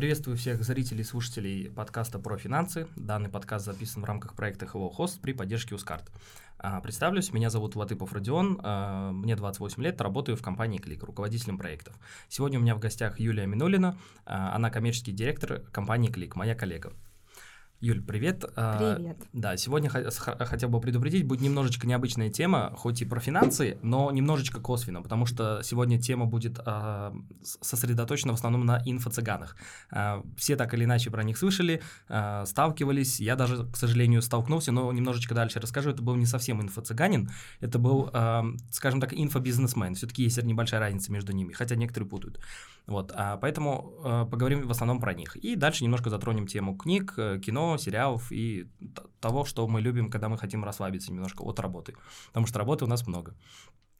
Приветствую всех зрителей и слушателей подкаста про финансы. Данный подкаст записан в рамках проекта Hello Host при поддержке Ускарт. А, представлюсь, меня зовут Латыпов Родион, а, мне 28 лет, работаю в компании Клик, руководителем проектов. Сегодня у меня в гостях Юлия Минулина, а, она коммерческий директор компании Клик, моя коллега. Юль, привет. А, привет. Да, сегодня хотел бы предупредить, будет немножечко необычная тема, хоть и про финансы, но немножечко косвенно, потому что сегодня тема будет а, сосредоточена в основном на инфо-цыганах. А, все так или иначе про них слышали, сталкивались, я даже, к сожалению, столкнулся, но немножечко дальше расскажу, это был не совсем инфо-цыганин, это был, скажем так, инфобизнесмен, все-таки есть небольшая разница между ними, хотя некоторые путают. Вот, а поэтому э, поговорим в основном про них. И дальше немножко затронем тему книг, э, кино, сериалов и того, что мы любим, когда мы хотим расслабиться немножко от работы. Потому что работы у нас много.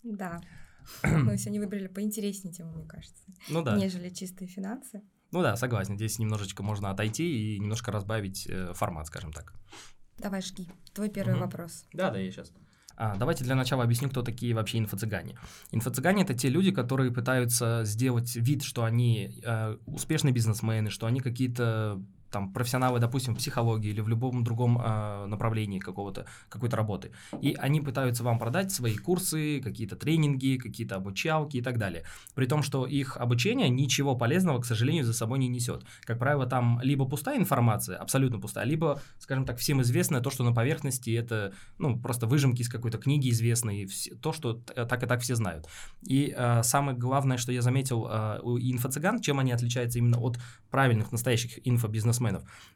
Да. Мы сегодня выбрали поинтереснее тему, мне кажется. Ну да. Нежели чистые финансы. Ну да, согласен. Здесь немножечко можно отойти и немножко разбавить э, формат, скажем так. Давай, жги. Твой первый угу. вопрос. Да, да, я сейчас. А, давайте для начала объясню, кто такие вообще инфо-цыгане. Инфо-цыгане — это те люди, которые пытаются сделать вид, что они э, успешные бизнесмены, что они какие-то там профессионалы, допустим, в психологии или в любом другом э, направлении какого-то, какой-то работы. И они пытаются вам продать свои курсы, какие-то тренинги, какие-то обучалки и так далее. При том, что их обучение ничего полезного, к сожалению, за собой не несет. Как правило, там либо пустая информация, абсолютно пустая, либо, скажем так, всем известное то, что на поверхности это, ну, просто выжимки из какой-то книги известной, то, что так и так все знают. И э, самое главное, что я заметил э, у инфо-цыган, чем они отличаются именно от правильных, настоящих инфобизнесменов,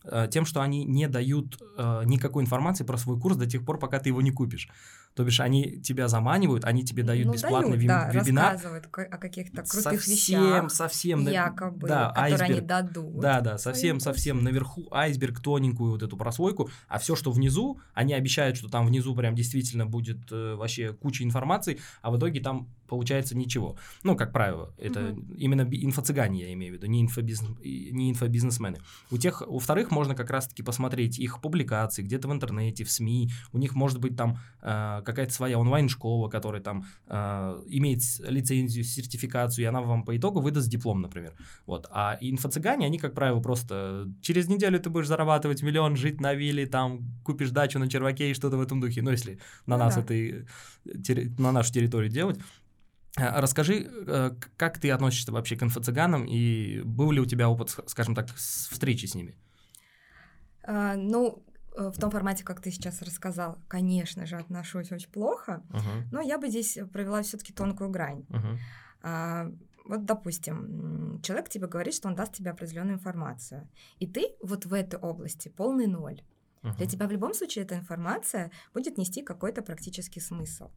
э, тем, что они не дают э, никакой информации про свой курс до тех пор, пока ты его не купишь. То бишь они тебя заманивают, они тебе дают ну, бесплатный дают, да, вебинар. рассказывают о каких-то крутых совсем, вещах. Совсем, якобы, да, которые айсберг, они дадут. Да, да, совсем, совсем наверху айсберг, тоненькую вот эту прослойку, а все, что внизу, они обещают, что там внизу прям действительно будет э, вообще куча информации, а в итоге там получается ничего. Ну, как правило, это угу. именно инфо-цыгане, я имею в виду, не, инфобизнес, не инфобизнесмены. У тех, у вторых можно как раз-таки посмотреть их публикации где-то в интернете, в СМИ, у них может быть там э, какая-то своя онлайн-школа, которая там э, имеет лицензию, сертификацию, и она вам по итогу выдаст диплом, например. Вот. А инфо-цыгане, они, как правило, просто через неделю ты будешь зарабатывать миллион, жить на вилле, там, купишь дачу на черваке и что-то в этом духе. Ну, если на ну, нас да. это, на нашу территорию делать. А, расскажи, э, как ты относишься вообще к инфо-цыганам, и был ли у тебя опыт, скажем так, встречи с ними? А, ну, э, в том формате, как ты сейчас рассказал, конечно же, отношусь очень плохо, uh-huh. но я бы здесь провела все-таки тонкую грань. Uh-huh. А, вот, допустим, человек тебе говорит, что он даст тебе определенную информацию, и ты вот в этой области полный ноль. Uh-huh. Для тебя в любом случае эта информация будет нести какой-то практический смысл.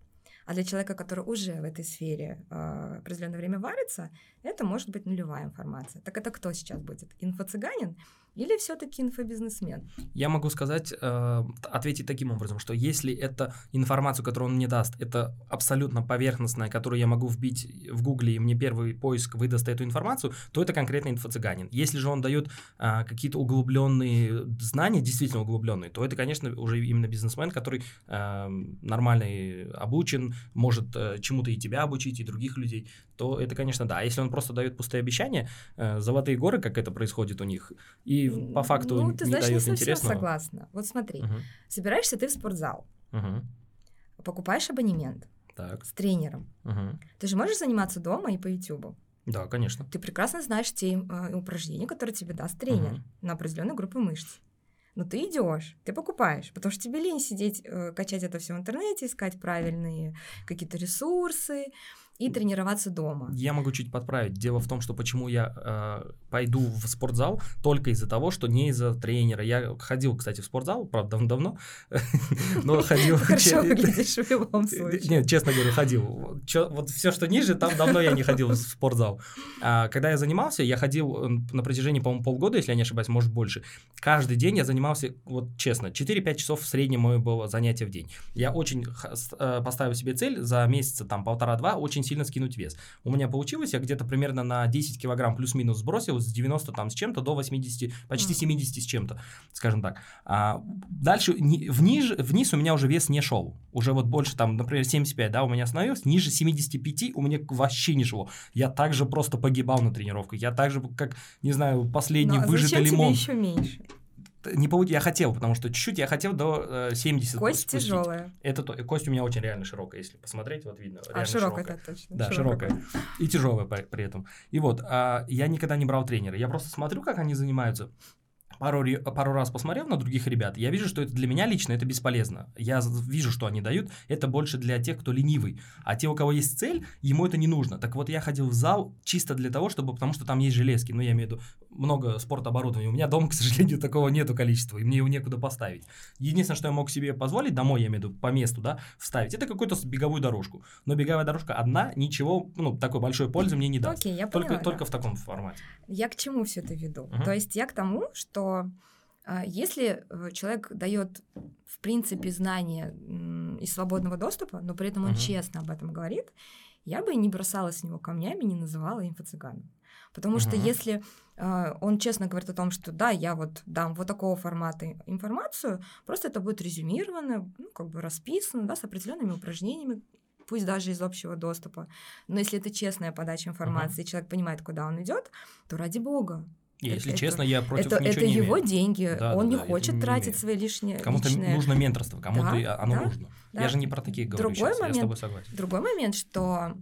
А для человека, который уже в этой сфере э, определенное время варится, это может быть нулевая информация. Так это кто сейчас будет? Инфо-цыганин или все-таки инфобизнесмен? Я могу сказать, э, ответить таким образом, что если это информацию, которую он мне даст, это абсолютно поверхностная, которую я могу вбить в Гугле, и мне первый поиск выдаст эту информацию, то это конкретно инфо-цыганин. Если же он дает э, какие-то углубленные знания, действительно углубленные, то это, конечно, уже именно бизнесмен, который э, нормально обучен, может э, чему-то и тебя обучить, и других людей, то это, конечно, да. А если он просто дает пустые обещания, э, золотые горы, как это происходит у них, и по факту ну, ты, не знаешь, дает не интересного. согласна. Вот смотри, угу. собираешься ты в спортзал, угу. покупаешь абонемент так. с тренером. Угу. Ты же можешь заниматься дома и по YouTube. Да, конечно. Ты прекрасно знаешь те э, упражнения, которые тебе даст тренер угу. на определенную группу мышц. Но ты идешь, ты покупаешь, потому что тебе лень сидеть, э, качать это все в интернете, искать правильные какие-то ресурсы и тренироваться дома. Я могу чуть подправить. Дело в том, что почему я э, пойду в спортзал только из-за того, что не из-за тренера. Я ходил, кстати, в спортзал, правда, давно, но ходил... Хорошо выглядишь в любом случае. Нет, честно говорю, ходил. Вот все, что ниже, там давно я не ходил в спортзал. А когда я занимался, я ходил э, на протяжении, по-моему, полгода, если я не ошибаюсь, может больше. Каждый день я занимался, вот честно, 4-5 часов в среднем мое было занятие в день. Я очень э, поставил себе цель за месяца, там, полтора-два, очень сильно скинуть вес. У меня получилось, я где-то примерно на 10 килограмм плюс-минус сбросил с 90 там с чем-то до 80, почти 70 с чем-то, скажем так. А дальше ни, вниз, вниз у меня уже вес не шел. Уже вот больше там, например, 75, да, у меня остановился, ниже 75 у меня вообще не шло. Я также просто погибал на тренировках. Я также, как, не знаю, последний ну, а выжатый лимон. Тебе еще меньше? Не получ... я хотел, потому что чуть-чуть я хотел до э, 70 Кость спустить. тяжелая. Это то... кость у меня очень реально широкая, если посмотреть, вот видно. А широкая, широкая. точно. Да, широкая. широкая. И тяжелая при, при этом. И вот, а, я никогда не брал тренера. Я просто смотрю, как они занимаются пару, пару раз посмотрел на других ребят, я вижу, что это для меня лично это бесполезно. Я вижу, что они дают, это больше для тех, кто ленивый. А те, у кого есть цель, ему это не нужно. Так вот, я ходил в зал чисто для того, чтобы, потому что там есть железки, ну, я имею в виду много спортоборудования. У меня дома, к сожалению, такого нету количества, и мне его некуда поставить. Единственное, что я мог себе позволить домой, я имею в виду, по месту, да, вставить, это какую-то беговую дорожку. Но беговая дорожка одна, ничего, ну, такой большой пользы мне не даст. Окей, я только, поняла, только да. в таком формате. Я к чему все это веду? Угу. То есть я к тому, что а, если э, человек дает, в принципе, знания из свободного доступа, но при этом он uh-huh. честно об этом говорит, я бы не бросалась с него камнями, не называла инфо-цыганом. Потому что если э, он честно говорит о том, что да, я вот дам вот такого формата информацию, просто это будет резюмировано, ну, как бы расписано, да, с определенными упражнениями, пусть даже из общего доступа. Но если это честная подача информации, uh-huh. и человек понимает, куда он идет, то ради бога, если это, честно, я против это, ничего это не его имею. деньги, да, он да, не да, хочет тратить свои лишние. Кому-то личные... нужно менторство, кому-то да, оно да, нужно. Да. Я же не про такие говорю другой сейчас, момент, я с тобой согласен. Другой момент, что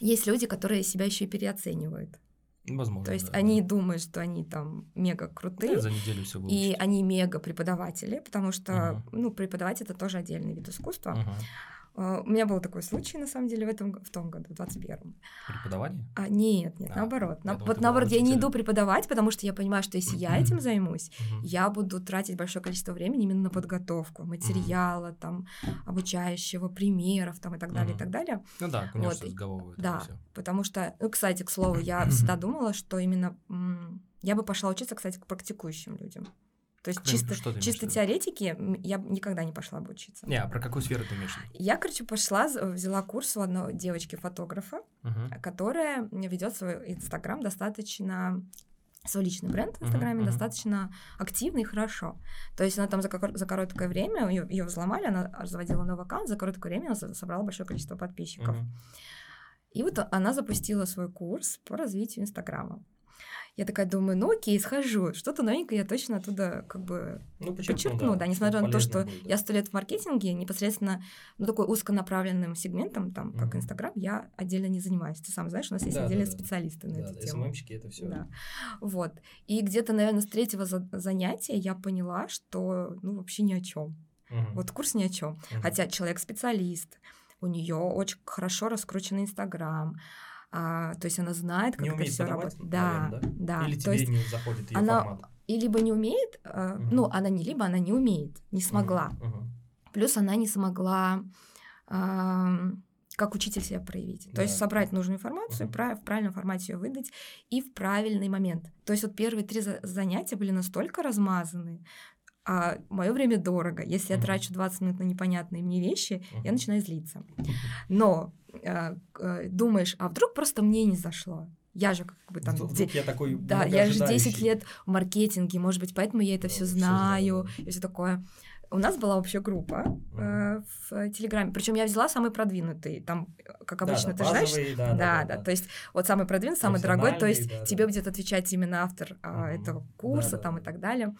есть люди, которые себя еще и переоценивают. Возможно. То есть да, они да. думают, что они там мега крутые. Да, за неделю все И они мега преподаватели, потому что, uh-huh. ну, преподавать это тоже отдельный вид искусства. Uh-huh. Uh, у меня был такой случай, на самом деле, в этом в том году, в 21-м. Преподавание? А, нет, нет, а, наоборот. На, вот наоборот, я не иду преподавать, потому что я понимаю, что если я этим займусь, я буду тратить большое количество времени именно на подготовку материала, там, обучающего, примеров, там, и так далее, и так далее. Ну да, конечно, вот. сговорывают. Да, потому что, ну, кстати, к слову, я всегда думала, что именно я бы пошла учиться, кстати, к практикующим людям. То есть чисто, что чисто теоретики я никогда не пошла бы учиться. Не, а про какую сферу ты имеешь? Я, короче, пошла, взяла курс у одной девочки-фотографа, uh-huh. которая ведет свой Инстаграм достаточно свой личный бренд в Инстаграме uh-huh, uh-huh. достаточно активно и хорошо. То есть она там за, за короткое время, ее, ее взломали, она заводила новый аккаунт, за короткое время она собрала большое количество подписчиков. Uh-huh. И вот она запустила свой курс по развитию Инстаграма. Я такая думаю, ну окей, схожу. Что-то новенькое я точно оттуда как бы ну, подчеркну. Да, да, несмотря на то, что будет, да. я сто лет в маркетинге, непосредственно ну, такой узконаправленным сегментом, там, mm-hmm. как Инстаграм, я отдельно не занимаюсь. Ты сам знаешь, у нас есть да, отдельные да, специалисты на да, эту да, тему. СММщики это все. Да. Вот. И где-то, наверное, с третьего за- занятия я поняла, что ну вообще ни о чем. Mm-hmm. Вот курс ни о чем. Mm-hmm. Хотя человек специалист, у нее очень хорошо раскрученный Инстаграм, а, то есть она знает, как не это все работает. Да, да, да. Или то тебе есть не заходит ее она формат. и либо не умеет, э, Мгм. ну она не либо она не умеет, не смогла. Мгм. Плюс она не смогла ам, как учитель себя проявить. То Да, есть да. собрать нужную информацию, прав- в правильном формате ее выдать и в правильный момент. То есть вот первые три за- занятия были настолько размазаны, а мое время дорого. Если я Мгм. трачу 20 минут на непонятные мне вещи, я Мгм. начинаю злиться. Но э, э, думаешь, а вдруг просто мне не зашло? Я же как бы там... Вдруг де- я такой Да, я же 10 многоожидающий. лет в маркетинге, может быть, поэтому я это Да, все знаю знаю. и все такое. У нас была вообще группа э, в Телеграме. Причем я взяла самый продвинутый. Там, э, как Да, обычно, да, ты знаешь. базовые, да, Да, да, То есть вот самый продвинутый, самый дорогой. То есть да, тебе да. будет отвечать именно автор а, Мгм. этого курса Да, да, там да. и так далее.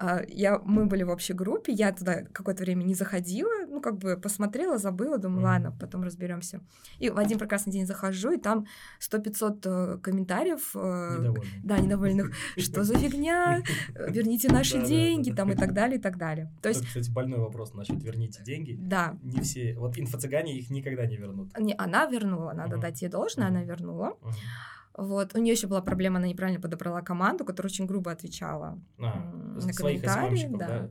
А, Я, мы были в общей группе, я туда какое-то время не заходила, ну, как бы посмотрела, забыла, думаю, ладно, потом разберемся. И в один прекрасный день захожу, и там 100-500 э, комментариев. э, Недовольный. Да, недовольных. Что за фигня? Э, Верните наши деньги, там и так далее, и так далее. То есть, кстати, больной вопрос насчет верните деньги. да, Не все. Вот инфо-цыгане их никогда не вернут. не, она вернула, надо дать ей должное, она вернула. Вот. У нее еще была проблема, она неправильно подобрала команду, которая очень грубо отвечала А, на комментарии. Да.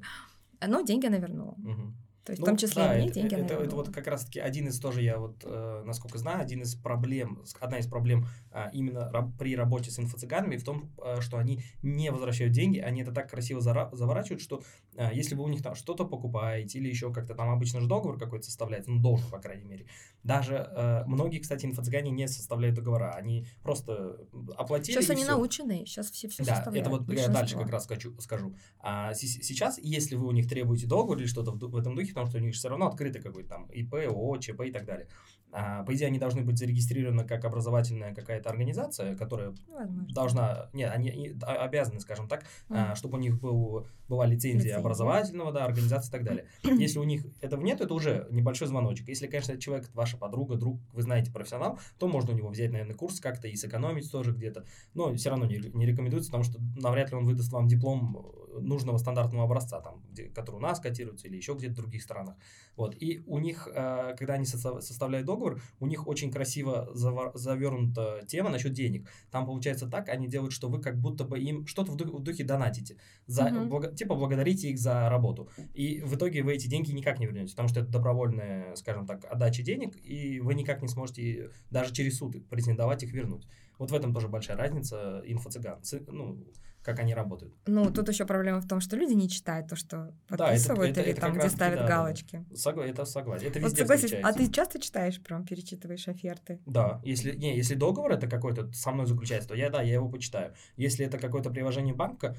да? Но деньги она вернула. Мгм. То есть ну, в том числе да, и мне это, деньги, это, наверное, это вот как раз-таки один из тоже, я вот, э, насколько знаю, один из проблем, одна из проблем э, именно раб, при работе с инфо-цыганами в том, э, что они не возвращают деньги, они это так красиво зара- заворачивают, что э, если вы у них там что-то покупаете или еще как-то там обычно же договор какой-то составляется, ну, должен, по крайней мере. Даже э, многие, кстати, инфо-цыгане не составляют договора, они просто оплатили Сейчас они все. научены, сейчас все все да, составляют. это вот я дальше как раз скажу. скажу. А, сейчас, если вы у них требуете договор или что-то в, в этом духе, потому что у них все равно открыто какой-то там ИП, ООО, ЧП и так далее. А, по идее, они должны быть зарегистрированы как образовательная какая-то организация, которая Возможно. должна, нет, они а, обязаны, скажем так, mm. чтобы у них был, была лицензия, лицензия образовательного, да, организации и так далее. Если у них этого нет, это уже небольшой звоночек. Если, конечно, этот человек, ваша подруга, друг, вы знаете профессионал, то можно у него взять, наверное, курс как-то и сэкономить тоже где-то. Но все равно не, не рекомендуется, потому что навряд ли он выдаст вам диплом нужного стандартного образца, там, где, который у нас котируется или еще где-то в других странах. Вот. И у них, э, когда они составляют договор, у них очень красиво завернута тема насчет денег. Там получается так, они делают, что вы как будто бы им что-то в, духе, донатите. За, угу. благо, типа благодарите их за работу. И в итоге вы эти деньги никак не вернете, потому что это добровольная, скажем так, отдача денег, и вы никак не сможете даже через суд претендовать их вернуть. Вот в этом тоже большая разница инфо-цыган. Ну, как они работают. Ну, тут еще проблема в том, что люди не читают то, что подписывают, да, это, это, или это там, где ставят да, галочки. Согла- это согласен. Это везде вот согласись, А ты часто читаешь, прям перечитываешь оферты? Да. Если, не, если договор это какой-то со мной заключается, то я, да, я его почитаю. Если это какое-то приложение банка,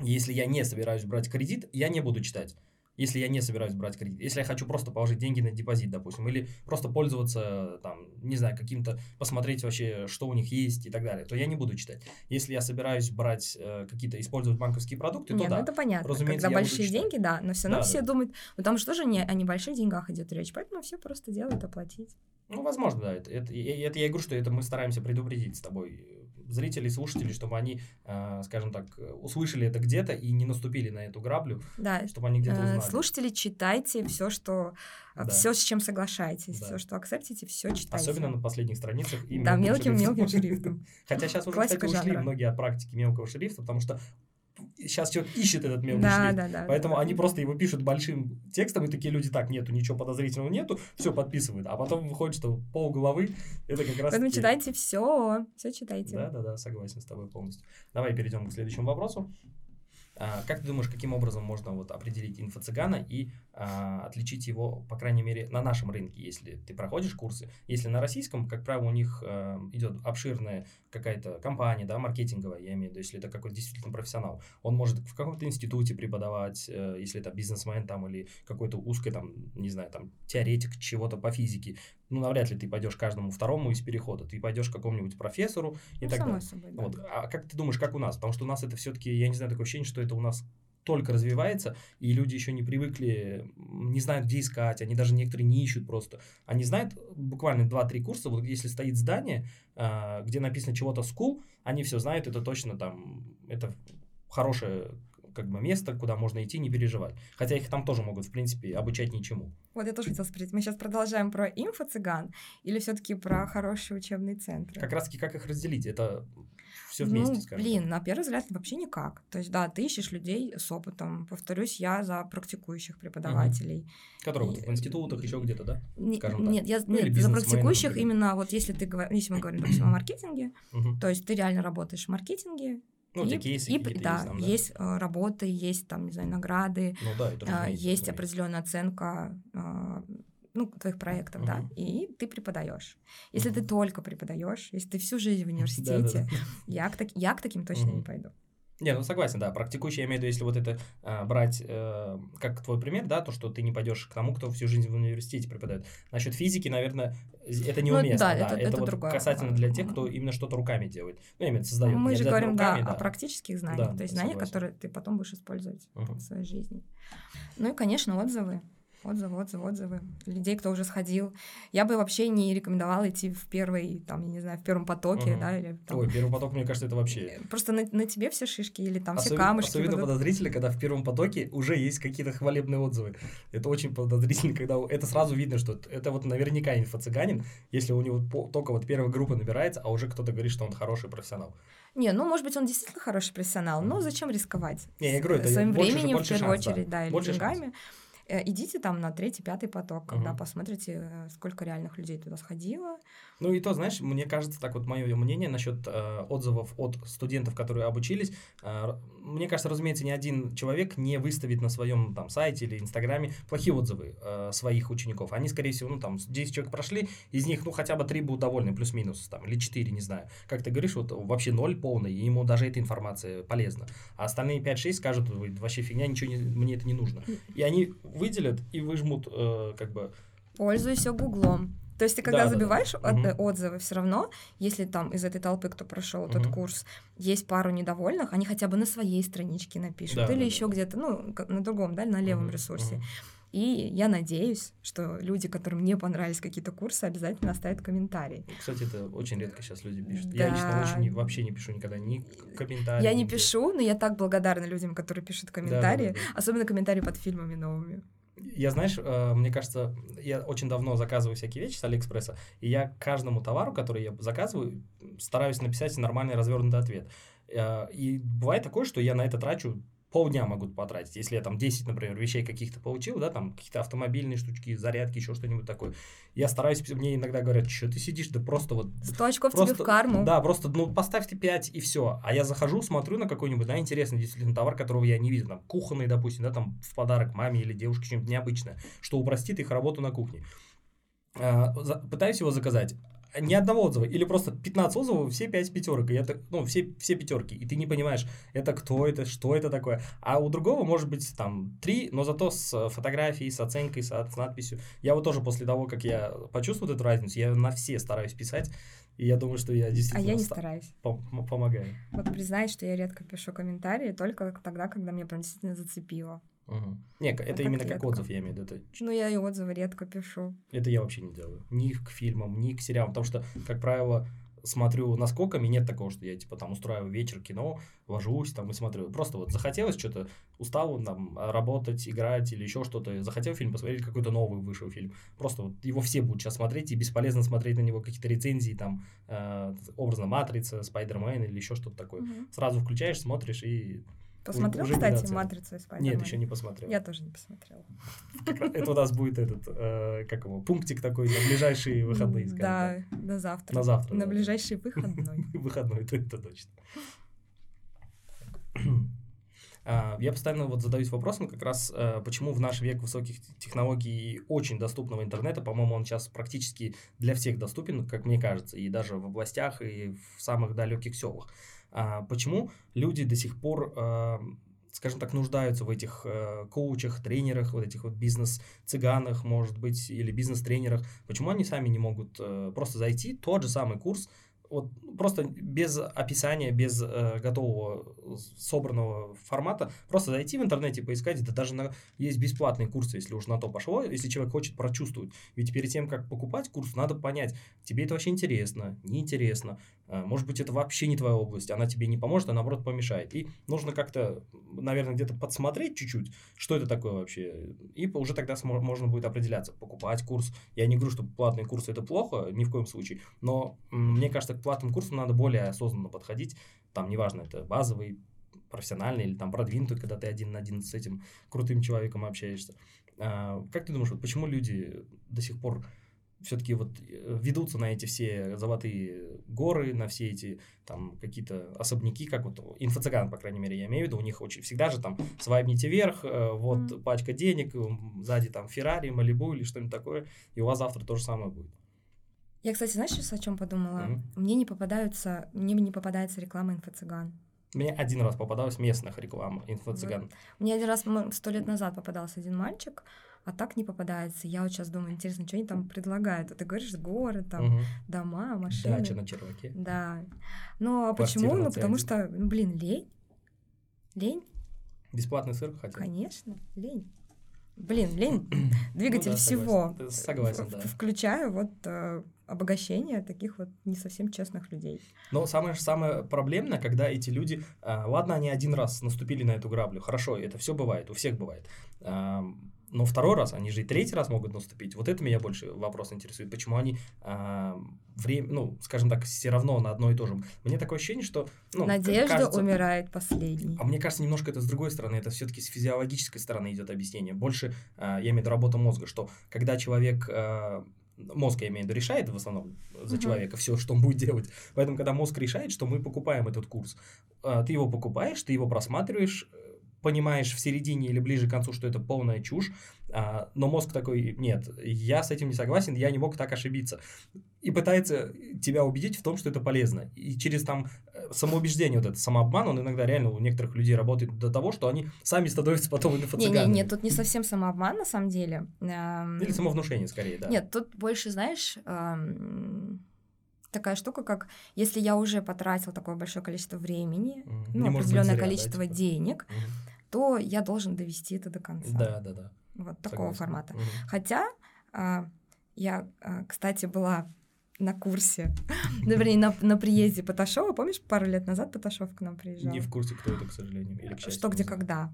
если я не собираюсь брать кредит, я не буду читать если я не собираюсь брать кредит. Если я хочу просто положить деньги на депозит, допустим, или просто пользоваться, там, не знаю, каким-то, посмотреть вообще, что у них есть и так далее, то я не буду читать. Если я собираюсь брать э, какие-то, использовать банковские продукты, Нет, то ну да. это понятно. Разумеется, Когда большие деньги, да, но все равно да, все да. думают, ну там же тоже не о небольших деньгах идет речь, поэтому все просто делают оплатить. Ну, возможно, да. Это, это, это я говорю, что это мы стараемся предупредить с тобой зрителей, слушателей, чтобы они, э, скажем так, услышали это где-то и не наступили на эту граблю, да. чтобы они где-то э, узнали. Слушатели, читайте все, что э, да. все, с чем соглашаетесь, да. все, что акцептите, все читайте. Особенно на последних страницах. Да, мелким-мелким шрифтом. Хотя сейчас уже, кстати, ушли многие от практики мелкого шрифта, потому что сейчас человек ищет этот мелкий да, шрифт. Да, да, Поэтому да. они просто его пишут большим текстом, и такие люди, так, нету, ничего подозрительного нету, все подписывают. А потом выходит, что пол головы, это как раз... Поэтому читайте все, все читайте. Да, да, да, согласен с тобой полностью. Давай перейдем к следующему вопросу. А, как ты думаешь, каким образом можно вот определить инфо-цыгана и а, отличить его, по крайней мере, на нашем рынке, если ты проходишь курсы? Если на российском, как правило, у них а, идет обширная какая-то компания, да, маркетинговая, я имею в виду, если это какой-то действительно профессионал. Он может в каком-то институте преподавать, э, если это бизнесмен там или какой-то узкий там, не знаю, там теоретик чего-то по физике. Ну, навряд ли ты пойдешь каждому второму из перехода. Ты пойдешь к какому-нибудь профессору и ну, так далее. Собой, да. вот. А как ты думаешь, как у нас? Потому что у нас это все-таки, я не знаю, такое ощущение, что это у нас только развивается, и люди еще не привыкли, не знают, где искать, они даже некоторые не ищут просто. Они знают буквально 2-3 курса, вот если стоит здание, а, где написано чего-то school, они все знают, это точно там, это хорошее как бы место, куда можно идти, не переживать. Хотя их там тоже могут, в принципе, обучать ничему. Вот я тоже хотела спросить, мы сейчас продолжаем про инфо-цыган или все-таки про хорошие учебные центры? Как раз-таки как их разделить? Это все вместе, ну, скажем. Блин, на первый взгляд вообще никак. То есть, да, ты ищешь людей с опытом. Повторюсь, я за практикующих преподавателей. Угу. Которые и... в институтах, еще где-то, да? Не, нет, я ну, нет, за практикующих именно вот если ты если мы говорим, допустим, о маркетинге, угу. то есть ты реально работаешь в маркетинге, ну, и, кейсы и, да, есть, там, да, есть э, работы, есть там, не знаю, награды, ну, да, это э, есть определенная оценка э, ну, твоих проектов, uh-huh. да, и ты преподаешь. Если uh-huh. ты только преподаешь, если ты всю жизнь в университете, я к, так, я к таким точно uh-huh. не пойду. Не, ну согласен, да. Практикующий, я имею в виду, если вот это э, брать э, как твой пример, да, то, что ты не пойдешь к тому, кто всю жизнь в университете преподает. Насчет физики, наверное, это неуместно. Ну, да, да, это, это, это вот другое. касательно для тех, кто именно что-то руками делает. Ну, именно создает. Мы же говорим, руками, да, да, о практических знаниях, да, то есть знания, которые ты потом будешь использовать uh-huh. в своей жизни. Ну и, конечно, отзывы. Отзывы, отзывы, отзывы. Людей, кто уже сходил. Я бы вообще не рекомендовала идти в первый, там, я не знаю, в первом потоке, угу. да, или там... Ой, первый поток, мне кажется, это вообще... Э, просто на, на тебе все шишки или там Особен, все камушки. Особенно будут... подозрительно, когда в первом потоке уже есть какие-то хвалебные отзывы. Это очень подозрительно, когда это сразу видно, что это вот наверняка инфо-цыганин, если у него только вот первая группа набирается, а уже кто-то говорит, что он хороший профессионал. Не, ну, может быть, он действительно хороший профессионал, но зачем рисковать? Не, я говорю, это Своим временем, в первую шанс, очередь, да, да или больше деньгами. Шанс. Э, идите там на третий, пятый поток, когда угу. посмотрите, э, сколько реальных людей туда сходило. Ну и то, знаешь, мне кажется, так вот мое мнение насчет э, отзывов от студентов, которые обучились. Э, мне кажется, разумеется, ни один человек не выставит на своем там сайте или инстаграме плохие отзывы э, своих учеников. Они, скорее всего, ну там 10 человек прошли, из них, ну хотя бы 3 будут довольны, плюс-минус, там, или 4, не знаю. Как ты говоришь, вот вообще ноль полный, и ему даже эта информация полезна. А остальные 5-6 скажут, вообще фигня, ничего не, мне это не нужно. И они выделят и выжмут э, как бы... Пользуйся гуглом. То есть ты когда да, забиваешь да, да. От, отзывы, все равно, если там из этой толпы, кто прошел угу. этот курс, есть пару недовольных, они хотя бы на своей страничке напишут да, или да, еще да. где-то, ну, на другом, да, на левом угу, ресурсе. Угу. И я надеюсь, что люди, которым не понравились какие-то курсы, обязательно оставят комментарий. Кстати, это очень редко сейчас люди пишут. Да. Я лично очень вообще не пишу никогда ни комментарии. Я не пишу, но я так благодарна людям, которые пишут комментарии, да, да, да. особенно комментарии под фильмами новыми. Я, знаешь, э, мне кажется, я очень давно заказываю всякие вещи с Алиэкспресса, и я каждому товару, который я заказываю, стараюсь написать нормальный развернутый ответ. Э, и бывает такое, что я на это трачу полдня могут потратить. Если я там 10, например, вещей каких-то получил, да, там какие-то автомобильные штучки, зарядки, еще что-нибудь такое. Я стараюсь, мне иногда говорят, что ты сидишь, да просто вот... 100 очков просто, тебе в карму. Да, просто, ну, поставьте 5 и все. А я захожу, смотрю на какой-нибудь, да, интересный действительно товар, которого я не видел, там, кухонный, допустим, да, там, в подарок маме или девушке что-нибудь необычное, что упростит их работу на кухне. А, пытаюсь его заказать, ни одного отзыва, или просто 15 отзывов, все 5 пятерок, и это, ну, все, все пятерки, и ты не понимаешь, это кто это, что это такое. А у другого может быть там 3, но зато с фотографией, с оценкой, с, с надписью. Я вот тоже после того, как я почувствовал эту разницу, я на все стараюсь писать, и я думаю, что я действительно... А я не стараюсь. Пом- помогаю. Вот признаюсь, что я редко пишу комментарии, только тогда, когда меня прям действительно зацепило. Угу. Не, это а именно как отзыв, я имею в виду. Это... Ну, я и отзывы редко пишу. Это я вообще не делаю. Ни к фильмам, ни к сериалам. Потому что, как правило, смотрю наскоками, нет такого, что я, типа, там, устраиваю вечер кино, ложусь там и смотрю. Просто вот захотелось что-то, устал там работать, играть или еще что-то, захотел фильм посмотреть, какой-то новый вышел фильм. Просто вот его все будут сейчас смотреть, и бесполезно смотреть на него какие-то рецензии, там, э, образно «Матрица», «Спайдермен» или еще что-то такое. Угу. Сразу включаешь, смотришь и Посмотрел, уже кстати, «Матрицу» и Спайдермен? Нет, еще не посмотрел. Я тоже не посмотрела. Это у нас будет этот, э, как его, пунктик такой на ближайшие выходные, Да, на завтра. На завтра. На ближайший выходной. Выходной, это точно. А, я постоянно вот задаюсь вопросом, как раз э, почему в наш век высоких технологий и очень доступного интернета, по-моему, он сейчас практически для всех доступен, как мне кажется, и даже в областях, и в самых далеких селах. А почему люди до сих пор, э, скажем так, нуждаются в этих э, коучах, тренерах, вот этих вот бизнес-цыганах, может быть, или бизнес-тренерах? Почему они сами не могут э, просто зайти, тот же самый курс, вот просто без описания, без э, готового собранного формата, просто зайти в интернете, поискать, да даже на, есть бесплатные курсы, если уж на то пошло, если человек хочет прочувствовать. Ведь перед тем, как покупать курс, надо понять, тебе это вообще интересно, неинтересно, э, может быть, это вообще не твоя область, она тебе не поможет, а наоборот помешает. И нужно как-то, наверное, где-то подсмотреть чуть-чуть, что это такое вообще, и уже тогда можно будет определяться, покупать курс. Я не говорю, что платные курсы это плохо, ни в коем случае, но мне кажется, к платным курсам надо более осознанно подходить. Там, неважно, это базовый, профессиональный или там продвинутый, когда ты один на один с этим крутым человеком общаешься. А, как ты думаешь, вот почему люди до сих пор все-таки вот э, ведутся на эти все золотые горы, на все эти там какие-то особняки, как вот инфо-цыган, по крайней мере, я имею в виду, у них очень всегда же там свайпните вверх, э, вот mm. пачка денег, сзади там Феррари, Малибу или что-нибудь такое, и у вас завтра то же самое будет. Я, кстати, знаешь, сейчас о чем подумала? Mm-hmm. Мне не попадаются, мне не попадается реклама инфо-цыган. Мне один раз попадалась местных реклам инфо-цыган. Вот. Мне один раз сто лет назад попадался один мальчик, а так не попадается. Я вот сейчас думаю, интересно, что они там предлагают. Ты говоришь, горы, там, угу. дома, машины. Дача на черваке. Да. Ну, а почему? Ну, потому что, ну, блин, лень. Лень. Бесплатный сыр хотел? Конечно, лень. Блин, лень двигатель ну, да, всего. Согласен, да. Включая вот э, обогащение таких вот не совсем честных людей. Но самое самое проблемное, когда эти люди, э, ладно, они один раз наступили на эту граблю, хорошо, это все бывает, у всех бывает. Э, но второй раз, они же и третий раз могут наступить. Вот это меня больше вопрос интересует. Почему они а, время, ну, скажем так, все равно на одно и то же. Мне такое ощущение, что... Ну, Надежда кажется, умирает последней. А мне кажется, немножко это с другой стороны. Это все-таки с физиологической стороны идет объяснение. Больше, а, я имею в виду работу мозга, что когда человек... А, мозг, я имею в виду, решает в основном за uh-huh. человека все, что он будет делать. Поэтому, когда мозг решает, что мы покупаем этот курс, ты его покупаешь, ты его просматриваешь, понимаешь в середине или ближе к концу, что это полная чушь, а, но мозг такой, нет, я с этим не согласен, я не мог так ошибиться. И пытается тебя убедить в том, что это полезно. И через там э, самоубеждение, вот этот самообман, он иногда реально у некоторых людей работает до того, что они сами становятся потом инфо-цыганами. Нет, нет, тут не совсем самообман, на самом деле. Или самовнушение, скорее, да. Нет, тут больше, знаешь, такая штука, как если я уже потратил такое большое количество времени, mm. ну, определенное количество да, типа? денег, mm. То я должен довести это до конца. Да, да, да. Вот такого формата. Угу. Хотя а, я, а, кстати, была на курсе, ну, вернее, на, на приезде Поташова. Помнишь, пару лет назад Поташов к нам приезжал? Не в курсе, кто это, к сожалению. Или, к счастью, Что, где, когда.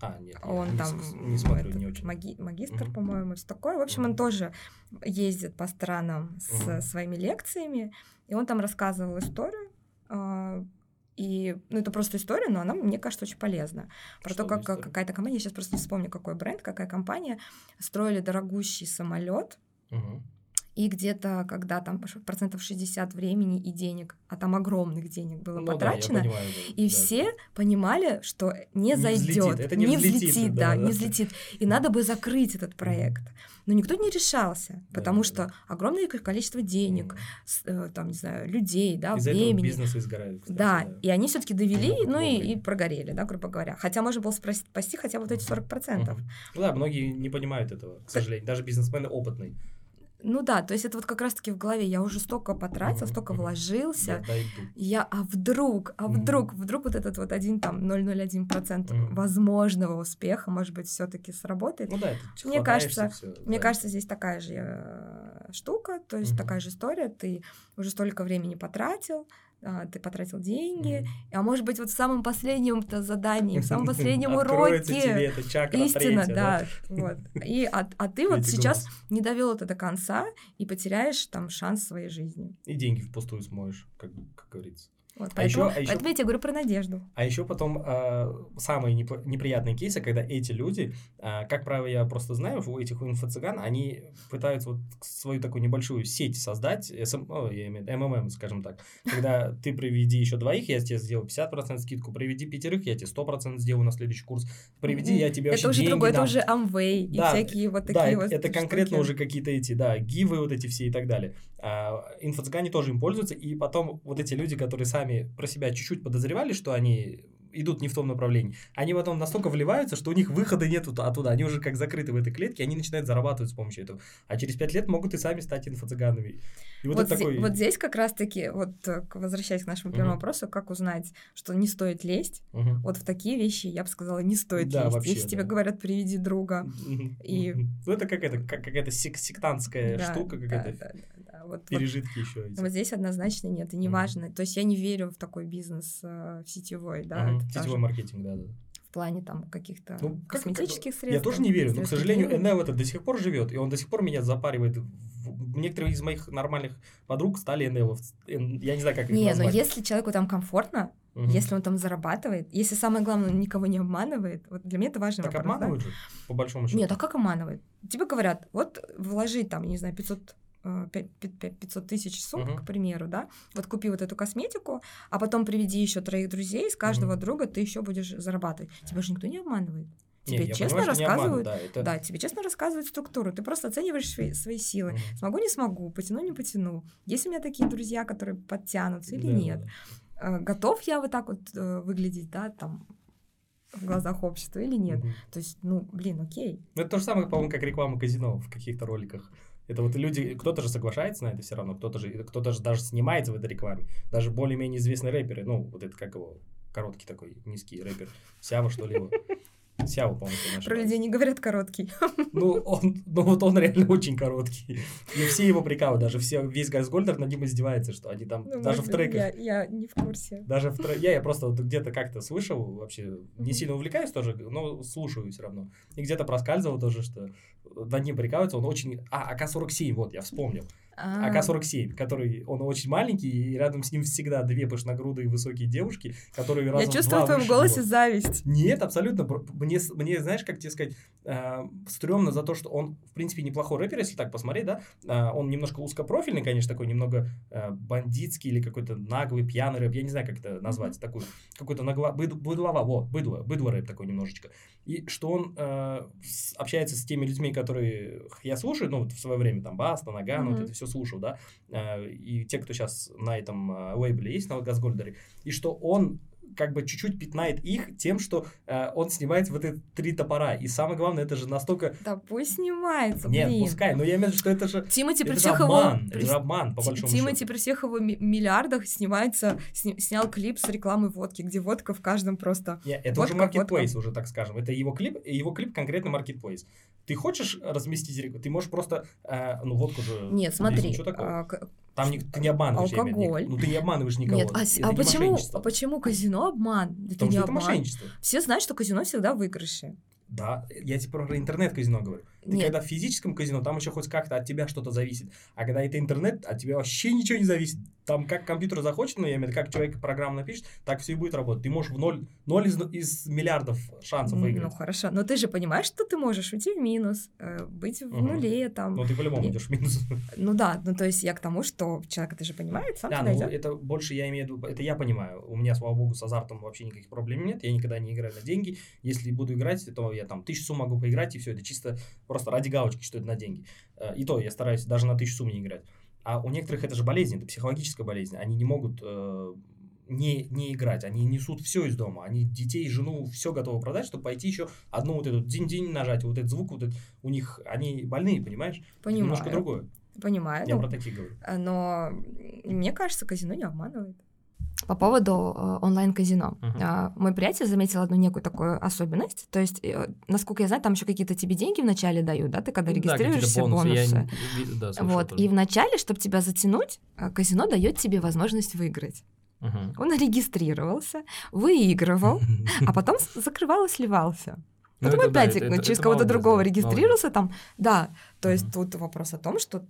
А, нет, он не, там не смотрю, не очень. Маги, магистр, угу. по-моему, все такое. В общем, угу. он тоже ездит по странам с угу. своими лекциями, и он там рассказывал историю а, и, ну, это просто история, но она, мне кажется, очень полезна. Про Что то, как какая-то компания, я сейчас просто не вспомню, какой бренд, какая компания, строили дорогущий самолет, угу. И где-то, когда там процентов 60 времени и денег, а там огромных денег было ну, потрачено, да, понимаю, да, и да. все понимали, что не, не зайдет, это не, не взлетит, взлетит да, да, не взлетит, и надо бы закрыть этот проект. Но никто не решался, потому да, что да. огромное количество денег, mm. там, не знаю, людей, да, Из времени. бизнес изгорает. Кстати, да, да, и они все-таки довели, ну и, и прогорели, да, грубо говоря. Хотя можно было спасти хотя бы вот эти 40%. Mm-hmm. Ну да, многие не понимают этого, к сожалению. Даже бизнесмены опытные. Ну да, то есть это вот как раз-таки в голове. Я уже столько потратил, столько вложился. Я, а вдруг, а вдруг, вдруг вот этот вот один там 0,01% возможного успеха, может быть, все-таки сработает. Ну да, это мне кажется, мне кажется, здесь такая же э, штука, то есть такая же история. Ты уже столько времени потратил, ты потратил деньги, mm-hmm. а может быть вот в самом последнем-то задании, в самом последнем уроке истина, да, вот. И а, а ты вот сейчас не довел это до конца и потеряешь там шанс своей жизни. И деньги впустую смоешь, как, как говорится. Вот, а поэтому, еще, а еще, поэтому я тебе говорю про надежду. А еще потом э, самые неп- неприятные кейсы, когда эти люди, э, как правило, я просто знаю, у этих инфо-цыган, они пытаются вот свою такую небольшую сеть создать, SM, о, я имею, МММ, скажем так. Когда ты приведи еще двоих, я тебе сделаю 50% скидку, приведи пятерых, я тебе 100% сделаю на следующий курс, приведи, я тебе Это уже другое, это уже Amway и всякие вот такие да, вот это конкретно уже какие-то эти, да, гивы вот эти все и так далее. А, инфо-цыгане тоже им пользуются, и потом вот эти люди, которые сами про себя чуть-чуть подозревали, что они идут не в том направлении, они потом настолько вливаются, что у них выхода нет оттуда, они уже как закрыты в этой клетке, они начинают зарабатывать с помощью этого. А через пять лет могут и сами стать инфо-цыганами. И вот, вот, зи- такой... вот здесь как раз-таки, вот возвращаясь к нашему первому uh-huh. вопросу, как узнать, что не стоит лезть, uh-huh. вот в такие вещи, я бы сказала, не стоит да, лезть. Вообще, Если да. тебе говорят, приведи друга, uh-huh. и... Ну, это какая-то, как, какая-то сек- сектантская да, штука, какая-то... Да, да, да, вот, пережитки вот, еще. Эти. Вот здесь однозначно нет, и неважно. Uh-huh. То есть я не верю в такой бизнес э, в сетевой, да. Uh-huh. Сетевой маркетинг, да, да плане там каких-то ну, косметических как, средств. Я тоже не верю, но, к сожалению, НЛ это до сих пор живет, и он до сих пор меня запаривает. Некоторые из моих нормальных подруг стали НЛ. Я не знаю, как их Не, назвать. но если человеку там комфортно, угу. если он там зарабатывает, если самое главное, он никого не обманывает, вот для меня это важно. Так вопрос, обманывают да? же, по большому счету. Нет, а как обманывает? Тебе говорят, вот вложи там, не знаю, 500 500 тысяч сумм, uh-huh. к примеру, да, вот купи вот эту косметику, а потом приведи еще троих друзей, с каждого uh-huh. друга ты еще будешь зарабатывать. Тебя же никто не обманывает. Тебе не, честно понимаю, рассказывают, обману, да, это... да, тебе честно рассказывают структуру. Ты просто оцениваешь свои, свои силы. Uh-huh. Смогу, не смогу, потяну, не потяну. Есть у меня такие друзья, которые подтянутся или да, нет? Да. Готов я вот так вот э, выглядеть, да, там в глазах общества или нет? Uh-huh. То есть, ну, блин, окей. Ну, это то же самое, по-моему, как реклама казино в каких-то роликах. Это вот люди, кто-то же соглашается на это все равно, кто-то же, кто-то же даже снимается в этой рекламе. Даже более-менее известные рэперы, ну, вот это как его, короткий такой, низкий рэпер, Сява, что ли, его. Сяо, по-моему, Про людей не говорят короткий. Ну, он, ну, вот он реально очень короткий. И все его прикалывают, даже все, весь Газгольдер над ним издевается, что они там, ну, даже в треках... Я, я не в курсе. Даже в треках... Я, я просто вот где-то как-то слышал, вообще не сильно увлекаюсь тоже, но слушаю все равно. И где-то проскальзывал тоже, что над ним прикалываются, он очень... А, АК-47, вот, я вспомнил. А. АК-47, который, он очень маленький, и рядом с ним всегда две пышногрудые высокие девушки, которые разом Я чувствую в твоем голосе его. зависть. Нет, абсолютно. Мне, мне, знаешь, как тебе сказать, э, стрёмно за то, что он, в принципе, неплохой рэпер, если так посмотреть, да, э, он немножко узкопрофильный, конечно, такой немного э, бандитский или какой-то наглый, пьяный рэп, я не знаю, как это назвать, такой, какой-то нагло, быд, быдлова, вот, быдло, быдло рэп такой немножечко. И что он э, с, общается с теми людьми, которые я слушаю, ну, вот в свое время, там, Баста, Наган, mm-hmm. вот это все слушал, да, э, и те, кто сейчас на этом э, лейбле есть, на Газгольдере, и что он как бы чуть-чуть пятнает их тем, что э, он снимает вот эти три топора. И самое главное, это же настолько... Да пусть снимается, Нет, блин. пускай, но я имею в виду, что это же... Тимати при всех его... Обман, при... Это же обман, по большому Тимати счету. при всех его миллиардах снимается, сня... снял клип с рекламой водки, где водка в каждом просто... Нет, это водка, уже маркетплейс уже, так скажем. Это его клип, его клип конкретно маркетплейс. Ты хочешь разместить рекламу? Ты можешь просто... Э, ну, водку же... Нет, смотри. А, там не, ты не обманываешь. Алкоголь. Ну, ты не обманываешь никого. Нет, а, а почему, а почему казино обман? Это Потому не что обман. это мошенничество. Все знают, что казино всегда в выигрыше. Да, я тебе про интернет-казино говорю. Ты Нет. когда в физическом казино, там еще хоть как-то от тебя что-то зависит. А когда это интернет, от тебя вообще ничего не зависит. Там как компьютер захочет, ну, я имею в виду, как человек программу напишет, так все и будет работать. Ты можешь в ноль, ноль из, из миллиардов шансов выиграть. Ну, хорошо. Но ты же понимаешь, что ты можешь уйти в минус, э, быть в угу. нуле там. Ну, ты по-любому и... идешь в минус. Ну да, ну то есть я к тому, что человек это же понимает, сам Да, ну это больше я имею в виду, это я понимаю. У меня, слава богу, с азартом вообще никаких проблем нет. Я никогда не играю на деньги. Если буду играть, то я там тысячу сумм могу поиграть, и все, это чисто просто ради галочки, что это на деньги. Э, и то я стараюсь даже на тысячу сумм не играть. А у некоторых это же болезнь, это психологическая болезнь. Они не могут э, не, не играть. Они несут все из дома. Они детей, жену, все готовы продать, чтобы пойти еще одну вот эту динь-динь нажать, вот этот звук, вот этот, у них, они больные, понимаешь? Понимаю. Немножко другое. Понимаю. Я ну, про такие говорю. Но мне кажется, казино не обманывает. По поводу э, онлайн-казино. Uh-huh. Мой приятель заметил одну некую такую особенность. То есть, э, насколько я знаю, там еще какие-то тебе деньги вначале дают, да, ты когда регистрируешься, да, бонусы. бонусы. Я, да, вот. Тоже. И вначале, чтобы тебя затянуть, э, казино дает тебе возможность выиграть. Uh-huh. Он регистрировался, выигрывал, а потом закрывал и сливался. Ну, потом это, опять да, это, через кого-то другого регистрировался там. Да, то есть тут вопрос о том, что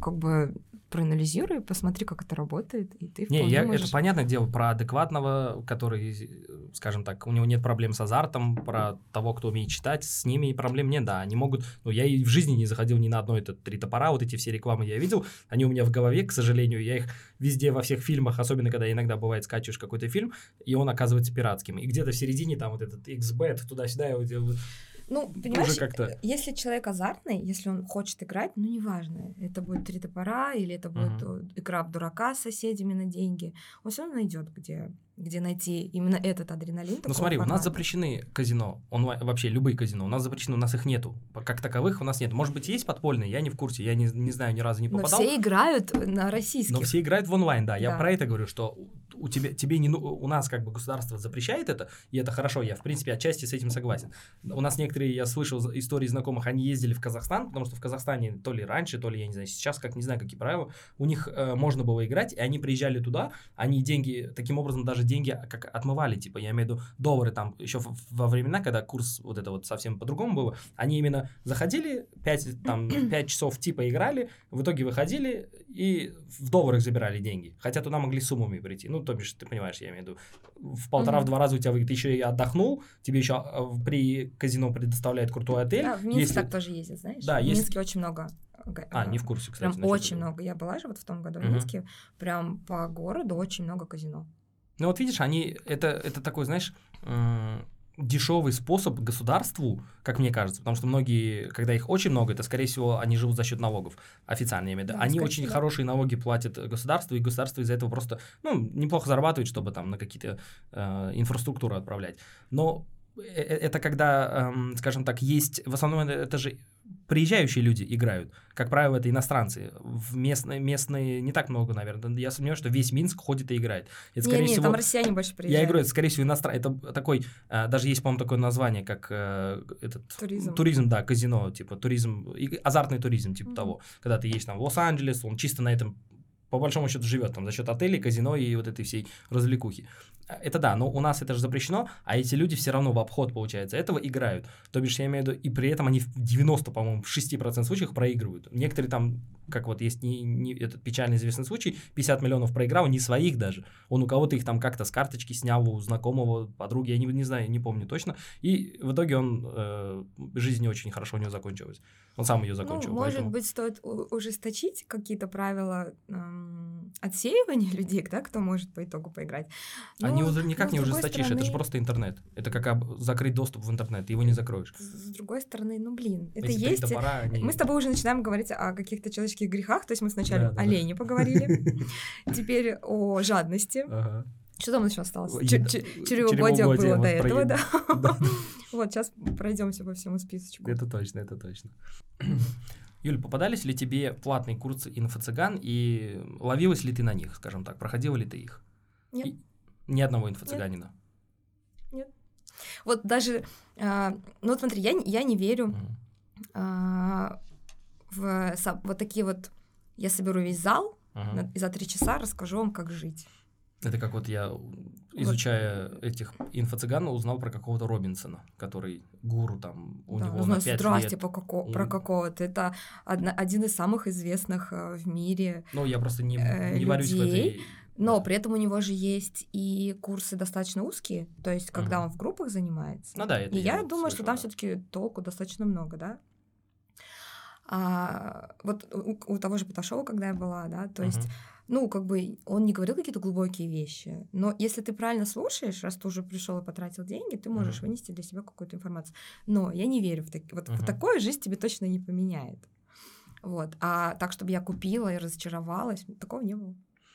как бы проанализируй, посмотри, как это работает, и ты Не, я, можешь... это понятное дело про адекватного, который, скажем так, у него нет проблем с азартом, про того, кто умеет читать, с ними проблем нет, да, они могут, ну, я и в жизни не заходил ни на одно это три топора, вот эти все рекламы я видел, они у меня в голове, к сожалению, я их везде во всех фильмах, особенно когда иногда бывает скачиваешь какой-то фильм, и он оказывается пиратским, и где-то в середине там вот этот XBet, туда-сюда, я ну, понимаешь, как-то... если человек азартный, если он хочет играть, ну, неважно, это будет три топора или это будет uh-huh. игра в дурака с соседями на деньги, он все равно найдет, где где найти именно этот адреналин. Ну смотри, формата. у нас запрещены казино, онлайн, вообще любые казино, у нас запрещены, у нас их нету, как таковых у нас нет. Может быть, есть подпольные, я не в курсе, я не, не знаю, ни разу не попадал. Но все играют на российских. Но все играют в онлайн, да, я да. про это говорю, что у тебя, тебе не, ну, у нас как бы государство запрещает это, и это хорошо, я в принципе отчасти с этим согласен. У нас некоторые, я слышал истории знакомых, они ездили в Казахстан, потому что в Казахстане то ли раньше, то ли, я не знаю, сейчас, как не знаю, какие правила, у них э, можно было играть, и они приезжали туда, они деньги, таким образом даже деньги как от отмывали, типа, я имею в виду доллары там, еще во времена, когда курс вот это вот совсем по-другому было, они именно заходили, 5, там, 5 часов типа играли, в итоге выходили и в долларах забирали деньги, хотя туда могли суммами прийти, ну, то бишь, ты понимаешь, я имею в виду, в полтора-два раза у тебя выйдет, ты еще и отдохнул, тебе еще а, при казино предоставляет крутой отель. Да, в Минск если... так тоже ездит, знаешь? Да, в есть... Минске очень много а, не в курсе, кстати. Прям очень много. Я была же вот в том году в Минске. Прям по городу очень много казино. Ну вот видишь, они это, это такой, знаешь, дешевый способ государству, как мне кажется, потому что многие, когда их очень много, это, скорее всего, они живут за счет налогов, официально имею да, Они очень да. хорошие налоги платят государству, и государство из-за этого просто, ну, неплохо зарабатывает, чтобы там на какие-то э, инфраструктуры отправлять. Но э, э, это когда, эм, скажем так, есть, в основном это же приезжающие люди играют. Как правило, это иностранцы. В местные, местные не так много, наверное. Я сомневаюсь, что весь Минск ходит и играет. Это, скорее не, не, всего, там россияне больше приезжают. Я говорю, это, скорее всего, иностранцы. Это такой, а, даже есть, по-моему, такое название, как э, этот... Туризм. Туризм, да, казино, типа туризм, азартный туризм, типа mm-hmm. того. Когда ты едешь там в Лос-Анджелес, он чисто на этом по большому счету живет там за счет отелей, казино и вот этой всей развлекухи. Это да, но у нас это же запрещено, а эти люди все равно в обход, получается, этого играют. То бишь, я имею в виду, и при этом они в 90, по-моему, в 6% случаев проигрывают. Некоторые там, как вот есть не, не, этот печально известный случай, 50 миллионов проиграл, не своих даже. Он у кого-то их там как-то с карточки снял, у знакомого, подруги, я не, не знаю, не помню точно. И в итоге он, э, жизнь не очень хорошо у него закончилась. Он сам ее закончил. Ну, может поэтому... быть, стоит ужесточить какие-то правила эм, отсеивания людей, да, кто может по итогу поиграть. Но, Они уже никак не ужесточишь, стороны... это же просто интернет. Это как об... закрыть доступ в интернет, ты его не закроешь. С другой стороны, ну блин, это Эти есть. Топора, они... Мы с тобой уже начинаем говорить о каких-то человеческих грехах, то есть мы сначала да, о лени поговорили, теперь о жадности. Что там еще осталось? Чревоугодие было до этого, да. Вот, сейчас пройдемся по всему списочку. Это точно, это точно. Юль, попадались ли тебе платные курсы инфо-цыган и ловилась ли ты на них, скажем так, проходила ли ты их? Нет. И ни одного инфо-цыганина? Нет. Вот даже, а, ну вот смотри, я, я не верю а, в вот такие вот, я соберу весь зал uh-huh. и за три часа расскажу вам, как жить. Это как вот я, изучая вот. этих инфо-цыган, узнал про какого-то Робинсона, который гуру там, у да, него на 5 Здрасте, лет. По како- про какого-то. Это одна, один из самых известных э, в мире Ну, я просто не, э, не варюсь в этой... Но при этом у него же есть и курсы достаточно узкие, то есть когда угу. он в группах занимается. Ну да, это И я, я думаю, что там да. все-таки толку достаточно много, да. А, вот у, у того же Паташова, когда я была, да, то угу. есть ну, как бы он не говорил какие-то глубокие вещи, но если ты правильно слушаешь, раз ты уже пришел и потратил деньги, ты можешь uh-huh. вынести для себя какую-то информацию. Но я не верю в такие. Вот uh-huh. такое жизнь тебе точно не поменяет. Вот. А так, чтобы я купила и разочаровалась, такого не было.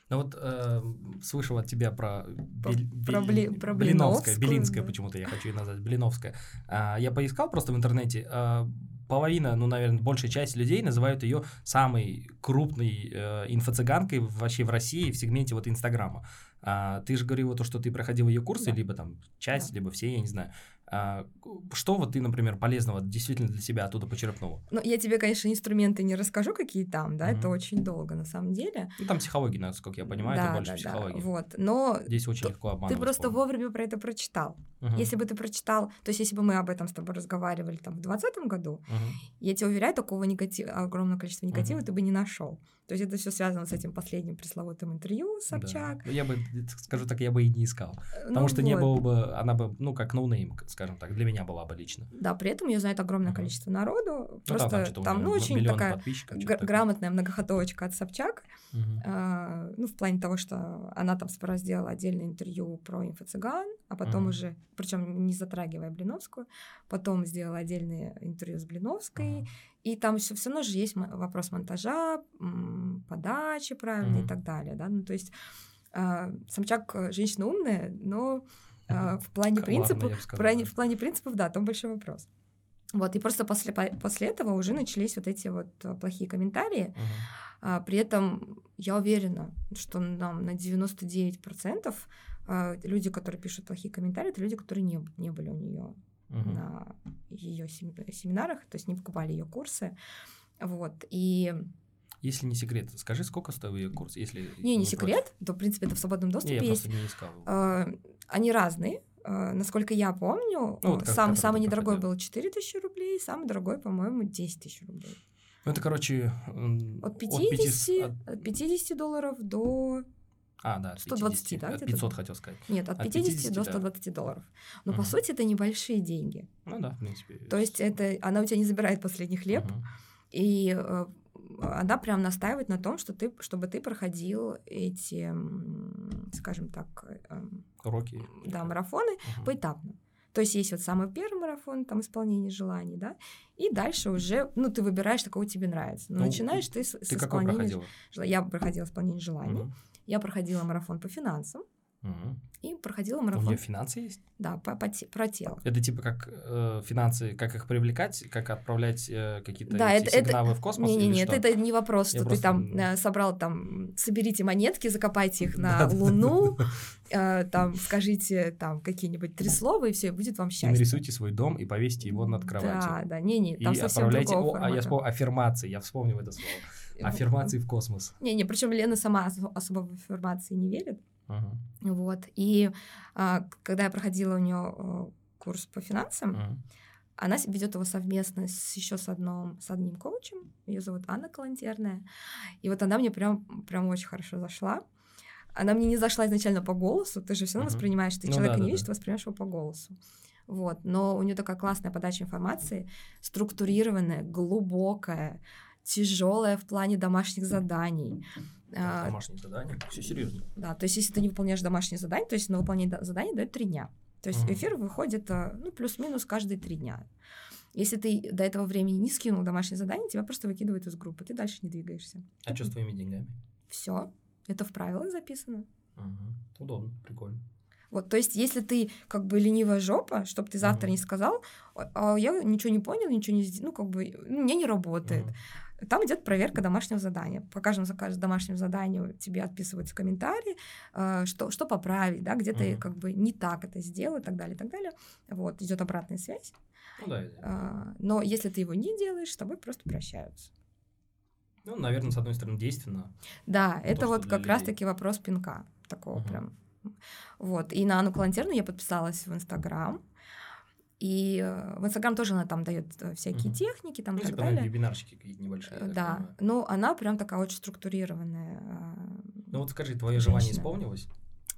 Ну вот э, слышал от тебя про, Бель, про, бли, про Блиновская, Белинская, да. почему-то я хочу ее назвать, Блиновская. А, я поискал просто в интернете. А, половина, ну, наверное, большая часть людей называют ее самой крупной э, инфо-цыганкой вообще в России в сегменте вот Инстаграма. А, ты же говорила то, что ты проходил ее курсы, да. либо там часть, да. либо все, я не знаю. А, что вот ты, например, полезного действительно для себя оттуда почерпнула? Ну, я тебе, конечно, инструменты не расскажу, какие там, да, mm-hmm. это очень долго на самом деле. Ну, там психология, насколько я понимаю, да, это больше да, психология. Да, вот, но... Здесь очень легко обманывать. Ты просто вовремя про это прочитал. Uh-huh. Если бы ты прочитал, то есть если бы мы об этом с тобой разговаривали там в 2020 году, uh-huh. я тебе уверяю, такого негатива, огромного количества негатива uh-huh. ты бы не нашел. То есть это все связано с этим последним пресловутым интервью Собчак. Да. Ну, я бы, скажу так, я бы и не искал. Ну, потому что вот. не было бы, она бы, ну, как no name, скажем так, для меня была бы лично. Да, при этом ее знает огромное uh-huh. количество народу. Ну, просто там, там ну, очень такая г- грамотная многоходовочка от Собчак. Uh-huh. А, ну, в плане того, что она там сперва сделала отдельное интервью про инфо-цыган, а потом uh-huh. уже, причем не затрагивая Блиновскую, потом сделала отдельное интервью с Блиновской, uh-huh. и там все, все равно же есть вопрос монтажа, подачи правильной uh-huh. и так далее, да, ну, то есть э, Самчак женщина умная, но э, в плане принципов, в плане, в плане принципов, да, там большой вопрос. Вот, и просто после, после этого уже начались вот эти вот плохие комментарии. Uh-huh. А, при этом я уверена, что нам на 99% а, люди, которые пишут плохие комментарии, это люди, которые не, не были у нее uh-huh. на ее семинарах, то есть не покупали ее курсы. Вот. И если не секрет, скажи, сколько стоил ее курс? Если не, не секрет, против. то, в принципе, это в свободном доступе не, я есть. не искал. Uh, они разные. Uh, насколько я помню, ну, вот сам, самый недорогой был 4 тысячи рублей, самый дорогой, по-моему, 10 тысяч рублей. Ну, это, короче... От 50, от 50, от 50 долларов до а, да, 120, 50, да? От 500 хотел сказать. Нет, от, от 50, 50 до 120 да. долларов. Но угу. по сути это небольшие деньги. Ну да, в принципе. То есть это она у тебя не забирает последний хлеб, угу. и э, она прям настаивает на том, что ты, чтобы ты проходил эти, скажем так, э, уроки, да, марафоны угу. поэтапно. То есть есть вот самый первый марафон, там исполнение желаний, да, и дальше уже, ну, ты выбираешь, какого тебе нравится. Но ну, начинаешь ты с, ты с исполнения... Я проходила исполнение желаний. Угу. Я проходила марафон по финансам. Угу. И проходила марафон. У нее финансы есть? Да, по, по, про тело. Это типа как э, финансы, как их привлекать, как отправлять э, какие-то да, это, сигналы это, в космос? Не, не, нет, это не вопрос, что Я ты просто... там э, собрал там, соберите монетки, закопайте их на Луну, э, там скажите там какие-нибудь три слова, и все, будет вам счастье. И нарисуйте свой дом и повесьте его над кроватью. Да, да, не, не, там и совсем отправляйте, о, а я вспомнил, аффирмации, я вспомнил это слово. Аффирмации в космос. Не, не, причем Лена сама особо в аффирмации не верит. Uh-huh. Вот. И а, когда я проходила у нее а, курс по финансам, uh-huh. она ведет его совместно с еще с одним, с одним коучем. Ее зовут Анна Калантерная. И вот она мне прям, прям очень хорошо зашла. Она мне не зашла изначально по голосу. Ты же все равно uh-huh. воспринимаешь, ты ну, человека да, не да, видишь, да. ты воспринимаешь его по голосу. Вот. Но у нее такая классная подача информации, структурированная, глубокая, тяжелая в плане домашних заданий. А, домашние задания, все серьезно. Да, то есть если ты не выполняешь домашние задания, то есть на выполнение задания дают три дня. То есть эфир выходит, а, ну, плюс-минус каждые три дня. Если ты до этого времени не скинул домашнее задание, тебя просто выкидывают из группы, ты дальше не двигаешься. А что с твоими деньгами? Все, это в правилах записано. Угу. Удобно, прикольно. Вот, то есть, если ты как бы ленивая жопа, чтобы ты завтра mm-hmm. не сказал, а я ничего не понял, ничего не сделал, ну, как бы, ну, мне не работает. Mm-hmm. Там идет проверка домашнего задания. По каждому домашнему заданию тебе отписываются комментарии, э, что, что поправить, да, где uh-huh. ты как бы не так это сделал и так далее, и так далее. Вот, идет обратная связь. Ну, да, да. Но если ты его не делаешь, с тобой просто прощаются. Ну, наверное, с одной стороны, действенно. Да, это то, вот как раз-таки вопрос пинка такого uh-huh. прям. Вот. И на Анну Калантерну я подписалась в Инстаграм. И э, в Инстаграм тоже она там дает э, всякие угу. техники, там ну, и так типа, далее. вебинарчики какие-то небольшие. Э, да, но ну, она прям такая очень структурированная. Ну вот скажи, твое женщина. желание исполнилось?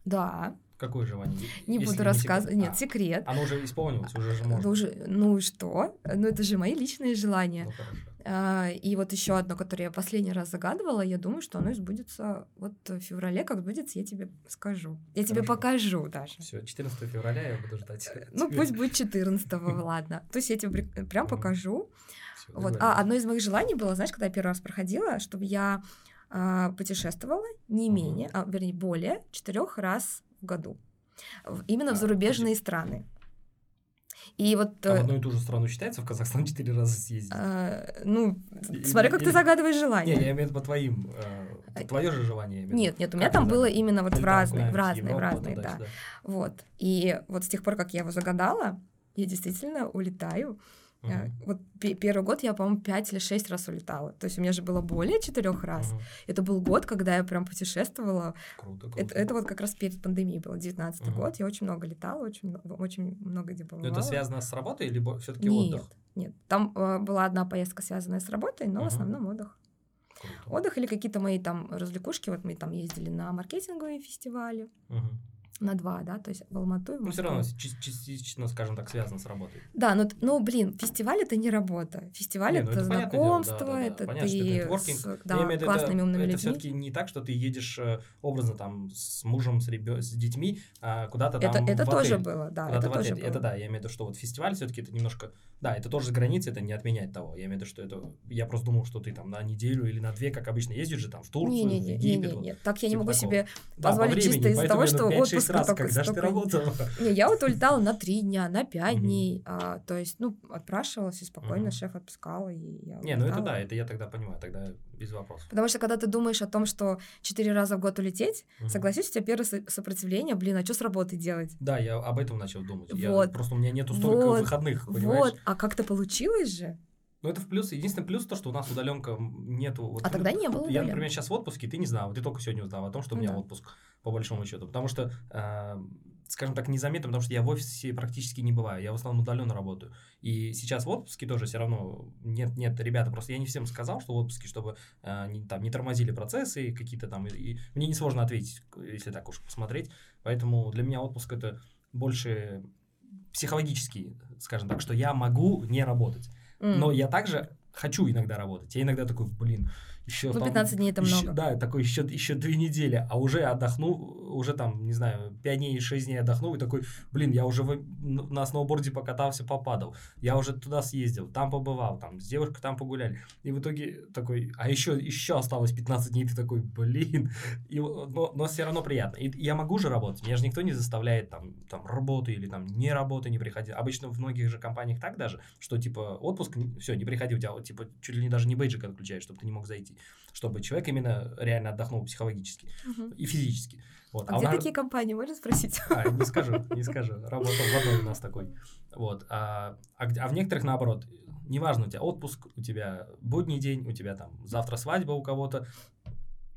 Да. Какое желание? Не Если буду рассказывать. Нет, а, секрет. Оно уже исполнилось, уже же можно. Ну, уже, ну что? Ну это же мои личные желания. Ну, хорошо. А, и вот еще одно, которое я последний раз загадывала, я думаю, что оно сбудется вот в феврале, как сбудется, я тебе скажу. Я Хорошо. тебе покажу даже. Все, 14 февраля я буду ждать. Ну, пусть будет 14 ладно. То есть я тебе прям покажу. Вот. А одно из моих желаний было, знаешь, когда я первый раз проходила, чтобы я а, путешествовала не менее, а вернее более четырех раз в году. Именно в зарубежные страны. И вот... А в э, одну и ту же страну считается в Казахстан четыре раза съездить? А, ну, и, смотря как или... ты загадываешь желание. Не, я имею в виду по твоим. Э, твое же желание. Нет, нет, у меня как там было именно вот в разные, в разные, в разные, да. Сюда. Вот. И вот с тех пор, как я его загадала, я действительно улетаю Uh-huh. Вот первый год я, по-моему, пять или шесть раз улетала. То есть у меня же было более четырех раз. Uh-huh. Это был год, когда я прям путешествовала. Круто, круто. Это, это вот как раз перед пандемией было, девятнадцатый uh-huh. год. Я очень много летала, очень, очень много где была. это связано с работой или все-таки отдых? Нет, там э, была одна поездка, связанная с работой, но uh-huh. в основном отдых. Круто. Отдых или какие-то мои там развлекушки. Вот мы там ездили на маркетинговые фестивали. Uh-huh на два, да, то есть в Алмату и в Ну, все равно частично, скажем так, связано с работой. Да, но, ну, блин, фестиваль это не работа. Фестиваль не, ну, это, это знакомство, да, да, да. это Понятно, ты с да, классными это, умными это людьми. все-таки не так, что ты едешь э, образно там с мужем, с, ребё... с детьми а куда-то там Это, это в тоже было, да, это тоже было. Это да, я имею в виду, что вот фестиваль все-таки это немножко, да, это тоже с границы, это не отменяет того. Я имею в виду, что это, я просто думал, что ты там на неделю или на две, как обычно ездишь же там в Турцию, не, не, не, в Египет. Не, не, не, вот, так я не типа могу такого. себе позволить да, чисто из-за того, что отпуск раз, когда ты работала? Не, я вот улетала на три дня, на пять дней. А, то есть, ну, отпрашивалась и спокойно шеф отпускал. И я не, ну это да, это я тогда понимаю, тогда без вопросов. Потому что когда ты думаешь о том, что четыре раза в год улететь, согласись, у тебя первое сопротивление, блин, а что с работой делать? Да, я об этом начал думать. Вот. Я, просто у меня нету столько вот. выходных, понимаешь? Вот, а как-то получилось же? Ну, это в плюс. Единственный плюс то, что у нас удаленка нету. Вот, а тогда не было. Я, например, сейчас в отпуске, ты не знал, ты только сегодня узнал о том, что у меня да. отпуск, по большому счету. Потому что э, скажем так, незаметно, потому что я в офисе практически не бываю, я в основном удаленно работаю. И сейчас в отпуске тоже все равно нет, нет, ребята, просто я не всем сказал, что в отпуске, чтобы э, не, там, не тормозили процессы какие-то там, и, и мне несложно ответить, если так уж посмотреть. Поэтому для меня отпуск это больше психологический, скажем так, что я могу не работать. Но я также хочу иногда работать. Я иногда такой, блин, еще ну, 15 там, дней это еще, много. Да, такой еще, еще две недели, а уже отдохну, уже там, не знаю, 5 дней, 6 дней отдохну, и такой, блин, я уже в, на сноуборде покатался, попадал, я уже туда съездил, там побывал, там с девушкой там погуляли. И в итоге такой, а еще, еще осталось 15 дней, ты такой, блин, и, но, но все равно приятно. И я могу же работать, меня же никто не заставляет там, там работу или там не работай, не приходи. Обычно в многих же компаниях так даже, что типа отпуск, все, не приходи, у тебя типа чуть ли не даже не бейджик отключают, чтобы ты не мог зайти чтобы человек именно реально отдохнул психологически угу. и физически. Вот. А, а где нас... такие компании, можно спросить? А, не скажу, не скажу. Работал в одной у нас такой. Вот. А, а, а в некоторых наоборот, неважно, у тебя отпуск, у тебя будний день, у тебя там завтра свадьба у кого-то.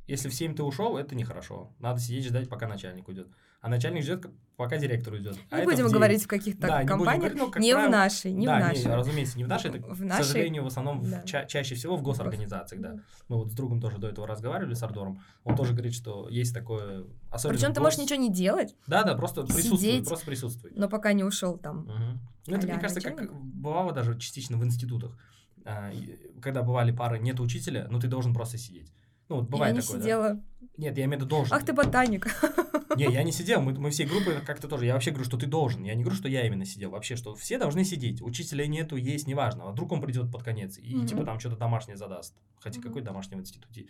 Если в 7 ты ушел, это нехорошо. Надо сидеть ждать, пока начальник уйдет а начальник ждет, пока директор уйдет. Не а будем говорить в каких-то да, компаниях, не, говорить, ну, не правило, в нашей, не да, в нашей. Не, разумеется, не в нашей, это, в нашей... к сожалению, в основном да. ча- чаще всего в госорганизациях, да. Мы вот с другом тоже до этого разговаривали, с Ардором, он тоже говорит, что есть такое... Причем ты можешь ничего не делать. Да, да, просто присутствовать, просто присутствовать. Но пока не ушел там. Угу. Ну, это, мне кажется, начальник. как бывало даже частично в институтах. А, когда бывали пары, нет учителя, но ты должен просто сидеть. Ну, вот бывает я такое, не сидела. Да? Нет, я имею в виду должен. Ах ты ботаник. Не, я не сидел, мы, мы все группы как-то тоже. Я вообще говорю, что ты должен. Я не говорю, что я именно сидел. Вообще, что все должны сидеть. Учителя нету, есть, неважно. А вдруг он придет под конец и, mm-hmm. типа, там что-то домашнее задаст. Хотя mm-hmm. какой домашний в институте?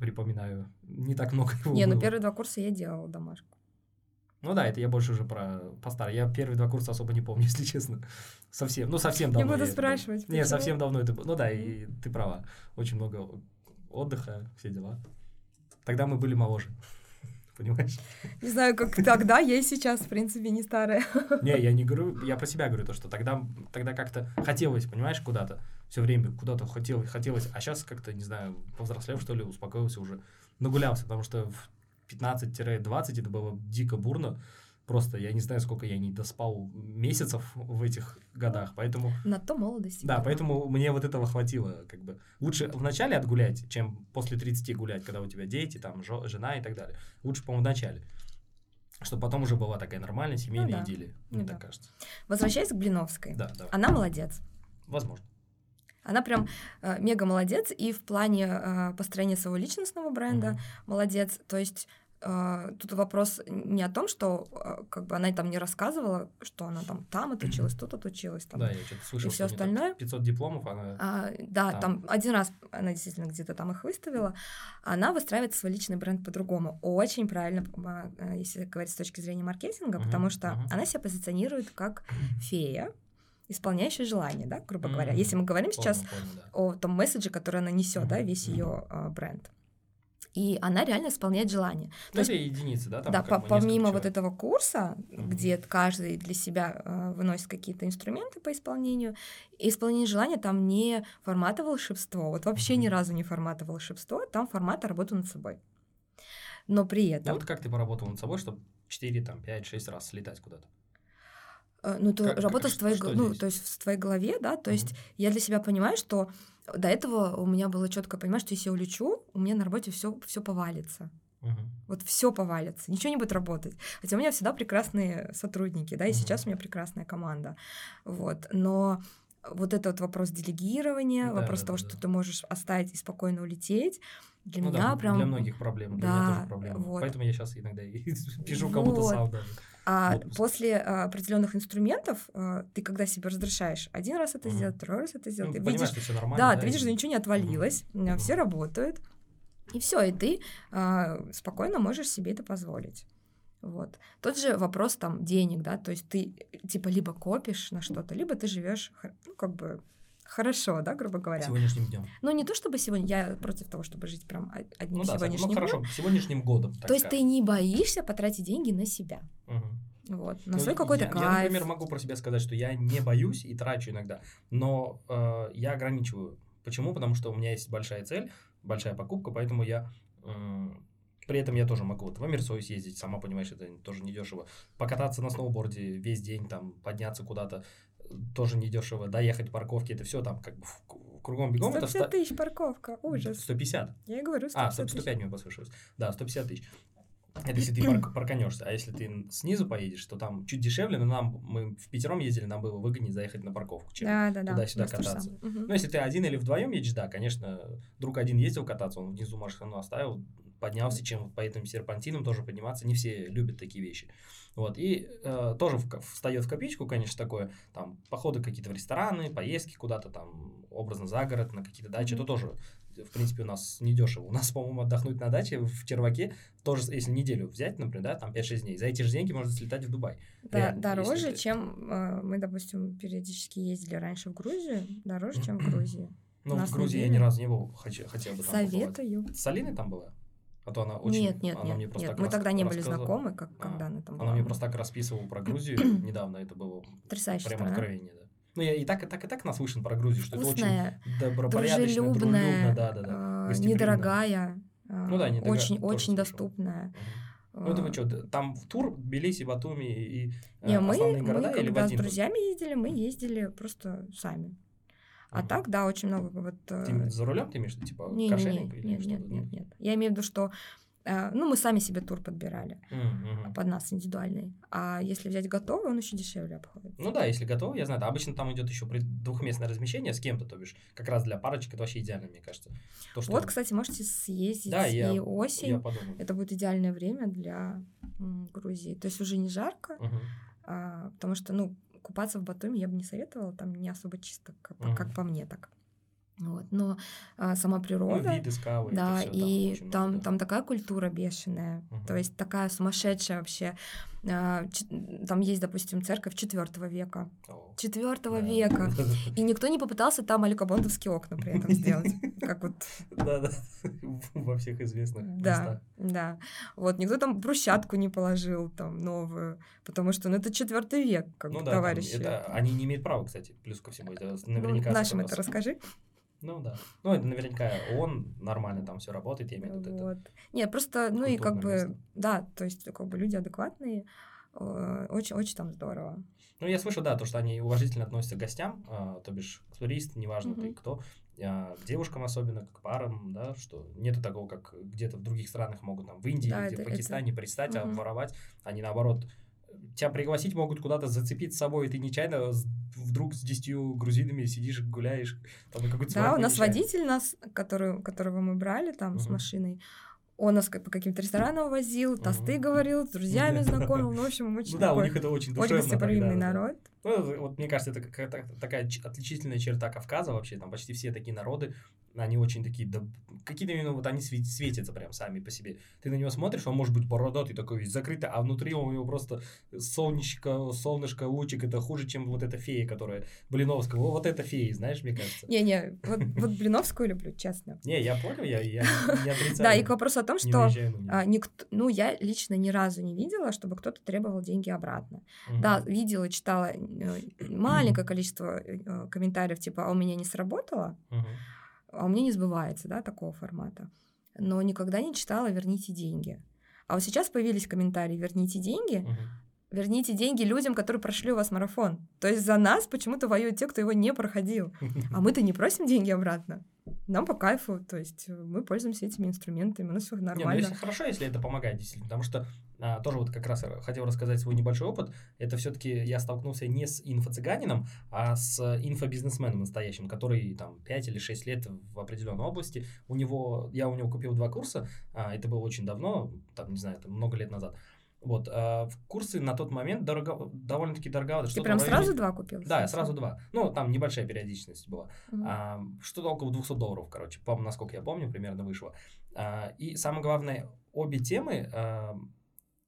Припоминаю, не так много его Не, ну первые два курса я делала домашку. Ну да, это я больше уже про постарше. Я первые два курса особо не помню, если честно. Совсем, ну совсем давно. Не буду спрашивать. Не, совсем давно это было. Ну да, и ты права. Очень много отдыха, все дела. Тогда мы были моложе. Понимаешь? Не знаю, как тогда, я и сейчас, в принципе, не старая. Не, я не говорю, я про себя говорю, то, что тогда, тогда как-то хотелось, понимаешь, куда-то. Все время куда-то хотелось, хотелось, а сейчас как-то, не знаю, повзрослел, что ли, успокоился уже, нагулялся, потому что в 15-20 это было дико бурно, Просто я не знаю, сколько я не доспал месяцев в этих годах, поэтому... На то молодости. Да, поэтому мне вот этого хватило, как бы. Лучше вначале отгулять, чем после 30 гулять, когда у тебя дети, там, жена и так далее. Лучше, по-моему, в начале. Чтобы потом уже была такая нормальная семейная ну, да. идиллия, мне ну, так да. кажется. Возвращаясь к Блиновской. Да, да. Она молодец. Возможно. Она прям э, мега молодец и в плане э, построения своего личностного бренда mm-hmm. молодец. То есть Uh, тут вопрос не о том, что uh, как бы она там не рассказывала, что она там там отучилась, тут отучилась, там, да, я что-то слышал, и все остальное. 500 дипломов она. А, да, там. там один раз она действительно где-то там их выставила. Она выстраивает свой личный бренд по-другому. Очень правильно, а, если говорить с точки зрения маркетинга, uh-huh, потому что uh-huh. она себя позиционирует как фея, исполняющая желание, да, грубо mm-hmm. говоря. Если мы говорим помню, сейчас помню, да. о том месседже, который она несет, mm-hmm. да, весь ее uh, бренд и она реально исполняет желание. Ну, То это есть, единицы, да? Там да, по помимо вот этого курса, mm-hmm. где каждый для себя э, выносит какие-то инструменты по исполнению, исполнение желания там не формата волшебство, вот вообще mm-hmm. ни разу не формата волшебство, там формата работы над собой. Но при этом... А вот как ты поработал над собой, чтобы 4, там, 5, 6 раз слетать куда-то? Э, ну, то как, работа как, с твоей, ну, то есть в твоей голове, да, то mm-hmm. есть я для себя понимаю, что до этого у меня было четко понимать, что если я улечу, у меня на работе все, все повалится. Uh-huh. Вот все повалится, ничего не будет работать. Хотя у меня всегда прекрасные сотрудники, да, и uh-huh. сейчас у меня прекрасная команда. Вот. Но вот этот вот вопрос делегирования, да, вопрос да, того, да, что ты можешь оставить и спокойно улететь, для ну, меня да, прям... Для многих проблем, для да, меня тоже проблема. Вот. Поэтому я сейчас иногда и пишу кому-то сам даже. А вот. после а, определенных инструментов а, ты когда себе разрешаешь один раз это угу. сделать, второй раз это сделать, ну, ты видишь, что все нормально, да, да, ты видишь, что ничего не отвалилось, угу. все работают, и все, и ты а, спокойно можешь себе это позволить. Вот. Тот же вопрос там денег, да, то есть ты типа либо копишь на что-то, либо ты живешь, ну, как бы хорошо, да, грубо говоря. Сегодняшним днем. Ну, не то чтобы сегодня, я против того, чтобы жить прям одним ну, да, сегодняшним ну, хорошо, сегодняшним годом. То есть ты не боишься потратить деньги на себя. Угу. Вот, ну, свой какой-то я, кайф. Я, например, могу про себя сказать, что я не боюсь и трачу иногда, но э, я ограничиваю. Почему? Потому что у меня есть большая цель, большая покупка, поэтому я э, при этом я тоже могу вот в Амерсой съездить, сама понимаешь, это тоже недешево. Покататься на сноуборде весь день, там, подняться куда-то тоже недешево, доехать парковки, это все там как бы кругом бегом. 150 это тысяч парковка, ужас. 150. Я и говорю, 150 А, 100, 105 мне послышалось. Да, 150 тысяч. Это если ты парканешься, а если ты снизу поедешь, то там чуть дешевле, но нам мы в пятером ездили, нам было выгоднее заехать на парковку, чем да, да, туда-сюда да, кататься. Угу. Ну, если ты один или вдвоем едешь, да, конечно, друг один ездил кататься, он внизу машину оставил, поднялся, чем по этим серпантинам тоже подниматься. Не все любят такие вещи. Вот, и э, тоже в, встает в копеечку, конечно, такое, там, походы какие-то в рестораны, поездки куда-то там, образно за город, на какие-то дачи, mm-hmm. это тоже в принципе, у нас недешево. У нас, по-моему, отдохнуть на даче в Черваке, тоже, если неделю взять, например, да, там 5-6 дней, за эти же деньги можно слетать в Дубай. Да, Реально, дороже, ты... чем э, мы, допустим, периодически ездили раньше в Грузию, дороже, чем в Грузии. Ну, в Грузии я ни разу не был, хочу, хотел бы там Советую. Побывать. С Алиной там была? А то она очень... Нет, нет, она нет, мне просто нет. мы тогда не были знакомы, как, а, когда она там Она была. мне просто так расписывала про Грузию недавно, это было Потрясающая прям страна. откровение, да. Ну, я и так, и так, и так наслышан про Грузию, что Вкусная, это очень добропорядочная, дружелюбная, да, да, да, э, недорогая, ну, да, недорогая, очень, очень доступная. Ну, это вы что, там в тур Тбилиси, Батуми и э, Не, мы, города мы, или когда с друзьями ездили, мы ездили просто сами. А mm так, да, очень много вот... Ты э, за рулем ты имеешь, типа, не, кошельник? Не, нет, нет, нет, нет. Я имею в виду, что ну, мы сами себе тур подбирали mm-hmm. под нас индивидуальный. А если взять готовый, он еще дешевле обходится. Ну да, если готовый, я знаю, да, обычно там идет еще двухместное размещение с кем-то, то бишь, как раз для парочек это вообще идеально, мне кажется. То, что... Вот, кстати, можете съездить да, и я, осень. Я это будет идеальное время для Грузии. То есть уже не жарко, mm-hmm. а, потому что, ну, купаться в Батуми я бы не советовала, там не особо чисто, как, mm-hmm. как по мне так. Вот. Но а, сама природа, ну, виды скалы, да, и там, там, там такая культура бешеная, угу. то есть такая сумасшедшая вообще. А, там есть, допустим, церковь четвертого века, четвертого да. века, и никто не попытался там аликобондовские окна при этом сделать, как вот. Да, да, во всех известных. Да, да. Вот никто там брусчатку не положил там новую, потому что, ну, это четвертый век, как ну, бы, да, товарищи. они не имеют права, кстати, плюс ко всему, это ну, наверняка. Ну, нашим это расскажи. Ну да. Ну, это наверняка он нормально там все работает, я имею в виду. Вот. Это Нет, просто, ну и как место. бы, да, то есть как бы люди адекватные, очень-очень э, там здорово. Ну, я слышу, да, то, что они уважительно относятся к гостям, э, то бишь к туристам, неважно mm-hmm. ты кто, э, к девушкам особенно, к парам, да, что нету такого, как где-то в других странах могут там в Индии да, или в Пакистане это... пристать, mm-hmm. обворовать, они наоборот тебя пригласить могут куда-то зацепить с собой, и ты нечаянно вдруг с десятью грузинами сидишь, гуляешь. Там, да, у нас мешает. водитель, нас, который, которого мы брали там угу. с машиной, он нас по каким-то ресторанам возил, тосты говорил, с друзьями знакомил. Ну, в общем, очень ну, да, у них это очень душевно. Очень гостеприимный народ. Ну, вот мне кажется, это какая-то такая отличительная черта Кавказа вообще. Там почти все такие народы они очень такие, да, какие-то именно вот они светятся прям сами по себе. Ты на него смотришь, он может быть бородатый такой весь закрытый, а внутри у него просто солнечко, солнышко, лучик, это хуже, чем вот эта фея, которая Блиновская. Вот, вот эта фея, знаешь, мне кажется. Не-не, вот, вот Блиновскую люблю, честно. Не, я понял, я, я не отрицаю. Да, и к вопросу о том, что а, никто, ну, я лично ни разу не видела, чтобы кто-то требовал деньги обратно. Да, видела, читала маленькое количество э, комментариев, типа, а у меня не сработало, а у меня не сбывается, да, такого формата. Но никогда не читала «Верните деньги». А вот сейчас появились комментарии «Верните деньги». Верните деньги людям, которые прошли у вас марафон. То есть за нас почему-то воюют те, кто его не проходил. А мы-то не просим деньги обратно нам по кайфу, то есть э, мы пользуемся этими инструментами, у нас все нормально. Не, ну, если хорошо, если это помогает, действительно, потому что а, тоже вот как раз хотел рассказать свой небольшой опыт, это все-таки я столкнулся не с инфо-цыганином, а с инфобизнесменом настоящим, который там 5 или 6 лет в определенной области, у него, я у него купил два курса, а, это было очень давно, там, не знаю, это много лет назад, вот, а, курсы на тот момент дорого, довольно-таки дороговато. Ты прям сразу два купил? Да, я сразу два. Ну, там небольшая периодичность была. Угу. А, что-то около 200 долларов, короче, по насколько я помню, примерно вышло. А, и самое главное, обе темы, а,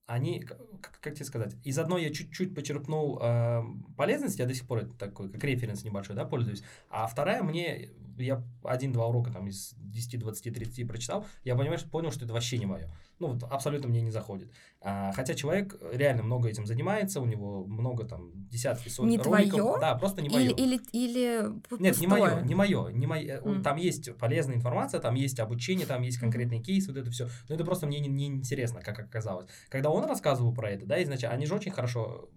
они, как, как тебе сказать, из одной я чуть-чуть почерпнул э, полезность, я до сих пор это такой, как референс небольшой, да, пользуюсь, а вторая мне, я один-два урока там из 10, 20, 30 прочитал, я понимаю, что понял, что это вообще не мое ну, вот абсолютно мне не заходит. А, хотя человек реально много этим занимается, у него много там десятки, сотни не роликов. Твое? Да, просто не мое. Или, или, или Нет, не мое, не мое. Не мое. Mm. Там есть полезная информация, там есть обучение, там есть конкретный кейс, вот это все. Но это просто мне не, не интересно, как оказалось. Когда он рассказывал про это, да, изначально, они же очень хорошо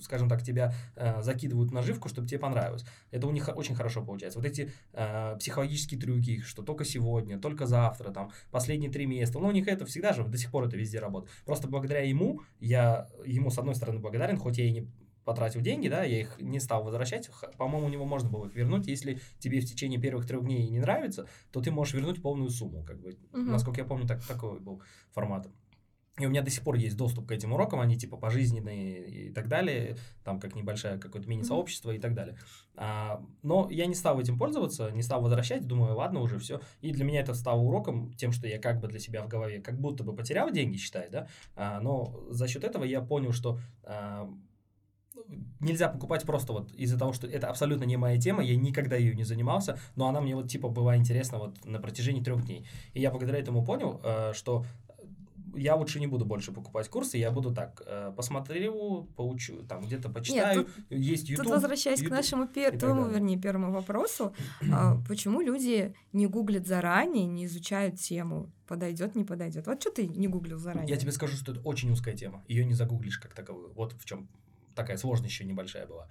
скажем так, тебя э, закидывают наживку, чтобы тебе понравилось. Это у них очень хорошо получается. Вот эти э, психологические трюки, что только сегодня, только завтра, там, последние три места, ну, у них это всегда же, до сих пор это везде работает. Просто благодаря ему, я ему, с одной стороны, благодарен, хоть я и не потратил деньги, да, я их не стал возвращать. По-моему, у него можно было их вернуть. Если тебе в течение первых трех дней не нравится, то ты можешь вернуть полную сумму. Как бы. Угу. Насколько я помню, так, такой был формат. И у меня до сих пор есть доступ к этим урокам, они типа пожизненные и так далее, там как небольшое какое-то мини-сообщество и так далее. А, но я не стал этим пользоваться, не стал возвращать, думаю, ладно, уже все. И для меня это стало уроком, тем, что я как бы для себя в голове как будто бы потерял деньги, считай, да, а, но за счет этого я понял, что а, нельзя покупать просто вот из-за того, что это абсолютно не моя тема, я никогда ее не занимался, но она мне вот типа была интересна вот на протяжении трех дней. И я благодаря этому понял, э, что я лучше не буду больше покупать курсы, я буду так, э, посмотрю, поучу, там где-то почитаю, Нет, тут, есть YouTube. Тут возвращаясь YouTube, к нашему пер- твоему, вернее, первому вопросу, а, почему люди не гуглят заранее, не изучают тему, подойдет, не подойдет. Вот что ты не гуглил заранее? Я тебе скажу, что это очень узкая тема, ее не загуглишь как таковую. Вот в чем такая сложность еще небольшая была.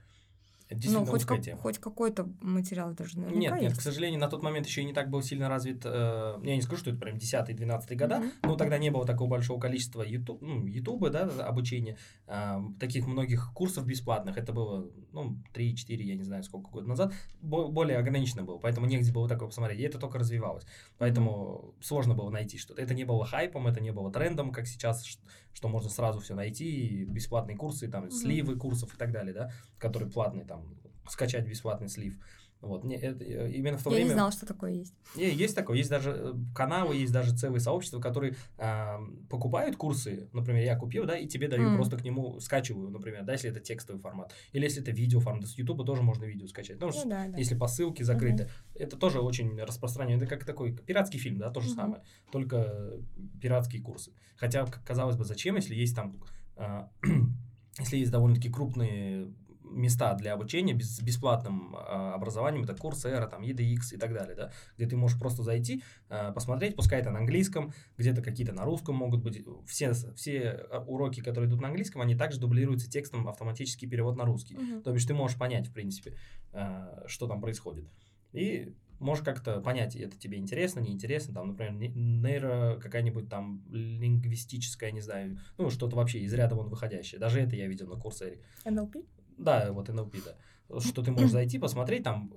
Ну, хоть, как, хоть какой-то материал даже наверняка Нет, есть. нет, к сожалению, на тот момент еще и не так был сильно развит, э, я не скажу, что это прям 10-12 года, mm-hmm. но тогда не было такого большого количества YouTube, ну, YouTube да, обучения, э, таких многих курсов бесплатных, это было, ну, 3-4, я не знаю, сколько год назад, более ограничено было, поэтому негде было такое посмотреть, и это только развивалось, поэтому mm-hmm. сложно было найти что-то, это не было хайпом, это не было трендом, как сейчас, что, что можно сразу все найти, бесплатные курсы, там, mm-hmm. сливы курсов и так далее, да, которые платные, там, скачать бесплатный слив. Вот, не, это, э, именно в то Я время... не знал, что такое есть. Не, есть такое, есть даже э, каналы, есть даже целые сообщества, которые э, покупают курсы, например, я купил, да, и тебе даю, mm. просто к нему скачиваю, например, да, если это текстовый формат, или если это видео формат, с YouTube тоже можно видео скачать, ну, ну да, да. если по ссылке закрыты, mm-hmm. это тоже очень распространено, это как такой пиратский фильм, да, то же mm-hmm. самое, только пиратские курсы, хотя, казалось бы, зачем, если есть там, э, если есть довольно-таки крупные места для обучения без, бесплатным э, образованием, это Coursera, там, EDX и так далее, да, где ты можешь просто зайти, э, посмотреть, пускай это на английском, где-то какие-то на русском могут быть, все, все уроки, которые идут на английском, они также дублируются текстом автоматический перевод на русский, uh-huh. то бишь ты можешь понять, в принципе, э, что там происходит. И можешь как-то понять, это тебе интересно, неинтересно, там, например, нейро какая-нибудь там лингвистическая, не знаю, ну, что-то вообще из ряда вон выходящее. Даже это я видел на курсе. NLP? Да, вот NLP, да. Что ты можешь зайти, посмотреть, там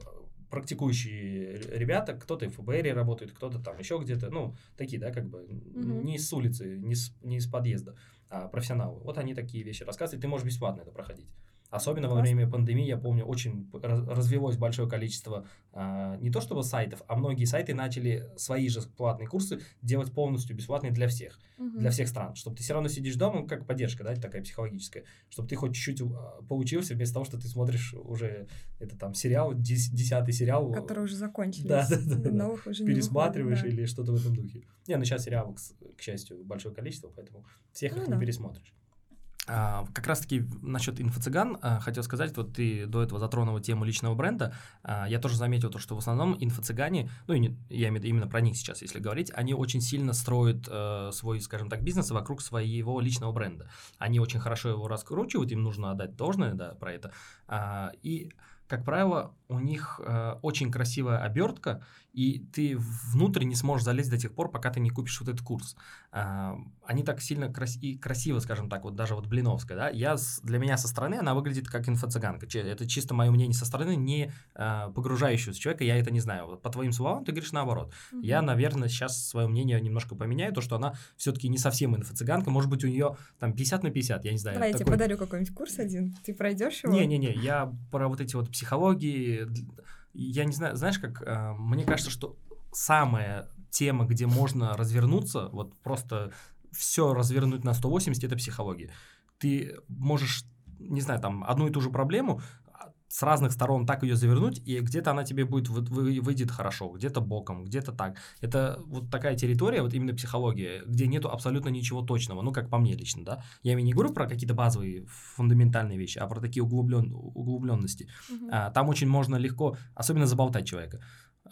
практикующие ребята, кто-то в ФБР работает, кто-то там еще где-то, ну, такие, да, как бы, mm-hmm. не с улицы, не, с, не из подъезда, а профессионалы. Вот они такие вещи рассказывают, ты можешь бесплатно это проходить. Особенно во время пандемии, я помню, очень развелось большое количество а, не то чтобы сайтов, а многие сайты начали свои же платные курсы делать полностью бесплатные для всех, угу. для всех стран, чтобы ты все равно сидишь дома, ну, как поддержка, да, такая психологическая, чтобы ты хоть чуть-чуть а, поучился вместо того, что ты смотришь уже это там сериал, десятый сериал. Который уже закончились. Да, да, да. Новых да. уже Пересматриваешь выходит, да. или что-то в этом духе. Не, ну сейчас сериалов, к, к счастью, большое количество, поэтому всех ну, их да. не пересмотришь. А, как раз-таки насчет инфо-цыган а, хотел сказать, вот ты до этого затронул тему личного бренда, а, я тоже заметил то, что в основном инфо-цыгане, ну, я имею в виду именно про них сейчас, если говорить, они очень сильно строят э, свой, скажем так, бизнес вокруг своего личного бренда. Они очень хорошо его раскручивают, им нужно отдать должное, да, про это. И как правило, у них э, очень красивая обертка, и ты внутрь не сможешь залезть до тех пор, пока ты не купишь вот этот курс. Э, они так сильно крас и красиво, скажем так, вот даже вот Блиновская, да, я, для меня со стороны она выглядит как инфо-цыганка. Это чисто мое мнение со стороны, не э, погружающегося человека, я это не знаю. По твоим словам ты говоришь наоборот. Mm-hmm. Я, наверное, сейчас свое мнение немножко поменяю, то, что она все-таки не совсем инфо-цыганка, может быть, у нее там 50 на 50, я не знаю. Давай, такой... я тебе подарю какой-нибудь курс один, ты пройдешь его? Не-не-не, я про вот эти вот психологии, я не знаю, знаешь, как э, мне кажется, что самая тема, где можно развернуться, вот просто все развернуть на 180, это психология. Ты можешь, не знаю, там одну и ту же проблему с разных сторон так ее завернуть, и где-то она тебе будет вы, выйдет хорошо, где-то боком, где-то так. Это вот такая территория, вот именно психология, где нету абсолютно ничего точного, ну, как по мне лично, да. Я не говорю про какие-то базовые фундаментальные вещи, а про такие углублен, углубленности. Угу. А, там очень можно легко, особенно заболтать человека.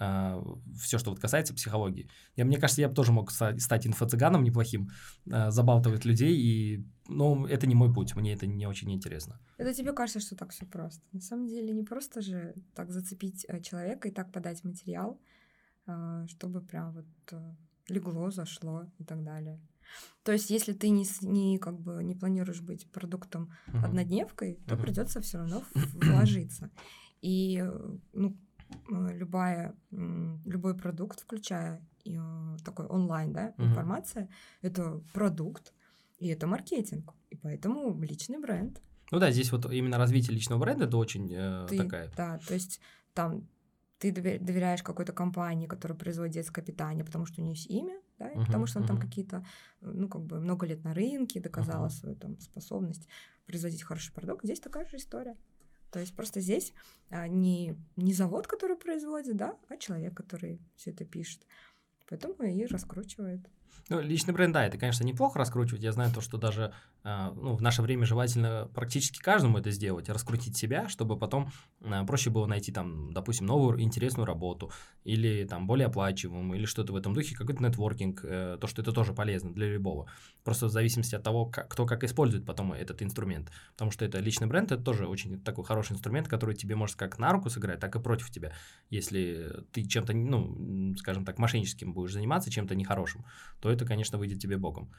э, все, что вот касается психологии. Я, мне кажется, я бы тоже мог стать инфо-цыганом неплохим, э, забалтывать людей, и, ну, это не мой путь, мне это не очень интересно. Это тебе кажется, что так все просто. На самом деле не просто же так зацепить э, человека и так подать материал, э, чтобы прям вот э, легло, зашло и так далее. То есть, если ты не, не как бы не планируешь быть продуктом uh-huh. однодневкой, то uh-huh. придется все равно вложиться. И ну, любая, любой продукт, включая такой онлайн, да, uh-huh. информация, это продукт, и это маркетинг. И поэтому личный бренд. Ну да, здесь вот именно развитие личного бренда это очень э, ты, такая. Да, то есть там ты доверяешь какой-то компании, которая производит детское питание, потому что у нее есть имя, да, uh-huh, потому что он uh-huh. там какие-то, ну, как бы много лет на рынке доказала uh-huh. свою там способность производить хороший продукт. Здесь такая же история. То есть просто здесь а, не, не завод, который производит, да, а человек, который все это пишет. Поэтому и раскручивает. Ну, личный бренд, да, это, конечно, неплохо раскручивать. Я знаю то, что даже ну, в наше время желательно практически каждому это сделать, раскрутить себя, чтобы потом а, проще было найти там, допустим, новую интересную работу или там более оплачиваемую или что-то в этом духе, какой-то нетворкинг, э, то, что это тоже полезно для любого. Просто в зависимости от того, как, кто как использует потом этот инструмент. Потому что это личный бренд, это тоже очень такой хороший инструмент, который тебе может как на руку сыграть, так и против тебя. Если ты чем-то, ну, скажем так, мошенническим будешь заниматься, чем-то нехорошим, то это, конечно, выйдет тебе боком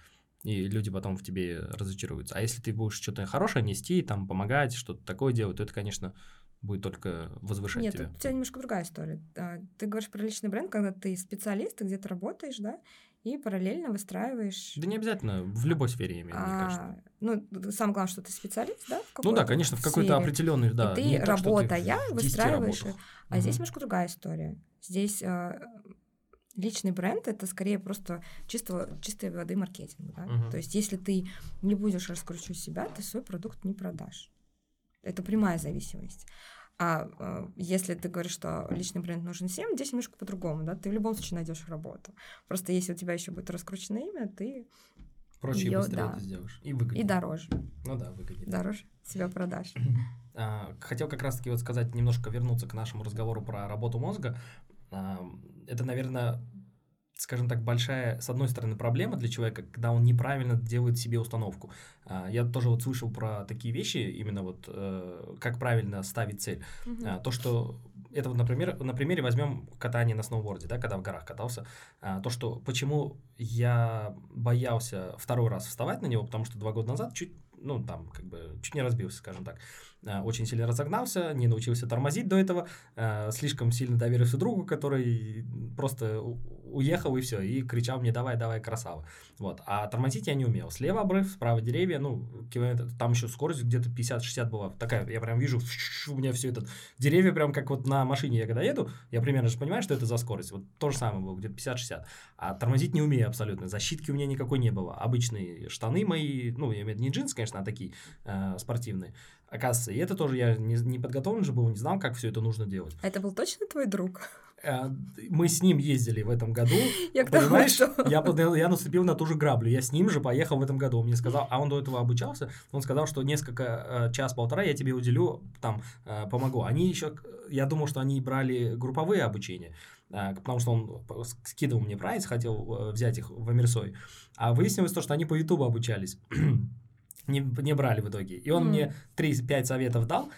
и люди потом в тебе разочаруются. А если ты будешь что-то хорошее нести, там, помогать, что-то такое делать, то это, конечно, будет только возвышать Нет, тебя. Нет, у тебя немножко другая история. А, ты говоришь про личный бренд, когда ты специалист, ты где-то работаешь, да, и параллельно выстраиваешь... Да не обязательно, в любой сфере, я имею а, мне кажется. Ну, самое главное, что ты специалист, да? ну да, конечно, в какой-то определенной, да. И ты, работая, ты выстраиваешь... А угу. здесь немножко другая история. Здесь а, личный бренд это скорее просто чисто, чистой воды маркетинг. Да? Uh-huh. То есть, если ты не будешь раскручивать себя, ты свой продукт не продашь. Это прямая зависимость. А э, если ты говоришь, что личный бренд нужен всем, здесь немножко по-другому, да, ты в любом случае найдешь работу. Просто если у тебя еще будет раскрученное имя, ты проще её, быстрее да. это сделаешь. И выгоднее. И дороже. Ну да, выгоднее. Дороже себя продашь. А, хотел как раз-таки вот сказать, немножко вернуться к нашему разговору про работу мозга это, наверное, скажем так, большая, с одной стороны, проблема для человека, когда он неправильно делает себе установку. А, я тоже вот слышал про такие вещи, именно вот э, как правильно ставить цель. Mm-hmm. То, что это вот, например, на примере возьмем катание на сноуборде, да, когда в горах катался. А, то, что почему я боялся второй раз вставать на него, потому что два года назад чуть ну, там, как бы, чуть не разбился, скажем так. Э, очень сильно разогнался, не научился тормозить до этого, э, слишком сильно доверился другу, который просто уехал и все, и кричал мне «давай, давай, красава». Вот. А тормозить я не умел. Слева обрыв, справа деревья, ну, километр, там еще скорость где-то 50-60 была. Такая, я прям вижу, у меня все это, деревья прям как вот на машине я когда еду, я примерно же понимаю, что это за скорость. Вот то же самое было, где-то 50-60. А тормозить не умею абсолютно. Защитки у меня никакой не было. Обычные штаны мои, ну, я имею в виду не джинсы, конечно, а такие э, спортивные. Оказывается, и это тоже я не, не подготовлен же был, не знал, как все это нужно делать. А это был точно твой друг? Э, мы с ним ездили в этом году. Я понимаешь, я, я наступил на ту же граблю. Я с ним же поехал в этом году. Он мне сказал, а он до этого обучался. Он сказал, что несколько э, час-полтора я тебе уделю, там э, помогу. Они еще, я думал, что они брали групповые обучения потому что он скидывал мне прайс, хотел взять их в Амерсой. А выяснилось то, что они по Ютубу обучались не, не брали в итоге. И он mm. мне 3-5 советов дал,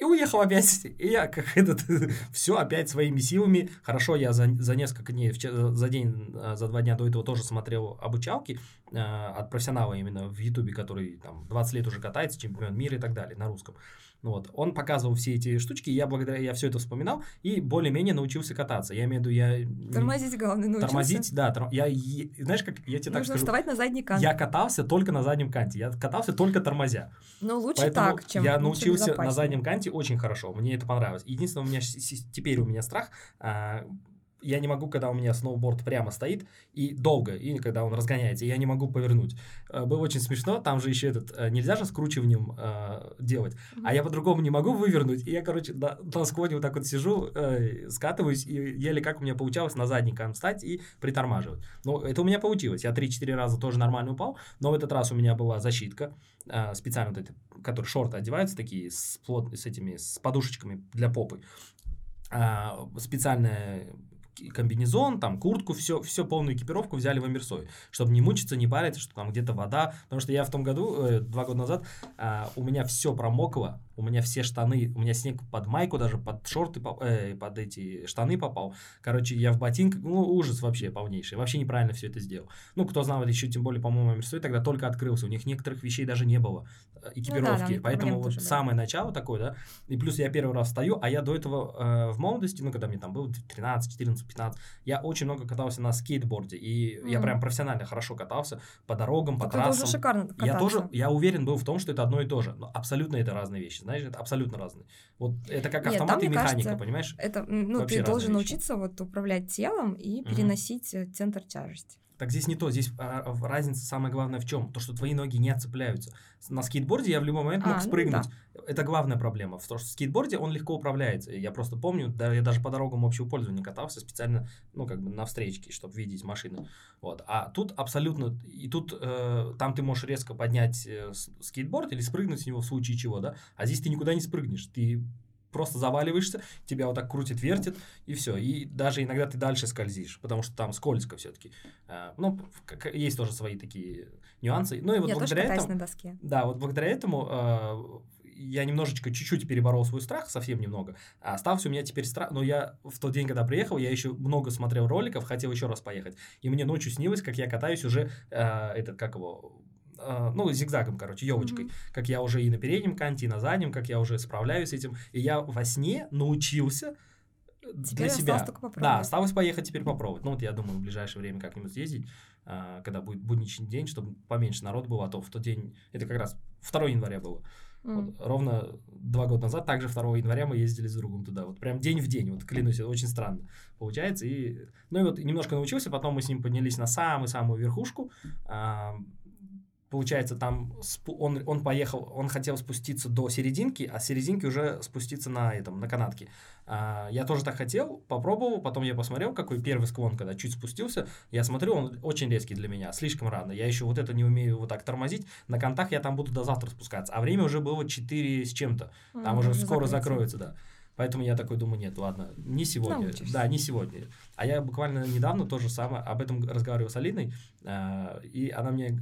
и уехал опять. И я как этот, все опять своими силами. Хорошо, я за, за несколько дней, за день, а, за два дня до этого тоже смотрел обучалки э, от профессионала именно в Ютубе, который там 20 лет уже катается, чемпион мира и так далее на русском. Ну вот, он показывал все эти штучки, я благодаря, я все это вспоминал и более-менее научился кататься. Я имею в виду, я... Тормозить, главное, научился. Тормозить, да. Тор... Я, я, знаешь, как я тебе Нужно так скажу. вставать на задний кант. Я катался только на заднем канте, я катался только тормозя. Ну, лучше Поэтому так, чем Я научился на заднем канте очень хорошо, мне это понравилось. Единственное, у меня теперь у меня страх, а, я не могу, когда у меня сноуборд прямо стоит и долго, и когда он разгоняется, я не могу повернуть. Э, было очень смешно, там же еще этот, э, нельзя же скручиванием э, делать, mm-hmm. а я по-другому не могу вывернуть, и я, короче, на, на склоне вот так вот сижу, э, скатываюсь, и еле как у меня получалось на задний кант встать и притормаживать. Ну, это у меня получилось, я 3-4 раза тоже нормально упал, но в этот раз у меня была защитка, э, специально вот эти, которые шорты одеваются такие, с, плот, с этими, с подушечками для попы. А, специальная комбинезон, там, куртку, все, все полную экипировку взяли в Амирсой, чтобы не мучиться, не париться, что там где-то вода, потому что я в том году, э, два года назад, э, у меня все промокло, у меня все штаны, у меня снег под майку даже, под шорты, э, под эти штаны попал. Короче, я в ботинках, ну, ужас вообще полнейший. Вообще неправильно все это сделал. Ну, кто знал, еще тем более, по-моему, Амирсой тогда только открылся. У них некоторых вещей даже не было, экипировки. Ну, да, Поэтому вот тоже, самое да. начало такое, да. И плюс я первый раз встаю, а я до этого э, в молодости, ну, когда мне там было 13, 14, 15, я очень много катался на скейтборде. И mm. я прям профессионально хорошо катался по дорогам, по так трассам. Это уже шикарно кататься. Я тоже, я уверен был в том, что это одно и то же. Но абсолютно это разные вещи знаешь, это абсолютно разные. Вот это как Нет, автомат и механика, кажется, понимаешь? Это, ну, Вообще ты должен вещи. научиться вот управлять телом и переносить угу. центр тяжести. Так здесь не то, здесь а, разница самая главная в чем? То, что твои ноги не отцепляются. На скейтборде я в любой момент мог а, ну спрыгнуть. Ну, да. Это главная проблема. В том, что в скейтборде он легко управляется. Я просто помню, да, я даже по дорогам общего пользования катался специально, ну, как бы на встречке, чтобы видеть машины. Вот. А тут абсолютно, и тут э, там ты можешь резко поднять э, скейтборд или спрыгнуть с него в случае чего, да? А здесь ты никуда не спрыгнешь. Ты просто заваливаешься, тебя вот так крутит, вертит, и все. И даже иногда ты дальше скользишь, потому что там скользко все-таки. А, ну, есть тоже свои такие нюансы. Ну и вот я благодаря тоже этому... на доске. Да, вот благодаря этому а, я немножечко, чуть-чуть переборол свой страх, совсем немного. А остался у меня теперь страх. Но я в тот день, когда приехал, я еще много смотрел роликов, хотел еще раз поехать. И мне ночью снилось, как я катаюсь уже, э, этот, как его, ну, зигзагом, короче, елочкой, mm-hmm. как я уже и на переднем канте, и на заднем, как я уже справляюсь с этим. И я во сне научился теперь для себя. Да, осталось поехать теперь попробовать. Ну, вот я думаю, в ближайшее время как-нибудь съездить, а, когда будет будничный день, чтобы поменьше народ было, а то в тот день, это как раз 2 января было. Mm. Вот, ровно два года назад, также 2 января мы ездили с другом туда. Вот прям день в день, вот клянусь, это очень странно получается. И, ну и вот немножко научился, потом мы с ним поднялись на самую-самую верхушку получается, там он, он поехал, он хотел спуститься до серединки, а с серединки уже спуститься на этом, на канатке. А, я тоже так хотел, попробовал, потом я посмотрел, какой первый склон, когда чуть спустился, я смотрю, он очень резкий для меня, слишком рано. Я еще вот это не умею вот так тормозить. На контах я там буду до завтра спускаться, а время уже было 4 с чем-то. Там mm, уже скоро закроется, да. Поэтому я такой думаю, нет, ладно, не сегодня. Научишься. Да, не сегодня. А я буквально недавно тоже самое об этом разговаривал с Алиной, э, и она мне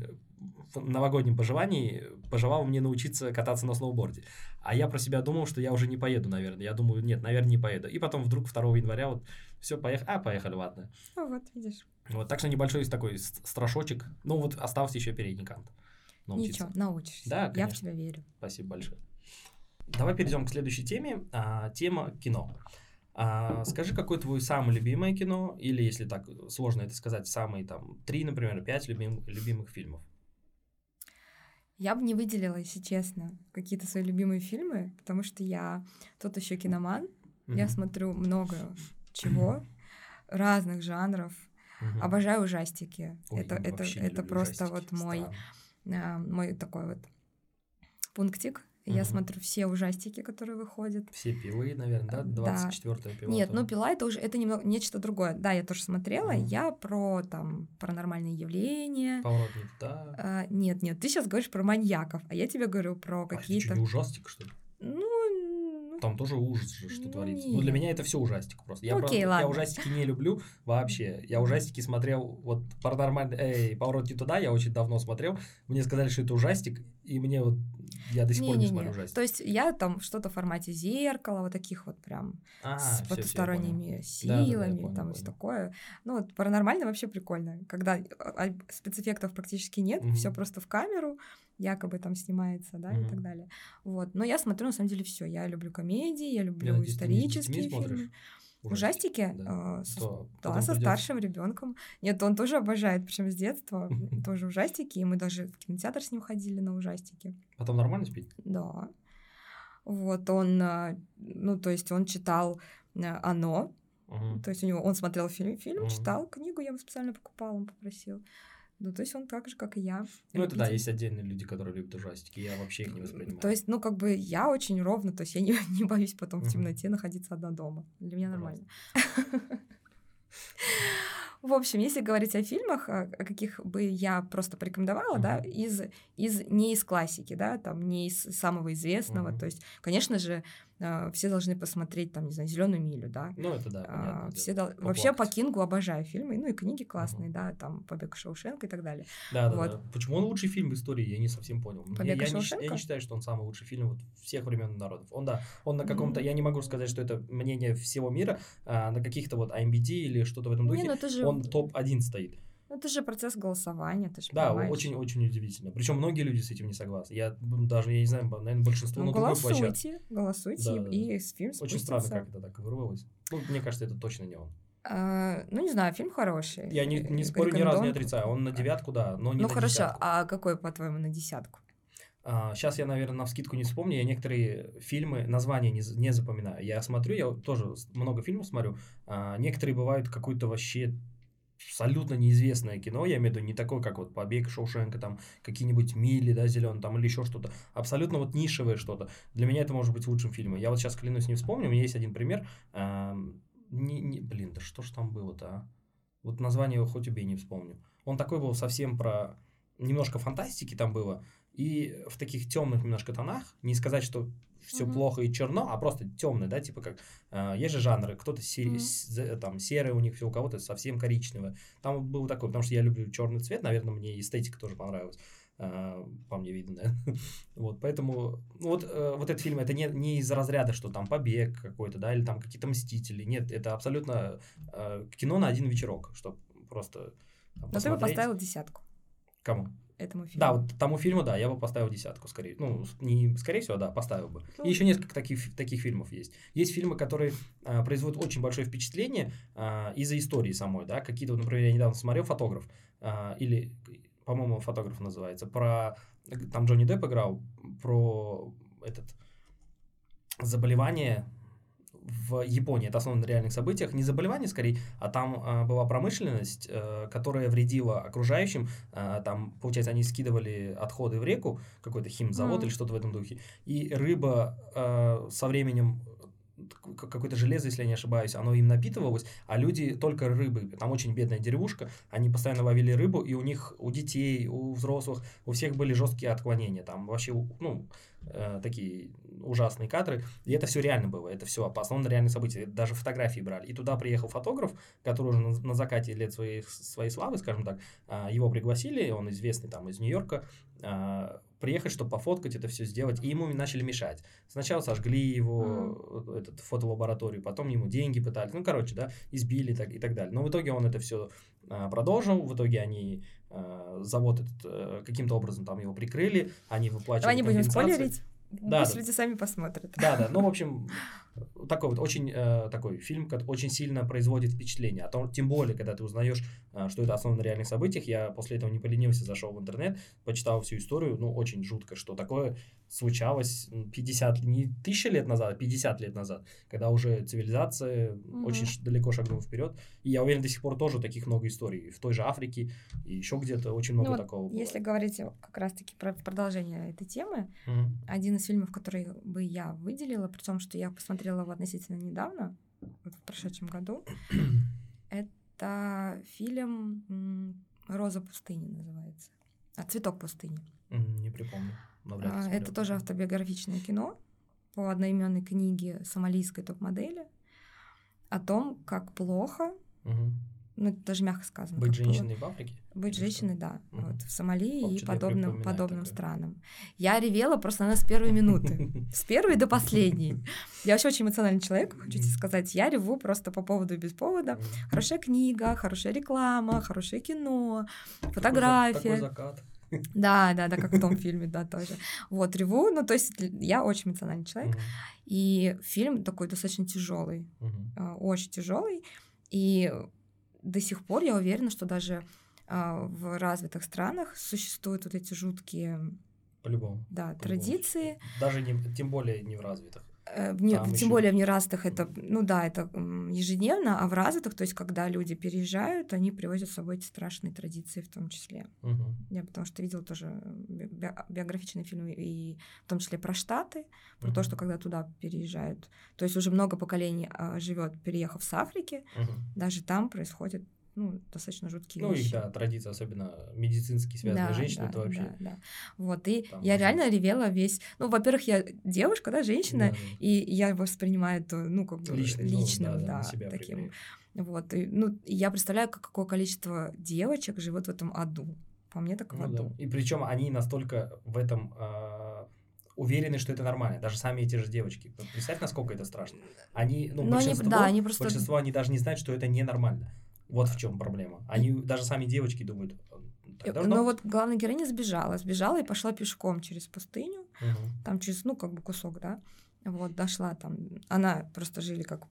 в новогоднем пожелании пожелал мне научиться кататься на сноуборде. А я про себя думал, что я уже не поеду, наверное. Я думаю, нет, наверное, не поеду. И потом вдруг 2 января вот все, поехали. А, поехали, ладно. Ну вот, видишь. Вот, так что небольшой такой страшочек. Ну вот остался еще передний кант. Научиться. Ничего, научишься. Да, конечно. Я в тебя верю. Спасибо большое. Давай перейдем к следующей теме. А, тема кино. А, скажи, какое твое самое любимое кино, или если так сложно это сказать, самые там три, например, пять любим, любимых фильмов? Я бы не выделила, если честно, какие-то свои любимые фильмы, потому что я тот еще киноман. Mm-hmm. Я смотрю много чего, разных жанров. Mm-hmm. Обожаю ужастики. Ой, это это это просто вот мой э, мой такой вот пунктик. Угу. Я смотрю все ужастики, которые выходят. Все пилы, наверное, да? 24 да. пила. Нет, ну пила это уже это немного нечто другое. Да, я тоже смотрела. Угу. Я про там паранормальные явления. Поворот не туда. А, нет, нет, ты сейчас говоришь про маньяков, а я тебе говорю про какие-то. А это что, не ужастик, что ли? Там тоже ужас же, что ну, творится. Нет. Ну, для меня это все ужастик просто. Я, Окей, правда, я ужастики не люблю вообще. Я ужастики смотрел, вот паранормальный, эй, поворот не туда, я очень давно смотрел. Мне сказали, что это ужастик, и мне вот я до сих пор не, не смотрю ужастик. То есть я там что-то в формате зеркала, вот таких вот прям а, с все, потусторонними все, силами, да, да, да, понял, там все такое. Ну вот паранормально вообще прикольно, когда а, а, спецэффектов практически нет, угу. все просто в камеру, якобы там снимается, да, угу. и так далее. Вот. Но я смотрю на самом деле все. Я люблю комедии, я люблю я исторические фильмы. Смотришь? Ужастики? Да, а, Что? да со старшим ребенком. Нет, он тоже обожает, причем с детства. Тоже ужастики. И мы даже в кинотеатр с ним ходили на ужастики. Потом нормально спит? Да. Вот он, а, ну, то есть он читал а, «Оно», то есть у него, он смотрел фильм, фильм читал книгу, я ему специально покупала, он попросил. Ну, то есть он так же, как и я. Ну, это да, есть отдельные люди, которые любят ужастики, я вообще их не воспринимаю. То есть, ну, как бы я очень ровно, то есть я не, не боюсь потом в темноте находиться одна дома. Для меня нормально. В общем, если говорить о фильмах, о каких бы я просто порекомендовала, да, из, из не из классики, да, там не из самого известного, то есть, конечно же, все должны посмотреть, там, не знаю, зеленую милю, да. Ну, это да. А, все дол... Вообще по Кингу обожаю фильмы, ну и книги классные, угу. да, там Побег Шоушенка и так далее. Да, да, вот. да. Почему он лучший фильм в истории, я не совсем понял. Побег я, я, не, я не считаю, что он самый лучший фильм вот всех времен народов. Он, да, он на каком-то, mm я не могу сказать, что это мнение всего мира, а на каких-то вот IMBD или что-то в этом духе, не, ну, же... он топ-1 стоит. Ну, это же процесс голосования, ты же Да, очень-очень удивительно. Причем многие люди с этим не согласны. Я даже, я не знаю, наверное, большинство ну, на голосуйте, площадке. голосуйте, да, и да. фильм Очень странно, как это так вырвалось. Ну, мне кажется, это точно не он. А, ну, не знаю, фильм хороший. Я не, не спорю, ни разу не отрицаю. Он на девятку, да, но не Ну, на хорошо, десятку. а какой, по-твоему, на десятку? А, сейчас я, наверное, на вскидку не вспомню. Я некоторые фильмы, названия не, не запоминаю. Я смотрю, я тоже много фильмов смотрю. А, некоторые бывают какой-то вообще абсолютно неизвестное кино, я имею в виду не такое, как вот «Побег Шоушенка», там какие-нибудь «Мили», да, «Зеленый», там или еще что-то, абсолютно вот нишевое что-то. Для меня это может быть лучшим фильмом. Я вот сейчас, клянусь, не вспомню, у меня есть один пример. А, не, не, блин, да что ж там было-то, а? Вот название его хоть убей не вспомню. Он такой был совсем про... Немножко фантастики там было, и в таких темных немножко тонах, не сказать, что все mm-hmm. плохо и черно, а просто темный, да, типа как э, есть же жанры, кто-то се- mm-hmm. с, там серый у них все, у кого-то совсем коричневое. Там был такой, потому что я люблю черный цвет, наверное, мне эстетика тоже понравилась. Uh, по мне видно, да. вот, поэтому, ну, вот, uh, вот этот фильм, это не, не из разряда, что там побег какой-то, да, или там какие-то мстители, нет, это абсолютно uh, кино на один вечерок, чтобы просто там, Но ты бы поставил десятку. Кому? Этому фильму. Да, вот тому фильму, да, я бы поставил десятку, скорее. Ну, не скорее всего, да, поставил бы. Ну, и еще несколько таких, таких фильмов есть. Есть фильмы, которые а, производят очень большое впечатление а, из-за истории самой, да. Какие-то, вот, например, я недавно смотрел «Фотограф», а, или, по-моему, «Фотограф» называется, про... Там Джонни Депп играл, про этот заболевание в Японии, это основано на реальных событиях, не заболевание скорее, а там э, была промышленность, э, которая вредила окружающим, э, там, получается, они скидывали отходы в реку, какой-то химзавод mm. или что-то в этом духе, и рыба э, со временем какое-то железо, если я не ошибаюсь, оно им напитывалось, а люди только рыбы. Там очень бедная деревушка, они постоянно ловили рыбу, и у них, у детей, у взрослых, у всех были жесткие отклонения. Там вообще, ну, э, такие ужасные кадры. И это все реально было, это все по основным реальным событиям. Даже фотографии брали. И туда приехал фотограф, который уже на, на закате лет своей, своей славы, скажем так, э, его пригласили, он известный там из Нью-Йорка, э, приехать, чтобы пофоткать это все сделать, и ему начали мешать. Сначала сожгли его, mm. этот, фотолабораторию, потом ему деньги пытались, ну, короче, да, избили так, и так далее. Но в итоге он это все а, продолжил, в итоге они а, завод этот а, каким-то образом там его прикрыли, они выплачивали Давай не будем спойлерить. Да, Пусть да. люди сами посмотрят. Да, да. Ну, в общем, такой вот очень э, такой фильм, который очень сильно производит впечатление. А то, тем более, когда ты узнаешь, э, что это основано на реальных событиях, я после этого не поленился, зашел в интернет, почитал всю историю, ну, очень жутко, что такое случалось 50, не тысяча лет назад, а 50 лет назад, когда уже цивилизация угу. очень далеко шагнула вперед. И я уверен, до сих пор тоже таких много историй. В той же Африке и еще где-то очень много ну, такого. Вот, если говорить как раз-таки про продолжение этой темы, угу. один из фильмов, который бы я выделила, при том, что я посмотрела его относительно недавно, вот в прошедшем году, это фильм «Роза пустыни» называется. А «Цветок пустыни». Не припомню. А, это тоже автобиографичное кино по одноименной книге сомалийской топ-модели о том, как плохо, угу. ну это даже мягко сказано. Быть женщиной было. в Африке? Быть женщиной, да, угу. вот в Сомали и подобным, подобным странам. Я ревела просто она с первой минуты, с первой до последней. Я вообще очень эмоциональный человек, хочу тебе сказать. Я реву просто по поводу и без повода. Хорошая книга, хорошая реклама, хорошее кино, фотография. Такой закат. Да, да, да, как в том фильме, да, тоже. Вот, реву, ну, то есть я очень эмоциональный человек, и фильм такой достаточно тяжелый, а, очень тяжелый, и до сих пор я уверена, что даже в развитых странах существуют вот эти жуткие по-любому. Да, по традиции. Даже не, тем более не в развитых. Э, не, тем еще... более в неразвитых это, ну да, это ежедневно, а в развитых, то есть когда люди переезжают, они привозят с собой эти страшные традиции в том числе. Угу. Я потому что видела тоже биографичные фильмы, и в том числе про Штаты, про угу. то, что когда туда переезжают, то есть уже много поколений а, живет, переехав с Африки, угу. даже там происходят ну, достаточно жуткие ну, вещи. Ну, и да, традиции, особенно медицинские связанные да, женщины, да, это вообще... Да, да. Вот, и Там я реально ревела весь... Ну, во-первых, я девушка, да, женщина, да, да. и я воспринимаю это, ну, как бы Лично, личным, ну, да, да таким... Пример. Вот, и, ну, я представляю, какое количество девочек живет в этом аду. По мне так в ну, аду. Да. И причем они настолько в этом э, уверены, что это нормально. Даже сами эти же девочки. Представь, насколько это страшно. Они, ну, Но большинство, они, да, они просто... большинство, они даже не знают, что это ненормально. Вот в чем проблема. Они даже сами девочки думают. Но вот главная героиня сбежала, сбежала и пошла пешком через пустыню, угу. там через, ну, как бы кусок, да, вот, дошла там, она просто жили как,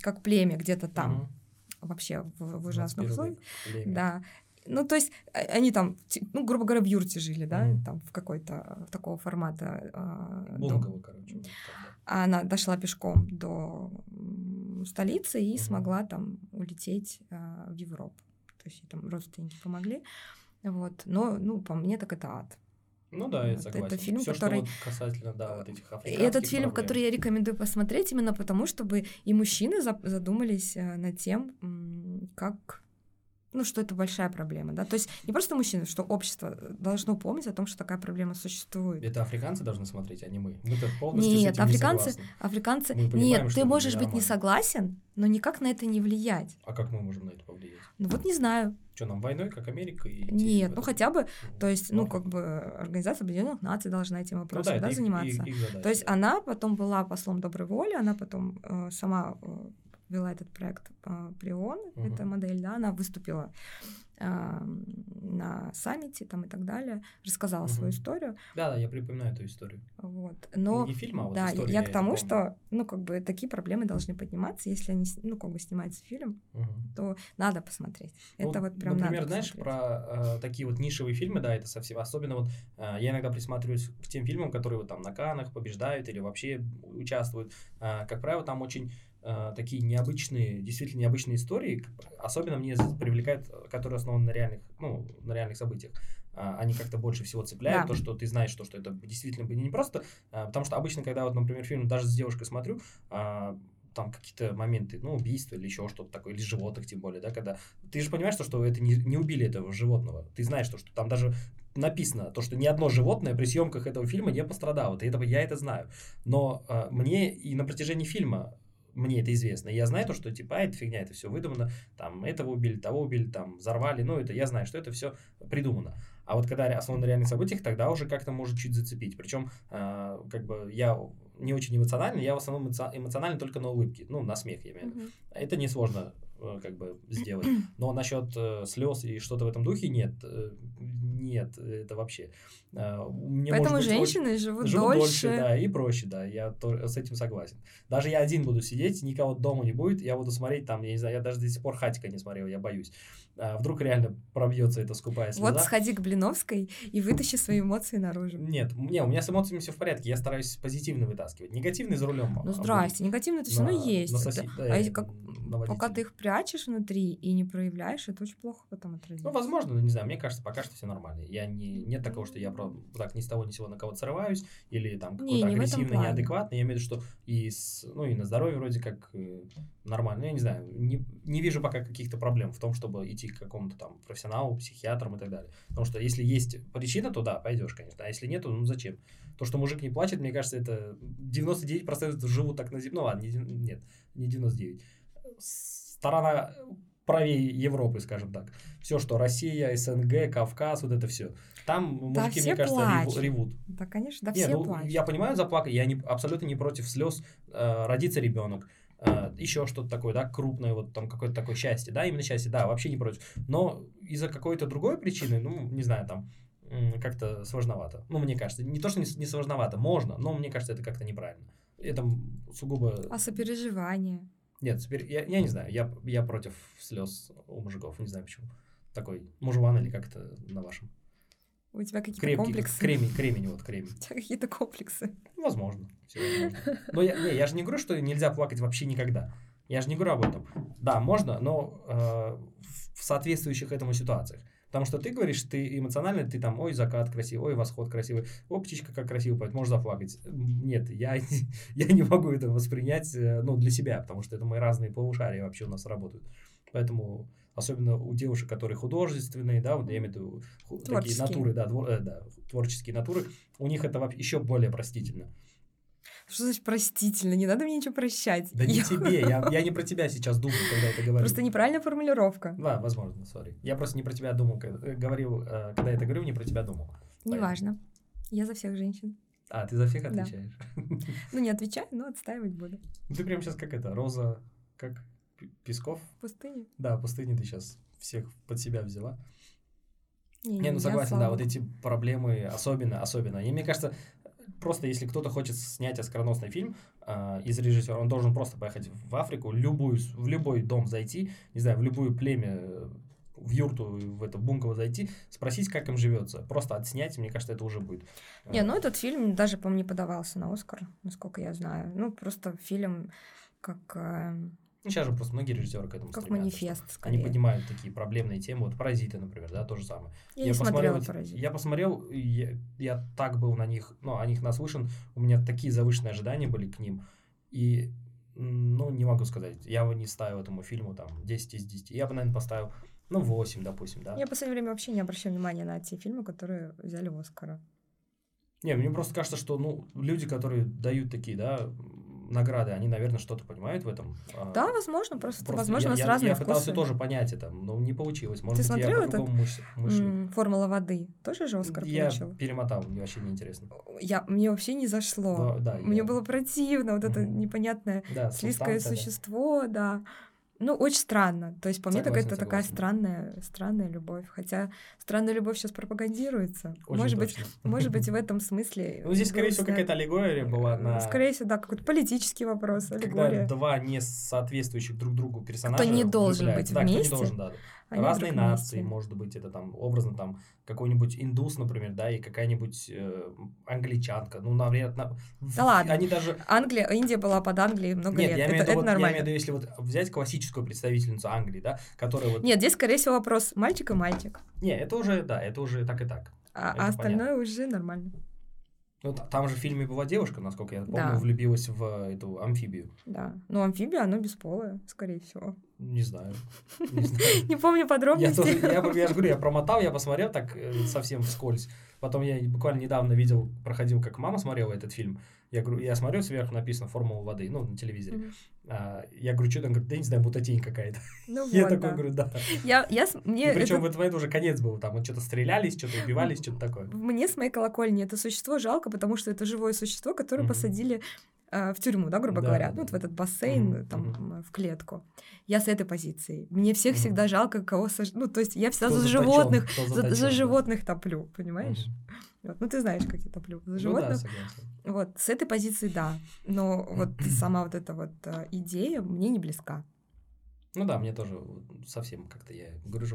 как племя где-то там, угу. вообще в, в ужасных условиях, да, ну, то есть а, они там, ну, грубо говоря, в юрте жили, да, mm. там в какой-то такого формата. Э, Бунгало, короче. А она дошла пешком до столицы и смогла там улететь э, в Европу. То есть ей там родственники помогли. Вот. Но, ну, по мне, так это ад. Ну да, я согласен. Это фильм, Всё, который... вот касательно, да, вот этих Этот фильм, проблем. который я рекомендую посмотреть, именно потому, чтобы и мужчины задумались э, над тем, как ну, что это большая проблема, да, то есть не просто мужчины, что общество должно помнить о том, что такая проблема существует. Это африканцы должны смотреть, а не мы. Мы-то полностью Нет, с этим африканцы, не согласны. африканцы, мы понимаем, нет, ты можешь быть не согласен, но никак на это не влиять. А как мы можем на это повлиять? Ну вот не знаю. Что, нам войной, как Америка? И Нет, ну хотя бы, то есть, ну, как бы Организация Объединенных Наций должна этим вопросом, ну, да, да их, заниматься. Их, их задача, то есть да. она потом была послом доброй воли, она потом э, сама э, вела этот проект э, Прион, угу. эта модель, да, она выступила на саммите там и так далее, рассказала угу. свою историю. Да, да, я припоминаю эту историю. Вот, но не фильм, а вот да, история, я, я к тому, что ну как бы такие проблемы должны подниматься, если они ну как бы снимается фильм, угу. то надо посмотреть. Ну, Это вот прям например, надо знаешь про э, такие вот нишевые фильмы, да, это совсем особенно вот э, я иногда присматриваюсь к тем фильмам, которые вот там на Канах побеждают или вообще участвуют. Э, как правило, там очень такие необычные, действительно необычные истории, особенно мне привлекают, которые основаны на реальных, ну, на реальных событиях. А, они как-то больше всего цепляют, да. то, что ты знаешь, то, что это действительно не просто, а, потому что обычно, когда вот, например, фильм даже с девушкой смотрю, а, там какие-то моменты, ну, убийства или еще что-то такое, или животных тем более, да, когда ты же понимаешь, что, что это не, не убили этого животного, ты знаешь, что, что там даже написано, то, что ни одно животное при съемках этого фильма не пострадало, ты этого, я это знаю, но э, мне и на протяжении фильма мне это известно. Я знаю то, что типа, а, это фигня, это все выдумано, там, этого убили, того убили, там, взорвали, ну, это я знаю, что это все придумано. А вот когда основано на реальных событиях, тогда уже как-то может чуть зацепить. Причем, э, как бы, я не очень эмоциональный, я в основном эмоциональный только на улыбки, ну, на смех, я имею в виду. Mm-hmm. Это несложно как бы сделать. Но насчет э, слез и что-то в этом духе нет, э, нет, это вообще. Э, мне, Поэтому быть, женщины очень, живут, живут дольше. дольше, да, и проще, да, я то, с этим согласен. Даже я один буду сидеть, никого дома не будет, я буду смотреть там, я не знаю, я даже до сих пор хатика не смотрел, я боюсь. А вдруг реально пробьется эта скупая слеза. Вот сходи к Блиновской и вытащи свои эмоции наружу. Нет, не, у меня с эмоциями все в порядке, я стараюсь позитивно вытаскивать. Негативный за рулем. Ну здрасте, негативный это все равно есть. На соси... да, а как, пока ты их прячешь внутри и не проявляешь, это очень плохо потом отразится. Ну, возможно, не знаю, мне кажется, пока что все нормально. Я не, нет такого, что я про, так ни с того ни с сего на кого-то срываюсь, или там какой-то не, агрессивный, неадекватный. Я имею в виду, что и, с, ну, и на здоровье вроде как э, нормально. Ну, я не знаю, не, не вижу пока каких-то проблем в том, чтобы идти к какому-то там профессионалу, психиатрам и так далее. Потому что если есть причина, то да, пойдешь, конечно. А если нет, то ну зачем? То, что мужик не плачет, мне кажется, это 99% живут так на земле. Ну ладно, не, нет, не 99. Сторона правее Европы, скажем так. Все, что Россия, СНГ, Кавказ, вот это все. Там да, мужики, мне кажется, плачут. ревут. Да, конечно, да, Нет, все ну, плачут. Я понимаю заплакать, я не, абсолютно не против слез. Э, родится ребенок, э, еще что-то такое, да, крупное, вот там какое-то такое счастье, да, именно счастье, да, вообще не против. Но из-за какой-то другой причины, ну, не знаю, там, как-то сложновато. Ну, мне кажется, не то, что не, не сложновато, можно, но мне кажется, это как-то неправильно. Это сугубо... А сопереживание? Нет, теперь я, я не знаю, я, я против слез у мужиков, не знаю почему. Такой мужеван или как это на вашем? У тебя какие-то Крепкий, комплексы? Кремень, кремень, вот кремень. У тебя какие-то комплексы? Возможно. Но я, не, я же не говорю, что нельзя плакать вообще никогда. Я же не говорю об этом. Да, можно, но э, в соответствующих этому ситуациях. Потому что ты говоришь, ты эмоционально, ты там, ой, закат красивый, ой, восход красивый, о, птичка как красиво поет, можешь заплакать. Нет, я, я не могу это воспринять, э, ну, для себя, потому что это мои разные полушария вообще у нас работают. Поэтому особенно у девушек, которые художественные, да, вот я имею в виду такие натуры, да, двор, э, да, творческие натуры, у них это вообще еще более простительно. Что значит простительно? Не надо мне ничего прощать. Да не тебе, я, я не про тебя сейчас думаю, когда это говорю. Просто неправильная формулировка. Да, возможно, сори. Я просто не про тебя думал, когда, э, говорил, э, когда я это говорю, не про тебя думал. Неважно. Я за всех женщин. А, ты за всех отвечаешь? Да. Ну, не отвечаю, но отстаивать буду. Ты прям сейчас как это, Роза, как Песков? Пустыни. Да, пустыни ты сейчас всех под себя взяла. Не, не ну согласен, да, вот эти проблемы особенно, особенно. И мне кажется, просто если кто-то хочет снять оскароносный фильм э, из режиссера, он должен просто поехать в Африку, любую, в любой дом зайти, не знаю, в любую племя, в юрту, в это бунково зайти, спросить, как им живется. Просто отснять, мне кажется, это уже будет. Не, ну этот фильм даже, по-моему, не подавался на Оскар, насколько я знаю. Ну, просто фильм как... Э ну, сейчас же просто многие режиссеры к этому Как манифест, скорее. Они поднимают такие проблемные темы. Вот «Паразиты», например, да, то же самое. Я, я не посмотрел, «Паразиты». Я посмотрел, я, я так был на них, ну, о них наслышан, у меня такие завышенные ожидания были к ним. И, ну, не могу сказать, я бы не ставил этому фильму там 10 из 10. Я бы, наверное, поставил, ну, 8, допустим, да. Я в последнее время вообще не обращаю внимания на те фильмы, которые взяли Оскара. Не, мне просто кажется, что, ну, люди, которые дают такие, да, награды, они, наверное, что-то понимают в этом. А, да, возможно, просто, просто возможно, я, у нас я, разные я вкусы. пытался тоже понять это, но не получилось. Может Ты быть, смотрел я мысль, «Формула воды»? Тоже же Оскар я получил? Я перемотал, мне вообще не интересно. Я, мне вообще не зашло. Да, да, мне я... было противно, вот это непонятное да, слизкое существо, да. Ну, очень странно. То есть, по мне, так это такая странная, странная любовь. Хотя странная любовь сейчас пропагандируется. Очень может точно. быть, может быть, в этом смысле. Ну, здесь, скорее всего, какая-то аллегория была на. Скорее всего, да, какой-то политический вопрос. Аллегория. Когда два не соответствующих друг другу персонажа. Кто не должен быть вместе. Кто не должен, да. Они Разные нации, может быть, это там образно там какой-нибудь индус, например, да, и какая-нибудь э, англичанка. Ну, наверное, на... да ладно. Они даже... Англия, Индия была под Англией много Нет, лет. Я имею это, это вот, нормально. Я имею в виду, если вот взять классическую представительницу Англии, да, которая вот... Нет, здесь, скорее всего, вопрос мальчик и мальчик. Не, это уже, да, это уже так и так. А, а остальное понятно. уже нормально. Ну, там же в фильме была девушка, насколько я помню, да. влюбилась в эту амфибию. Да. Ну, амфибия, она бесполая, скорее всего. Не знаю. Не помню подробностей. Я же говорю, я промотал, я посмотрел так э, совсем вскользь. Потом я буквально недавно видел, проходил, как мама смотрела этот фильм. Я говорю, я смотрю, сверху написано «Формула воды», ну, на телевизоре. Mm-hmm. А, я говорю, что там? Говорит, да не знаю, мутатень какая-то. Ну я вот, такой да. говорю, да. Я, я, мне И причем это... в момент уже конец был, там вот что-то стрелялись, что-то убивались, что-то такое. Мне с моей колокольни это существо жалко, потому что это живое существо, которое mm-hmm. посадили э, в тюрьму, да, грубо да, говоря, да. ну, вот в этот бассейн, mm-hmm. там, mm-hmm. в клетку. Я с этой позиции. Мне всех mm-hmm. всегда жалко, кого сож... Ну, то есть я всегда Кто за животных, за, за, за животных топлю, понимаешь? Mm-hmm. Вот. Ну, ты знаешь, как я топлю за животных. Ну, да, вот, с этой позиции да. Но вот сама вот эта вот э, идея мне не близка. Ну да, мне тоже совсем как-то я говорю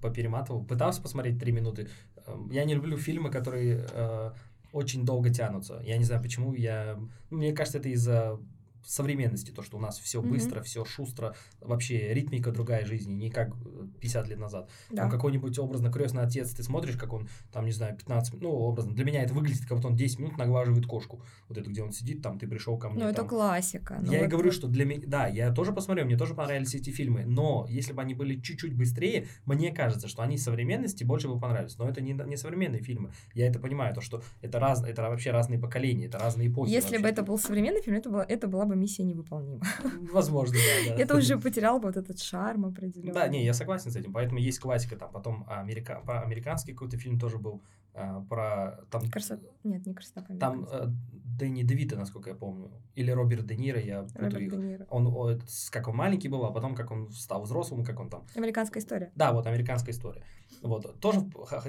поперематывал. Пытался посмотреть три минуты. Эм, я не люблю фильмы, которые э, очень долго тянутся. Я не знаю, почему я... Ну, мне кажется, это из-за современности, то, что у нас все mm-hmm. быстро, все шустро, вообще ритмика другая жизни, не как 50 лет назад. Да. Там какой-нибудь образно крестный отец, ты смотришь, как он, там, не знаю, 15 минут, ну, образно, для меня это выглядит, как будто он 10 минут наглаживает кошку. Вот это, где он сидит, там, ты пришел ко мне. Ну, это классика. Ну, я вот и говорю, что для меня, да, я тоже посмотрел, мне тоже понравились эти фильмы, но если бы они были чуть-чуть быстрее, мне кажется, что они современности больше бы понравились. Но это не, не современные фильмы. Я это понимаю, то, что это, раз, это вообще разные поколения, это разные эпохи. Если вообще. бы это был современный фильм, это была, это была бы миссия невыполнима ним. Возможно, да. Это уже потерял бы вот этот шарм определенный. Да, не, я согласен с этим. Поэтому есть классика, там потом америка... про американский какой-то фильм тоже был а, про там. Красота. Нет, не красота. Там э, Дэнни Девита, насколько я помню, или Роберт Де Ниро, я Роберт их. Де Ниро. Он, он как он маленький был, а потом как он стал взрослым, как он там. Американская история. Да, вот американская история. Вот тоже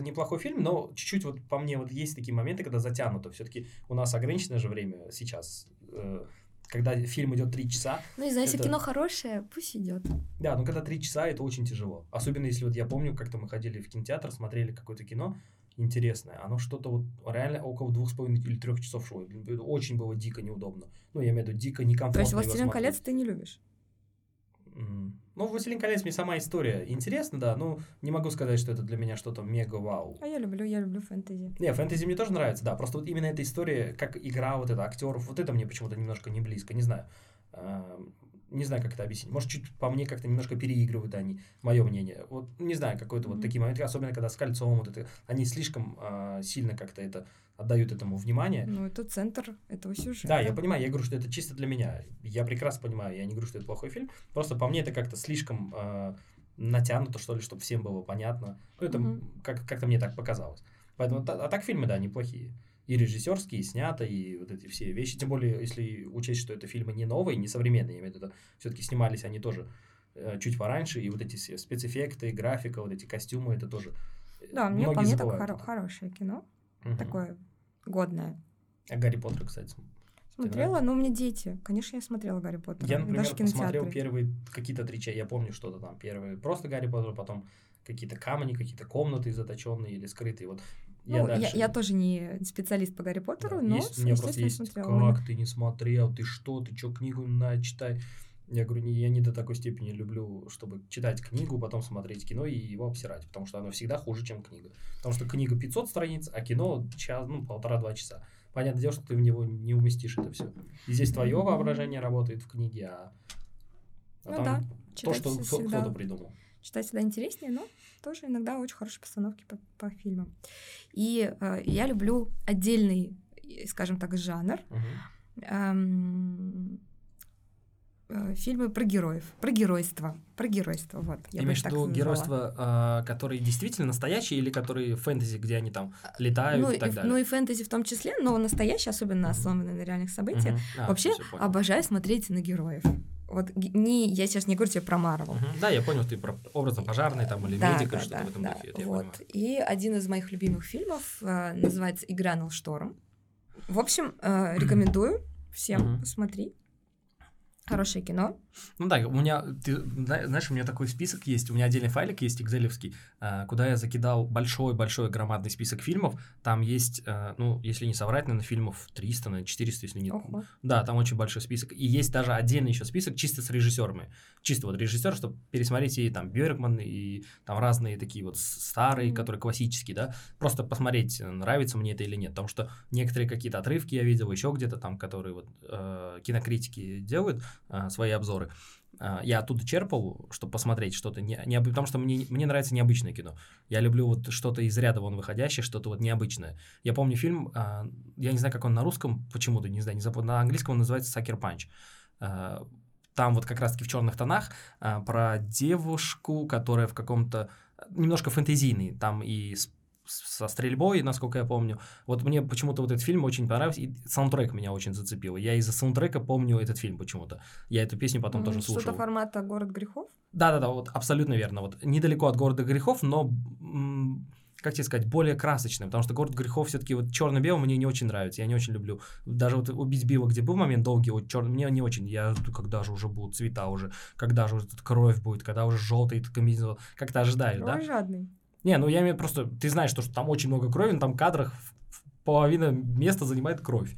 неплохой фильм, но чуть-чуть вот по мне вот есть такие моменты, когда затянуто. Все-таки у нас ограниченное же время сейчас. Э, когда фильм идет три часа. Ну, и знаешь, это... кино хорошее, пусть идет. Да, но когда три часа, это очень тяжело. Особенно если вот я помню, как-то мы ходили в кинотеатр, смотрели какое-то кино интересное. Оно что-то вот реально около двух с половиной или трех часов шло. Очень было дико неудобно. Ну, я имею в виду дико некомфортно. То есть «Властелин колец» ты не любишь? Ну, «Властелин колец» мне сама история интересна, да, но не могу сказать, что это для меня что-то мега-вау. А я люблю, я люблю фэнтези. Не, фэнтези мне тоже нравится, да, просто вот именно эта история, как игра вот это актеров, вот это мне почему-то немножко не близко, не знаю. не знаю, как это объяснить. Может, чуть по мне как-то немножко переигрывают они, мое мнение. Вот не знаю, какой-то mm-hmm. вот такие моменты, особенно когда с кольцом, вот это, они слишком э, сильно как-то это отдают этому внимание. Ну, это центр этого сюжета. Да, я понимаю, я говорю, что это чисто для меня. Я прекрасно понимаю, я не говорю, что это плохой фильм. Просто по мне это как-то слишком э, натянуто, что ли, чтобы всем было понятно. Ну, это mm-hmm. как- как-то мне так показалось. Поэтому, а так фильмы, да, неплохие и режиссерские, и снято, и вот эти все вещи. Тем более, если учесть, что это фильмы не новые, не современные, я имею в виду, все-таки снимались они тоже э, чуть пораньше, и вот эти спецэффекты, графика, вот эти костюмы, это тоже... Э, да, мне по мне так хоро- хорошее кино, угу. такое годное. А Гарри Поттер, кстати, Смотрела, но у меня дети. Конечно, я смотрела Гарри Поттера. Я, например, даже посмотрел первые какие-то три части. Я помню что-то там. Первые просто Гарри Поттер, потом какие-то камни, какие-то комнаты заточенные или скрытые. Вот я, ну, дальше... я, я тоже не специалист по Гарри Поттеру, да, но есть, у меня просто есть, смотрела. как ты не смотрел, ты что, ты что, книгу на читай. Я говорю, не, я не до такой степени люблю, чтобы читать книгу, потом смотреть кино и его обсирать, потому что оно всегда хуже, чем книга. Потому что книга 500 страниц, а кино час, ну, полтора-два часа. Понятное дело, что ты в него не уместишь это все. И здесь твое воображение работает в книге, а, а ну, там да, то, что кто-то придумал. Читать всегда интереснее, но тоже иногда очень хорошие постановки по, по фильмам. И э, я люблю отдельный, скажем так, жанр. Uh-huh. Эм, э, фильмы про героев, про геройство, про геройство, вот. Я Имеешь в виду геройство, э, которые действительно настоящие или которые фэнтези, где они там летают ну, и так и, далее? Ну и фэнтези в том числе, но настоящие, особенно основанные на реальных событиях. Uh-huh. А, Вообще обожаю смотреть на героев. Вот не, я сейчас не говорю тебе про Марвел. Угу. Да, я понял, ты про образом пожарный там или да, медика, да, что-то да, в этом да. духе. Это вот. И один из моих любимых фильмов э, называется «И грянул шторм». В общем, э, рекомендую всем угу. посмотреть. Хорошее кино. Ну да, у меня, ты знаешь, у меня такой список есть, у меня отдельный файлик есть, экзелевский, а, куда я закидал большой-большой громадный список фильмов, там есть, а, ну, если не соврать, наверное, фильмов 300, наверное, 400, если не... Ого. Да, там очень большой список, и есть даже отдельный еще список чисто с режиссерами, чисто вот режиссер, чтобы пересмотреть и там Бергман, и там разные такие вот старые, mm-hmm. которые классические, да, просто посмотреть, нравится мне это или нет, потому что некоторые какие-то отрывки я видел еще где-то там, которые вот э, кинокритики делают, э, свои обзоры, а, я оттуда черпал, чтобы посмотреть что-то, не, не, потому что мне, мне нравится необычное кино. Я люблю вот что-то из ряда вон выходящее, что-то вот необычное. Я помню фильм, а, я не знаю, как он на русском, почему-то, не знаю, не запомнил, на английском он называется «Сакер Панч». А, там вот как раз-таки в черных тонах про девушку, которая в каком-то немножко фэнтезийный, там и со стрельбой, насколько я помню. Вот мне почему-то вот этот фильм очень понравился, и саундтрек меня очень зацепил. Я из-за саундтрека помню этот фильм почему-то. Я эту песню потом mm, тоже слушал. Что-то формата «Город грехов»? Да-да-да, вот абсолютно верно. Вот недалеко от «Города грехов», но как тебе сказать, более красочным, потому что город грехов все-таки вот черно-белый мне не очень нравится, я не очень люблю. Даже вот убить Билла, где был момент долгий, вот черный, мне не очень, я когда же уже будут цвета уже, когда же уже тут кровь будет, когда уже желтый комбинезон, как то ожидаешь, Ой, да? жадный. Не, ну я имею просто, ты знаешь, что, что там очень много крови, но там кадрах половина места занимает кровь.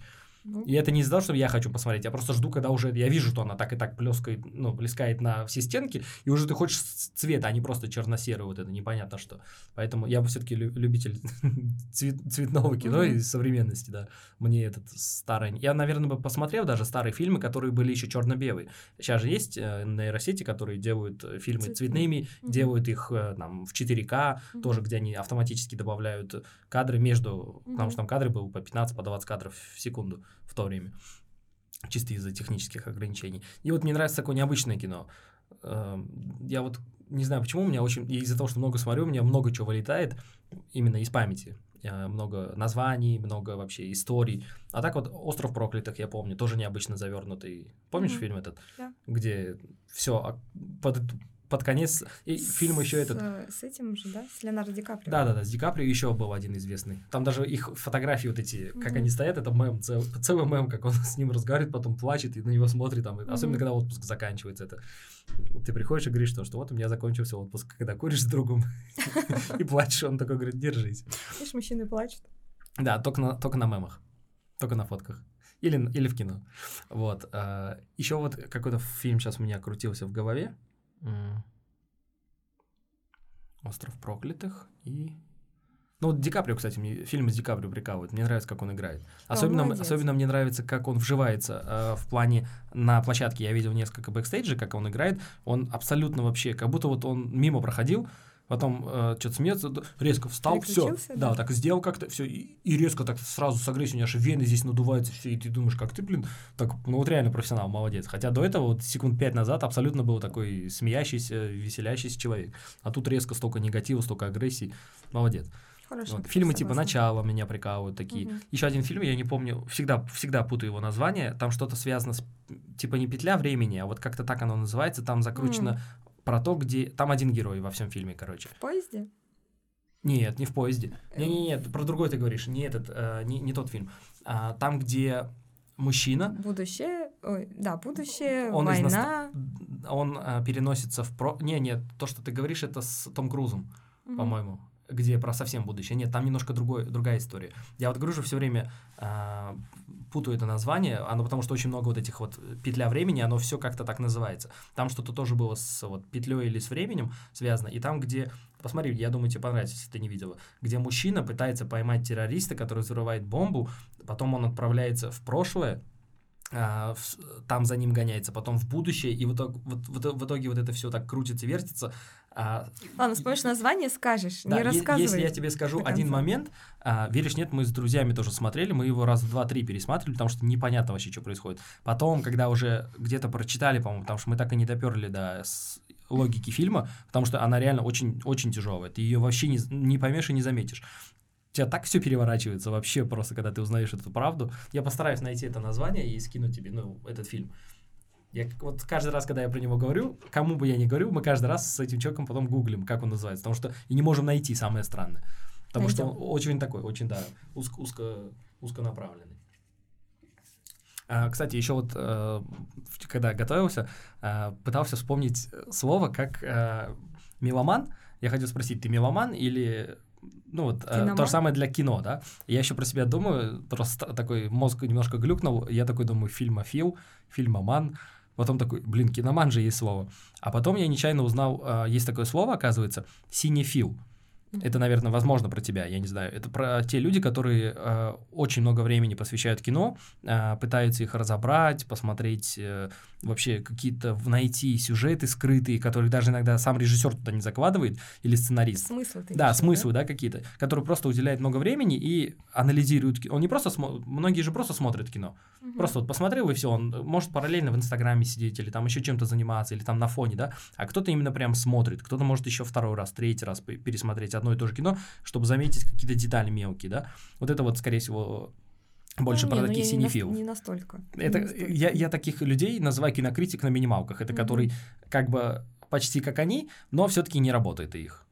Ну. И это не из-за того, что я хочу посмотреть, я просто жду, когда уже я вижу, что она так и так плескает, ну, плескает на все стенки, и уже ты хочешь цвета, а не просто черно-серый, вот это непонятно что. Поэтому я бы все-таки любитель цвет, цветного кино mm-hmm. и современности, да. Мне этот старый... Я, наверное, бы посмотрел даже старые фильмы, которые были еще черно-белые. Сейчас же есть э, нейросети, которые делают э, фильмы Цветные. цветными, mm-hmm. делают их э, там в 4К, mm-hmm. тоже, где они автоматически добавляют кадры между... Mm-hmm. Потому что там кадры были по 15, по 20 кадров в секунду в то время. Чисто из-за технических ограничений. И вот мне нравится такое необычное кино. Эм, я вот не знаю почему, у меня очень... Из-за того, что много смотрю, у меня много чего вылетает именно из памяти. Много названий, много вообще историй. А так вот «Остров проклятых», я помню, тоже необычно завернутый. Помнишь mm-hmm. фильм этот? Yeah. Где все под, под конец и с, фильм еще этот. С этим же, да? С Леонардо Ди Каприо. Да, да, да, с Ди Каприо еще был один известный. Там даже их фотографии вот эти, как mm-hmm. они стоят, это мем, цел, целый мем, как он с ним разговаривает, потом плачет и на него смотрит, там, mm-hmm. особенно когда отпуск заканчивается. Это ты приходишь и говоришь, что, что вот у меня закончился отпуск, когда куришь с другом и плачешь, он такой говорит, держись. Видишь, мужчины плачут. Да, только на, только на мемах, только на фотках. Или, или в кино. Вот. А, еще вот какой-то фильм сейчас у меня крутился в голове. Остров проклятых и... Ну, вот Ди Каприо, кстати, мне фильмы с Ди Каприо прикалывают. Мне нравится, как он играет. Особенно, О, особенно мне нравится, как он вживается э, в плане на площадке. Я видел несколько бэкстейджей, как он играет. Он абсолютно вообще, как будто вот он мимо проходил, потом э, что-то смеется, резко встал, все, да, да, так сделал как-то, все, и, и резко так сразу с агрессией, у меня аж вены здесь надуваются, все, и ты думаешь, как ты, блин, так, ну вот реально профессионал, молодец. Хотя до этого, вот секунд пять назад, абсолютно был такой смеящийся, веселящийся человек. А тут резко столько негатива, столько агрессии, молодец. Хорошо. Вот. Фильмы типа «Начало» меня прикалывают такие. Угу. Еще один фильм, я не помню, всегда, всегда путаю его название. Там что-то связано с, типа не петля времени, а вот как-то так оно называется. Там закручено. Про то, где... Там один герой во всем фильме, короче. В поезде? Нет, не в поезде. Не-не-не, эм. про другой ты говоришь, не этот, э, не, не тот фильм. А, там, где мужчина... Будущее, ой, да, будущее, он война... Наст... Он э, переносится в про... Не, нет, то, что ты говоришь, это с Том Крузом, угу. по-моему где про совсем будущее. Нет, там немножко другой, другая история. Я вот говорю же все время э, путаю это название, оно потому что очень много вот этих вот петля времени, оно все как-то так называется. Там что-то тоже было с вот петлей или с временем связано, и там, где Посмотри, я думаю, тебе понравится, если ты не видела. Где мужчина пытается поймать террориста, который взрывает бомбу, потом он отправляется в прошлое, там за ним гоняется, потом в будущее, и в итоге вот, в итоге вот это все так крутится, вертится, а, Ладно, вспомнишь название, скажешь, да, не рассказывай. Если я тебе скажу один момент, а, веришь, нет, мы с друзьями тоже смотрели, мы его раз два-три пересматривали, потому что непонятно вообще, что происходит. Потом, когда уже где-то прочитали, по-моему, потому что мы так и не доперли до логики фильма, потому что она реально очень, очень тяжелая. Ты ее вообще не, не поймешь и не заметишь. Тебя так все переворачивается вообще просто, когда ты узнаешь эту правду. Я постараюсь найти это название и скину тебе, ну, этот фильм. Я вот каждый раз, когда я про него говорю, кому бы я ни говорю, мы каждый раз с этим человеком потом гуглим, как он называется, потому что и не можем найти самое странное. Потому Найдем. что он очень такой, очень, да, узко, узко, узконаправленный. А, кстати, еще вот, э, когда готовился, э, пытался вспомнить слово как э, меломан. Я хотел спросить, ты меломан или ну вот э, то же самое для кино, да. Я еще про себя думаю, просто такой мозг немножко глюкнул, я такой думаю, фильмофил, фильмоман. Потом такой, блин, киноман же есть слово. А потом я нечаянно узнал, э, есть такое слово, оказывается, синефил. Это, наверное, возможно про тебя, я не знаю. Это про те люди, которые э, очень много времени посвящают кино, э, пытаются их разобрать, посмотреть э, вообще какие-то, найти сюжеты скрытые, которые даже иногда сам режиссер туда не закладывает, или сценарист. Смыслы Да, смыслы, да, да какие-то, которые просто уделяют много времени и анализируют. Он не просто смотрит, многие же просто смотрят кино. Угу. Просто вот посмотрел и все, он может параллельно в Инстаграме сидеть или там еще чем-то заниматься, или там на фоне, да, а кто-то именно прям смотрит, кто-то может еще второй раз, третий раз пересмотреть одно и то же кино, чтобы заметить какие-то детали мелкие, да. Вот это вот, скорее всего, больше ну, про не, таких ну, синефилов. Не, настолько. Это, не настолько. Я, я таких людей называю кинокритик на минималках. Это mm-hmm. который как бы почти как они, но все-таки не работает их.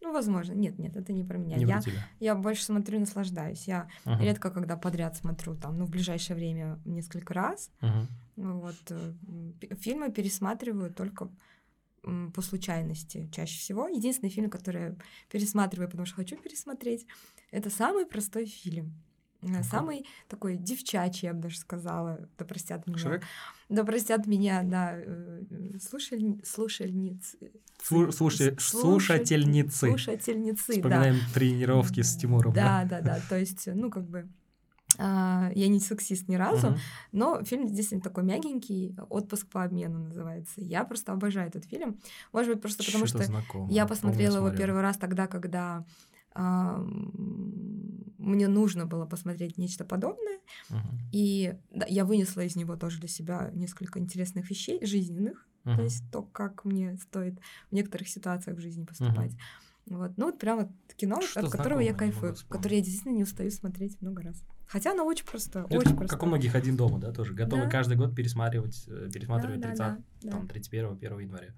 Ну, возможно. Нет, нет, это не про меня. Не я, про я больше смотрю и наслаждаюсь. Я uh-huh. редко, когда подряд смотрю, там, ну, в ближайшее время несколько раз. Uh-huh. Вот. Э, фильмы пересматриваю только по случайности чаще всего. Единственный фильм, который я пересматриваю, потому что хочу пересмотреть, это самый простой фильм. Э, самый такой девчачий, я бы даже сказала. Да простят меня. Шрек? Да простят меня, да. Э, слушаль... Слушальницы. Слу... Слушай... Слушательницы. Слушательницы, Вспоминаем да. тренировки с Тимуром. Да, да, да. То есть, ну, как бы... Uh, я не сексист ни разу, uh-huh. но фильм действительно такой мягенький, отпуск по обмену называется. Я просто обожаю этот фильм. Может быть, просто потому что, что я посмотрела Помню, его первый раз тогда, когда мне нужно было посмотреть нечто подобное, uh-huh. и да, я вынесла из него тоже для себя несколько интересных вещей жизненных, uh-huh. то есть то, как мне стоит в некоторых ситуациях в жизни поступать. Uh-huh. Вот, ну вот прямо кино, Что от которого я кайфую, которое я действительно не устаю смотреть много раз. Хотя оно очень просто, Это очень как, как у многих один дома, да, тоже готовы да. каждый год пересматривать, э, пересматривать да, 30, да, да, там, 31 1 января.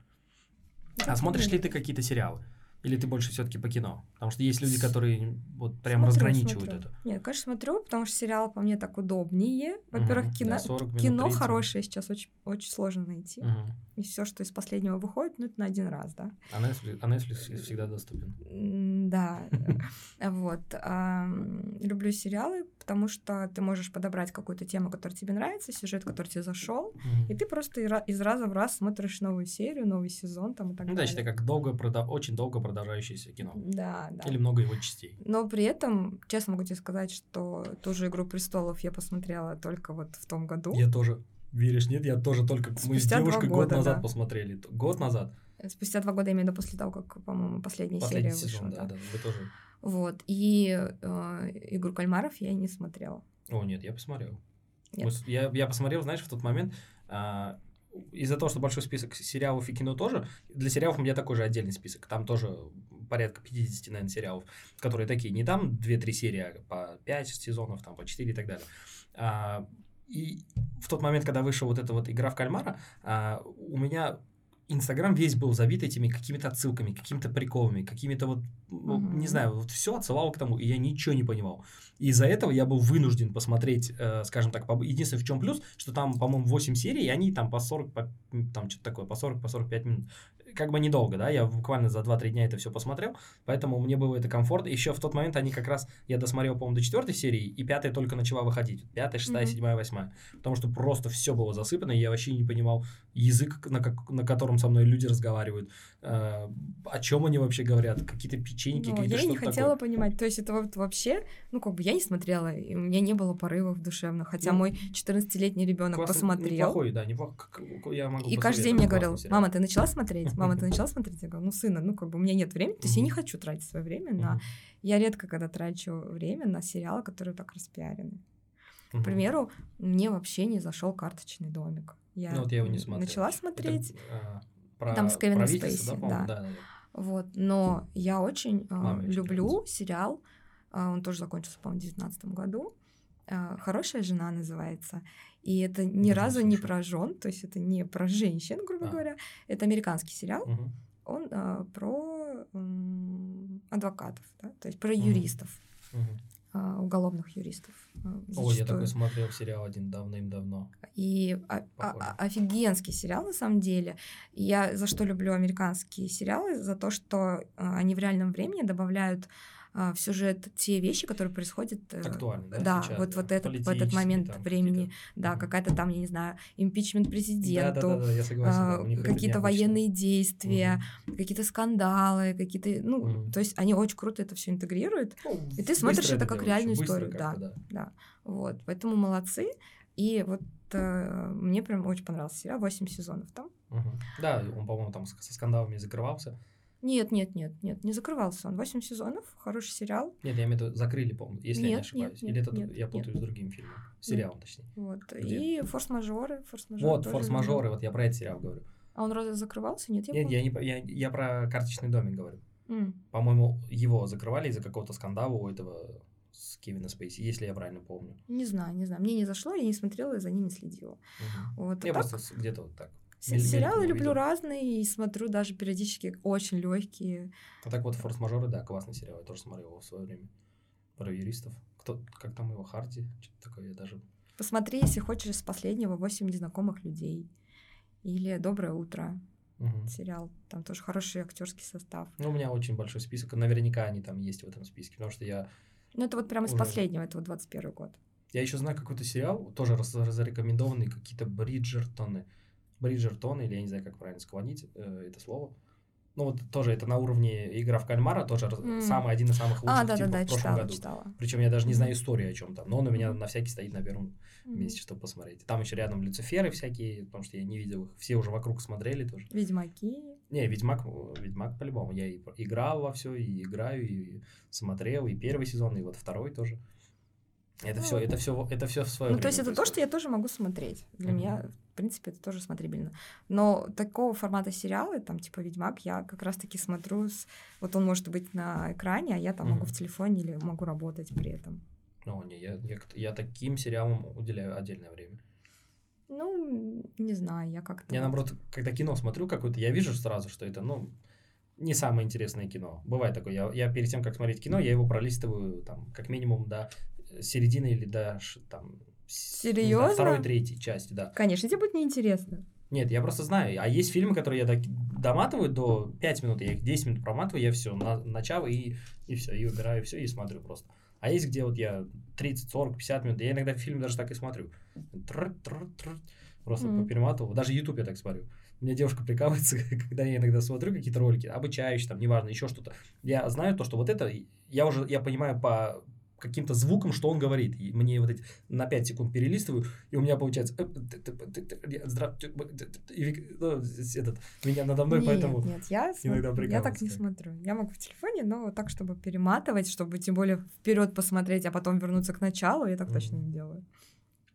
Это а смотришь ли ты какие-то сериалы? Или ты больше все-таки по кино? Потому что есть люди, которые вот прям смотрю, разграничивают смотрю. это. Нет, конечно, смотрю, потому что сериал по мне так удобнее. Во-первых, угу, кино, да, кино 30. хорошее сейчас очень, очень сложно найти. Угу. И все, что из последнего выходит, ну, это на один раз, да. А Netflix, а Netflix всегда доступен. Да. Вот. Люблю сериалы, потому что ты можешь подобрать какую-то тему, которая тебе нравится, сюжет, который тебе зашел, и ты просто из раза в раз смотришь новую серию, новый сезон там и так далее. Ну, да, считай, как долго, очень долго продолжающееся кино. Да, да. Или много его частей. Но при этом, честно могу тебе сказать, что ту же «Игру престолов» я посмотрела только вот в том году. Я тоже. Веришь, нет? Я тоже только... Спустя мы с девушкой года, год назад да. посмотрели. Год назад. Спустя два года, именно после того, как, по-моему, последняя Последний серия сезон, вышла. да, да, да, вы тоже. Вот. И э, «Игру кальмаров» я не смотрела. О, нет, я посмотрел. Нет. Я, я посмотрел, знаешь, в тот момент... А, из-за того, что большой список сериалов и кино тоже, для сериалов у меня такой же отдельный список. Там тоже порядка 50, наверное, сериалов, которые такие, не там 2-3 серии, а по 5 сезонов, там по 4 и так далее. А, и в тот момент, когда вышла вот эта вот игра в кальмара, а, у меня Инстаграм весь был забит этими какими-то отсылками, какими-то приколами, какими-то вот, ну, uh-huh. не знаю, вот все отсылало к тому, и я ничего не понимал. Из-за этого я был вынужден посмотреть, э, скажем так, по... единственное, в чем плюс, что там, по-моему, 8 серий, и они там по 40, по, там что-то такое, по 40, по 45 минут как бы недолго, да, я буквально за 2-3 дня это все посмотрел, поэтому мне было это комфортно. Еще в тот момент они как раз, я досмотрел, по-моему, до четвертой серии, и пятая только начала выходить. Пятая, шестая, mm-hmm. седьмая, восьмая. Потому что просто все было засыпано, и я вообще не понимал язык, на, как, на котором со мной люди разговаривают, э, о чем они вообще говорят, какие-то печеньки, ну, какие-то Я не хотела такое. понимать, то есть это вот вообще, ну, как бы я не смотрела, и у меня не было порывов душевных, хотя ну, мой 14-летний ребенок посмотрел. Неплохой, да, неплохой, я могу И каждый день мне говорил, мама, ты начала смотреть? Мама, ты начала смотреть? Я говорю, ну, сына, ну, как бы у меня нет времени, то есть я не хочу тратить свое время на... Я редко когда трачу время на сериалы, которые так распиарены. К примеру, мне вообще не зашел карточный домик. Я, ну, вот я его не смотрел. начала смотреть. Это, а, про там с Кевином Спейси, да, да. да, да. Вот, но я очень э, люблю нравится. сериал. Э, он тоже закончился, по-моему, в 2019 году. Э, Хорошая жена называется. И это ни разу не про жен, то есть это не про женщин, грубо а. говоря. Это американский сериал. Угу он а, про м, адвокатов, да, то есть про mm-hmm. юристов. А, уголовных юристов. А, О, я такой смотрел сериал один давным-давно. И а, а, офигенский сериал на самом деле. Я за что люблю американские сериалы, за то, что они в реальном времени добавляют а, в сюжет те вещи, которые происходят... Э, Актуальны, да? Да, сейчас, вот, да. вот этот, в этот момент там, времени, да, угу. какая-то там, я не знаю, импичмент президенту, да, да, да, я согласен, а, да, какие-то военные действия, угу. какие-то скандалы, какие-то, ну, угу. то есть они очень круто это все интегрируют, ну, и ты смотришь это как реальную историю, да, да, да, вот, поэтому молодцы, и вот э, мне прям очень понравился сериал, 8 сезонов там. Угу. Да, он, по-моему, там со скандалами закрывался. Нет, нет, нет, нет, не закрывался он. Восемь сезонов, хороший сериал. Нет, я имею в виду, закрыли, по-моему, если нет, я не ошибаюсь. Нет, Или это нет, я путаю нет. с другим фильмом, сериалом, точнее. Вот. Где? И форс-мажоры, форс-мажоры. Вот, форс-мажоры, вот я про этот сериал говорю. А он разве закрывался? Нет, я Нет, я, не, я, я про карточный домик говорю. Mm. По-моему, его закрывали из-за какого-то скандала у этого с Кевина Спейси, если я правильно помню. Не знаю, не знаю. Мне не зашло, я не смотрела и за ним не следила. Угу. Вот, а я так... просто где-то вот так Сериалы люблю разные и смотрю даже периодически очень легкие. А так вот форс-мажоры, да, классный сериал, я тоже смотрел его в свое время. Про юристов. Кто, как там его, Харди? Что-то такое, я даже... Посмотри, если хочешь, с последнего «Восемь незнакомых людей». Или «Доброе утро». Угу. Сериал. Там тоже хороший актерский состав. Ну, у меня очень большой список. Наверняка они там есть в этом списке, потому что я... Ну, это вот прямо уже... из последнего, это вот 21 год. Я еще знаю какой-то сериал, тоже зарекомендованный, какие-то Бриджертоны. Бриджертон, или я не знаю, как правильно склонить э, это слово. Ну, вот тоже это на уровне игра в кальмара, тоже mm. самый, один из самых лучших а, да, типа, да, да, в прошлом читала, году. Читала. Причем я даже не знаю историю о чем там, но он у меня на всякий стоит на первом mm. месте, чтобы посмотреть. Там еще рядом Люциферы всякие, потому что я не видел их. Все уже вокруг смотрели тоже. Ведьмаки. Не, Ведьмак, Ведьмак по-любому. Я и играл во все, и играю, и смотрел, и первый сезон, и вот второй тоже. Это ну, все, это все, это все в свое Ну, то есть это происходит. то, что я тоже могу смотреть. Для mm-hmm. меня в принципе, это тоже смотрибельно. Но такого формата сериала, там, типа «Ведьмак», я как раз-таки смотрю с... Вот он может быть на экране, а я там mm-hmm. могу в телефоне или могу работать при этом. Ну, не, я, я, я таким сериалам уделяю отдельное время. Ну, не знаю, я как-то... Я, наоборот, когда кино смотрю какое-то, я вижу сразу, что это, ну, не самое интересное кино. Бывает такое. Я, я перед тем, как смотреть кино, я его пролистываю, там, как минимум до середины или до, там, Серьезно? Второй, третьей части, да. Конечно, тебе будет неинтересно. Нет, я просто знаю. А есть фильмы, которые я доматываю до 5 минут, я их 10 минут проматываю, я все на, начал и, и все, и убираю все, и смотрю просто. А есть, где вот я 30, 40, 50 минут, я иногда фильм даже так и смотрю. Тр -тр -тр, просто mm-hmm. поперематывал. Даже YouTube я так смотрю. У меня девушка прикалывается, когда я иногда смотрю какие-то ролики, обучающие, там, неважно, еще что-то. Я знаю то, что вот это, я уже, я понимаю по каким-то звуком, что он говорит. И мне вот эти на 5 секунд перелистываю, и у меня получается этот, меня надо мной, нет, поэтому нет, я, иногда я так не смотрю. Я могу в телефоне, но так, чтобы перематывать, чтобы тем более вперед посмотреть, а потом вернуться к началу, я так mm-hmm. точно не делаю.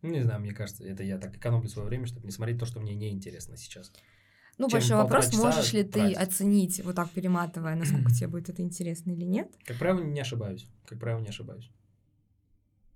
Ну, не знаю, мне кажется, это я так экономлю свое время, чтобы не смотреть то, что мне неинтересно сейчас. Ну, большой вопрос, можешь ли ты оценить, вот так перематывая, насколько тебе будет это интересно или нет? Как правило, не ошибаюсь. Как правило, не ошибаюсь.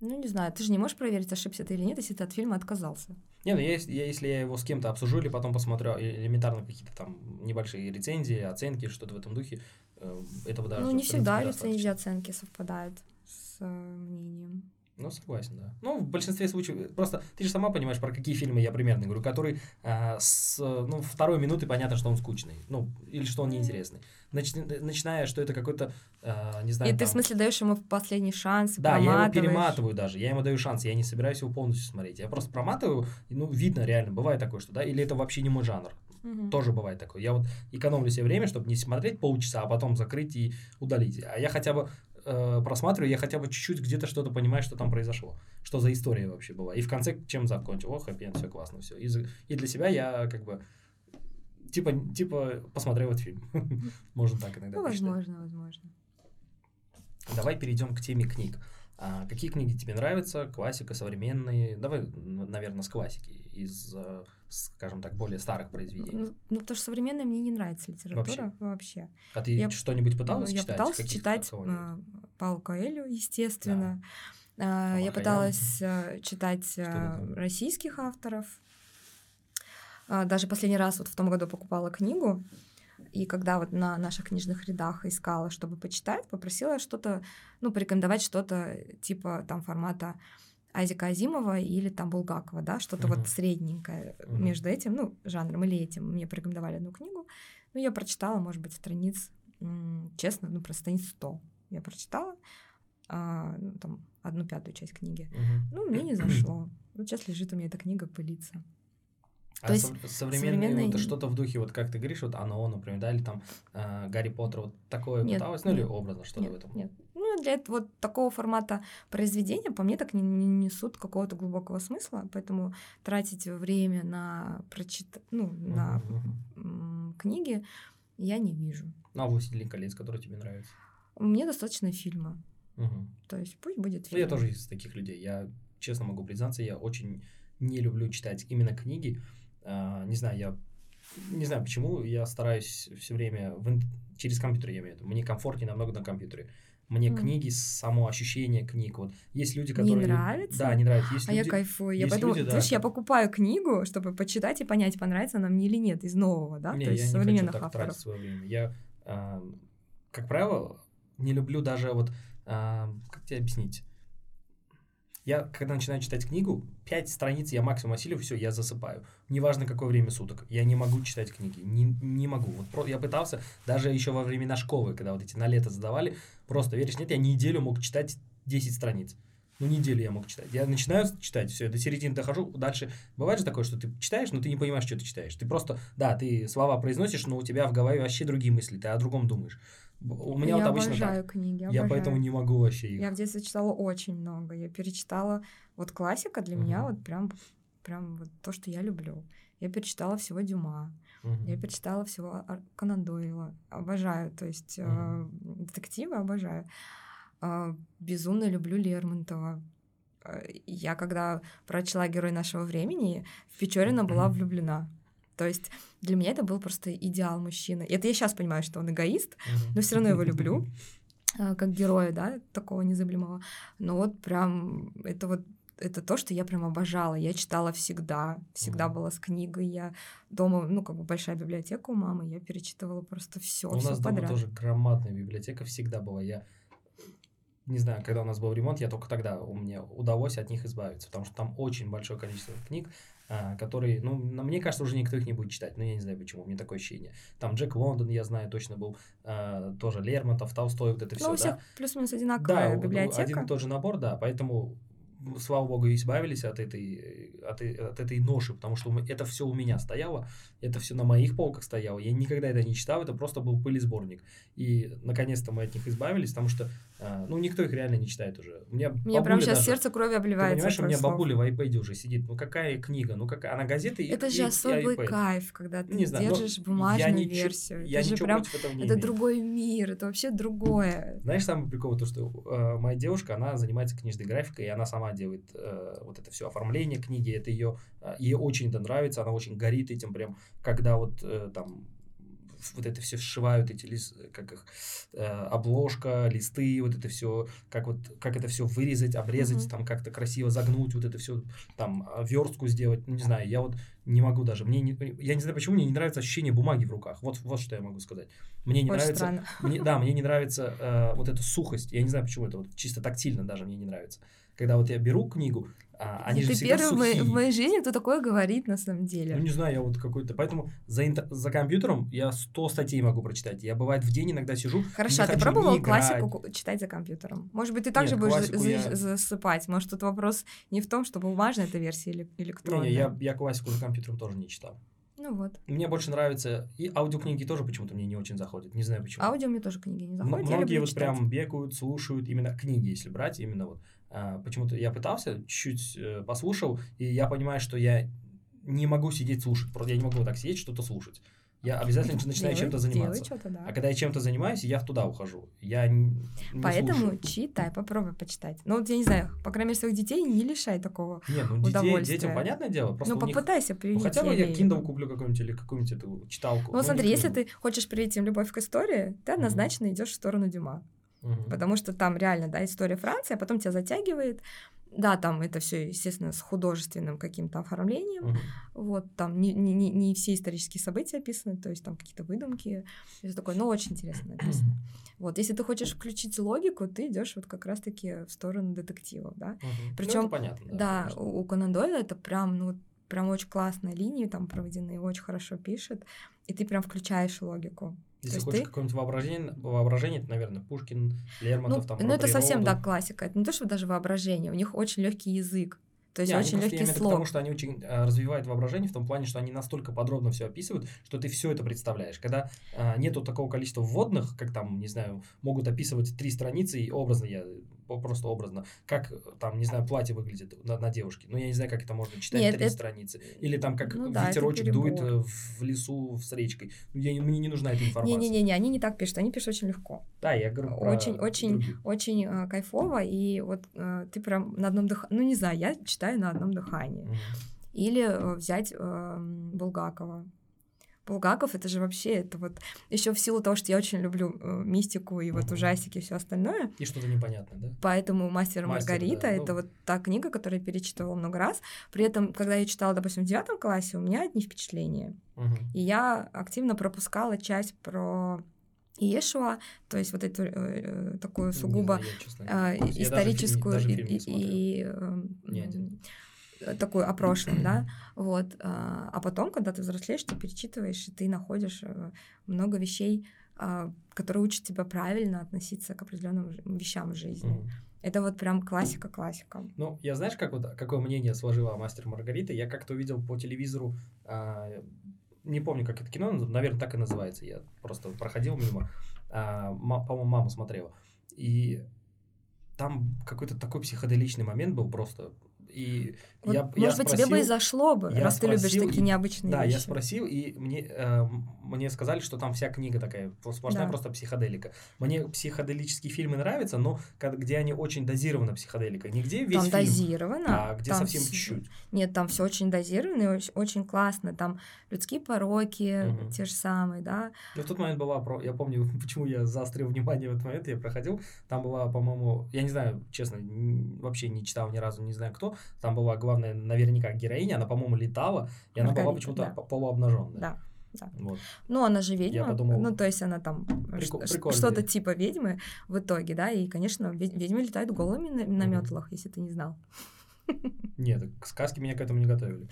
Ну, не знаю, ты же не можешь проверить, ошибся ты или нет, если ты от фильма отказался. Не, ну я, я, если я его с кем-то обсужу или потом посмотрю элементарно какие-то там небольшие рецензии, оценки, что-то в этом духе, э, этого даже... Ну, не всегда рецензии, оценки совпадают с э, мнением. Ну, согласен, да. Ну, в большинстве случаев, просто ты же сама понимаешь, про какие фильмы я примерно говорю, который а, с ну, второй минуты понятно, что он скучный, ну, или что он неинтересный. Начи, начиная, что это какой-то, а, не знаю... И там... ты, в смысле, даешь ему последний шанс, Да, я его перематываю даже, я ему даю шанс, я не собираюсь его полностью смотреть. Я просто проматываю, ну, видно реально, бывает такое, что, да, или это вообще не мой жанр. Угу. Тоже бывает такое. Я вот экономлю себе время, чтобы не смотреть полчаса, а потом закрыть и удалить. А я хотя бы э, просматриваю, я хотя бы чуть-чуть где-то что-то понимаю, что там произошло, что за история вообще была. И в конце чем закончил? О, хэппи все классно, все. И, и для себя я как бы типа, типа посмотрел этот фильм. Можно так иногда Ну, возможно, возможно. Давай перейдем к теме книг. А какие книги тебе нравятся? Классика, современные? Давай, наверное, с классики, из, э, скажем так, более старых произведений. Ну, ну потому что современная мне не нравится литература вообще. вообще. А ты я, что-нибудь пыталась я читать? Я пыталась читать Паулу Коэлю, естественно. Да. Э, я пыталась э, читать российских авторов. Э, даже последний раз вот в том году покупала книгу. И когда вот на наших книжных рядах искала, чтобы почитать, попросила что-то, ну, порекомендовать что-то типа там формата Азика Азимова или там Булгакова, да, что-то uh-huh. вот средненькое uh-huh. между этим, ну, жанром или этим. Мне порекомендовали одну книгу, ну, я прочитала, может быть, страниц, честно, ну, просто страниц 100 я прочитала, а, ну, там, одну пятую часть книги. Uh-huh. Ну, мне не зашло. Вот сейчас лежит у меня эта книга А То есть современные, современные... вот что-то в духе, вот как ты говоришь, вот оно, например, да, или там э, Гарри Поттер, вот такое нет, пыталось, ну нет, или образно что-то нет, в этом? Нет, ну для этого, вот такого формата произведения, по мне, так не, не несут какого-то глубокого смысла, поэтому тратить время на прочит... ну, на uh-huh. книги я не вижу. Ну, а «Властелин колец», который тебе нравится? Мне достаточно фильма. Угу. То есть пусть будет фильм. Ну, я тоже из таких людей. Я, честно могу признаться, я очень не люблю читать именно книги, а, не знаю, я не знаю почему, я стараюсь все время в, через компьютер, я имею в виду. Мне комфортнее намного на компьютере. Мне mm. книги, само ощущение книг. Вот есть люди, которые. Не нравится? Да, не нравится. Есть а люди... я кайфую. Я поэтому, люди, да, знаешь, я покупаю книгу, чтобы почитать и понять, понравится она мне или нет из нового, да? Не, То есть я современных не хочу так авторов. свое время. Я, а, как правило, не люблю даже вот, а, как тебе объяснить? Я, когда начинаю читать книгу, пять страниц я максимум осилю, все, я засыпаю. Неважно, какое время суток. Я не могу читать книги. Не, не могу. Вот про, я пытался, даже еще во времена школы, когда вот эти на лето задавали, просто, веришь, нет, я неделю мог читать 10 страниц. Ну, неделю я мог читать. Я начинаю читать, все, до середины дохожу, дальше. Бывает же такое, что ты читаешь, но ты не понимаешь, что ты читаешь. Ты просто, да, ты слова произносишь, но у тебя в голове вообще другие мысли, ты о другом думаешь. У меня я вот обычно обожаю так. книги, обожаю. Я поэтому не могу вообще их. Я в детстве читала очень много. Я перечитала вот классика для uh-huh. меня вот прям прям вот то, что я люблю. Я перечитала всего Дюма. Uh-huh. Я перечитала всего Конан Дойла. Обожаю, то есть uh-huh. э, детективы обожаю. Э, безумно люблю Лермонтова. Э, я когда прочла «Герой нашего времени», в Печорина была влюблена. То есть для меня это был просто идеал мужчины. И это я сейчас понимаю, что он эгоист, но все равно его люблю а, как героя, да, такого незабываемого. Но вот прям это вот это то, что я прям обожала. Я читала всегда, всегда была с книгой. Я дома, ну, как бы большая библиотека у мамы, я перечитывала просто все. У нас дома тоже громадная библиотека всегда была. Я не знаю, когда у нас был ремонт, я только тогда у меня удалось от них избавиться, потому что там очень большое количество книг, а, которые, ну, мне кажется, уже никто их не будет читать, но я не знаю почему, у меня такое ощущение. Там Джек Лондон, я знаю, точно был, а, тоже Лермонтов, Толстой, вот это все, ну, у всех да. плюс-минус одинаковая да, библиотека. один и тот же набор, да, поэтому слава богу, избавились от этой, от, от этой ноши, потому что это все у меня стояло, это все на моих полках стояло. Я никогда это не читал, это просто был пылесборник. И наконец-то мы от них избавились, потому что а, ну, никто их реально не читает уже. У меня Мне прям сейчас даже, сердце крови обливается. Понимаешь, у меня бабуля в iPad уже сидит. Ну, какая книга? Ну, какая? Она газеты и Это же и, особый и кайф, когда ты не знаю, держишь бумажную я версию. Я это ничего прям, против этого не Это имею. другой мир, это вообще другое. Знаешь, самый прикол, то, что э, моя девушка, она занимается книжной графикой, и она сама делает э, вот это все оформление книги, это ее, э, ей очень это нравится, она очень горит этим прям, когда вот э, там вот это все сшивают, эти лист, как их, э, обложка, листы, вот это все, как вот, как это все вырезать, обрезать, mm-hmm. там как-то красиво загнуть, вот это все, там, а, верстку сделать, ну, не знаю, я вот не могу даже, мне не, я не знаю, почему мне не нравится ощущение бумаги в руках, вот, вот что я могу сказать. Мне не Очень нравится, мне, да, мне не нравится э, вот эта сухость, я не знаю, почему это, вот чисто тактильно даже мне не нравится. Когда вот я беру книгу, а, они же всегда первый сухие. в моей жизни, кто такое говорит на самом деле. Ну, не знаю, я вот какой-то... Поэтому за, интер... за компьютером я 100 статей могу прочитать. Я, бывает, в день иногда сижу... Хорошо, а ты пробовал классику читать за компьютером? Может быть, ты также будешь за... я... засыпать? Может, тут вопрос не в том, что бумажная эта версия или электронная? Не, не, я, я классику за компьютером тоже не читал. Ну вот. Мне больше нравится... И аудиокниги тоже почему-то мне не очень заходят. Не знаю почему. Аудио мне тоже книги не заходят. Многие вот читать. прям бегают, слушают именно книги, если брать, именно вот почему-то я пытался, чуть-чуть э, послушал, и я понимаю, что я не могу сидеть слушать. Просто я не могу вот так сидеть, что-то слушать. Я обязательно начинаю чем-то заниматься. Да. А когда я чем-то занимаюсь, я туда ухожу. Я не Поэтому слушаю. читай, попробуй почитать. Ну, вот я не знаю, по крайней мере, своих детей не лишай такого Нет, ну детей, детям понятное дело. Просто ну, попытайся них... привить. Ну, хотя бы я Kindle куплю какую-нибудь или какую-нибудь эту читалку. Ну, ну смотри, если ты хочешь привить им любовь к истории, ты однозначно mm-hmm. идешь в сторону Дюма. Mm-hmm. Потому что там реально, да, история Франции, а потом тебя затягивает, да, там это все, естественно, с художественным каким-то оформлением. Uh-huh. Вот там не, не, не все исторические события описаны, то есть там какие-то выдумки. Это такое, но очень интересно написано. Вот, если ты хочешь включить логику, ты идешь вот как раз-таки в сторону детектива, да. Uh-huh. Причем, ну, понятно, да, да у, у Конан Дойля это прям, ну, прям очень классные линии там проведены, очень хорошо пишет, и ты прям включаешь логику. Если хочешь ты... какое-нибудь воображение, воображение, это, наверное, Пушкин, Лермонтов, ну, там, Ну, это совсем, да, классика. Это не то, что даже воображение, у них очень легкий язык. То есть не, очень легкий слог. Потому что они очень э, развивают воображение в том плане, что они настолько подробно все описывают, что ты все это представляешь. Когда э, нету такого количества вводных, как там, не знаю, могут описывать три страницы, и образно я просто образно, как там, не знаю, платье выглядит на, на девушке. Ну, я не знаю, как это можно читать Нет, три это... страницы. Или там, как ну, да, ветерочек дует э, в лесу с речкой. Ну, я, мне не нужна эта информация. Не-не-не, они не так пишут, они пишут очень легко. Да, я говорю Очень, очень, других. очень э, кайфово, и вот э, ты прям на одном дыхании, ну, не знаю, я читаю на одном дыхании. Угу. Или э, взять э, Булгакова. Булгаков это же вообще это вот еще в силу того, что я очень люблю э, мистику и вот ужастики и все остальное. И что-то непонятное, да? Поэтому Мастер и Маргарита да, это ну... вот та книга, которую я перечитывала много раз. При этом, когда я читала, допустим, в девятом классе, у меня одни впечатления. Угу. И я активно пропускала часть про Иешуа, то есть вот эту э, э такую сугубо знаю, э, историческую даже даже и, и э, такую о прошлом, да, вот, а, а потом, когда ты взрослеешь, ты перечитываешь, и ты находишь э, много вещей, а, которые учат тебя правильно относиться к определенным вещам в жизни. Это вот прям классика-классика. Ну, я знаешь, как вот, какое мнение сложила о «Мастер Маргарита»? Я как-то увидел по телевизору, а, не помню, как это кино, наверное, так и называется. Я просто проходил мимо, а, по-моему, мама смотрела. И там какой-то такой психоделичный момент был просто и вот, я, может я быть, спросил, тебе бы и зашло бы, раз спросил, ты любишь такие необычные да, вещи. Да, я спросил, и мне, э, мне сказали, что там вся книга такая, сплошная да. просто психоделика. Мне психоделические фильмы нравятся, но где они очень дозированы психоделика. Нигде весь там фильм, дозировано. а где там совсем чуть-чуть. Нет, там все очень дозировано и очень, очень классно. Там людские пороки, угу. те же самые, да. Ну, в тот момент была, про... я помню, почему я заострил внимание в этот момент, я проходил, там была, по-моему, я не знаю, честно, вообще не читал ни разу, не знаю кто, там была главная, наверняка, героиня, она, по-моему, летала, и она Маргарита, была почему-то да. полуобнаженная. Да. Да. Вот. Ну, она же ведьма, Я подумал, ну, то есть она там прикол, что-то типа ведьмы в итоге, да, и, конечно, ведьмы летают голыми на, на метлах, если ты не знал. Нет, сказки меня к этому не готовили.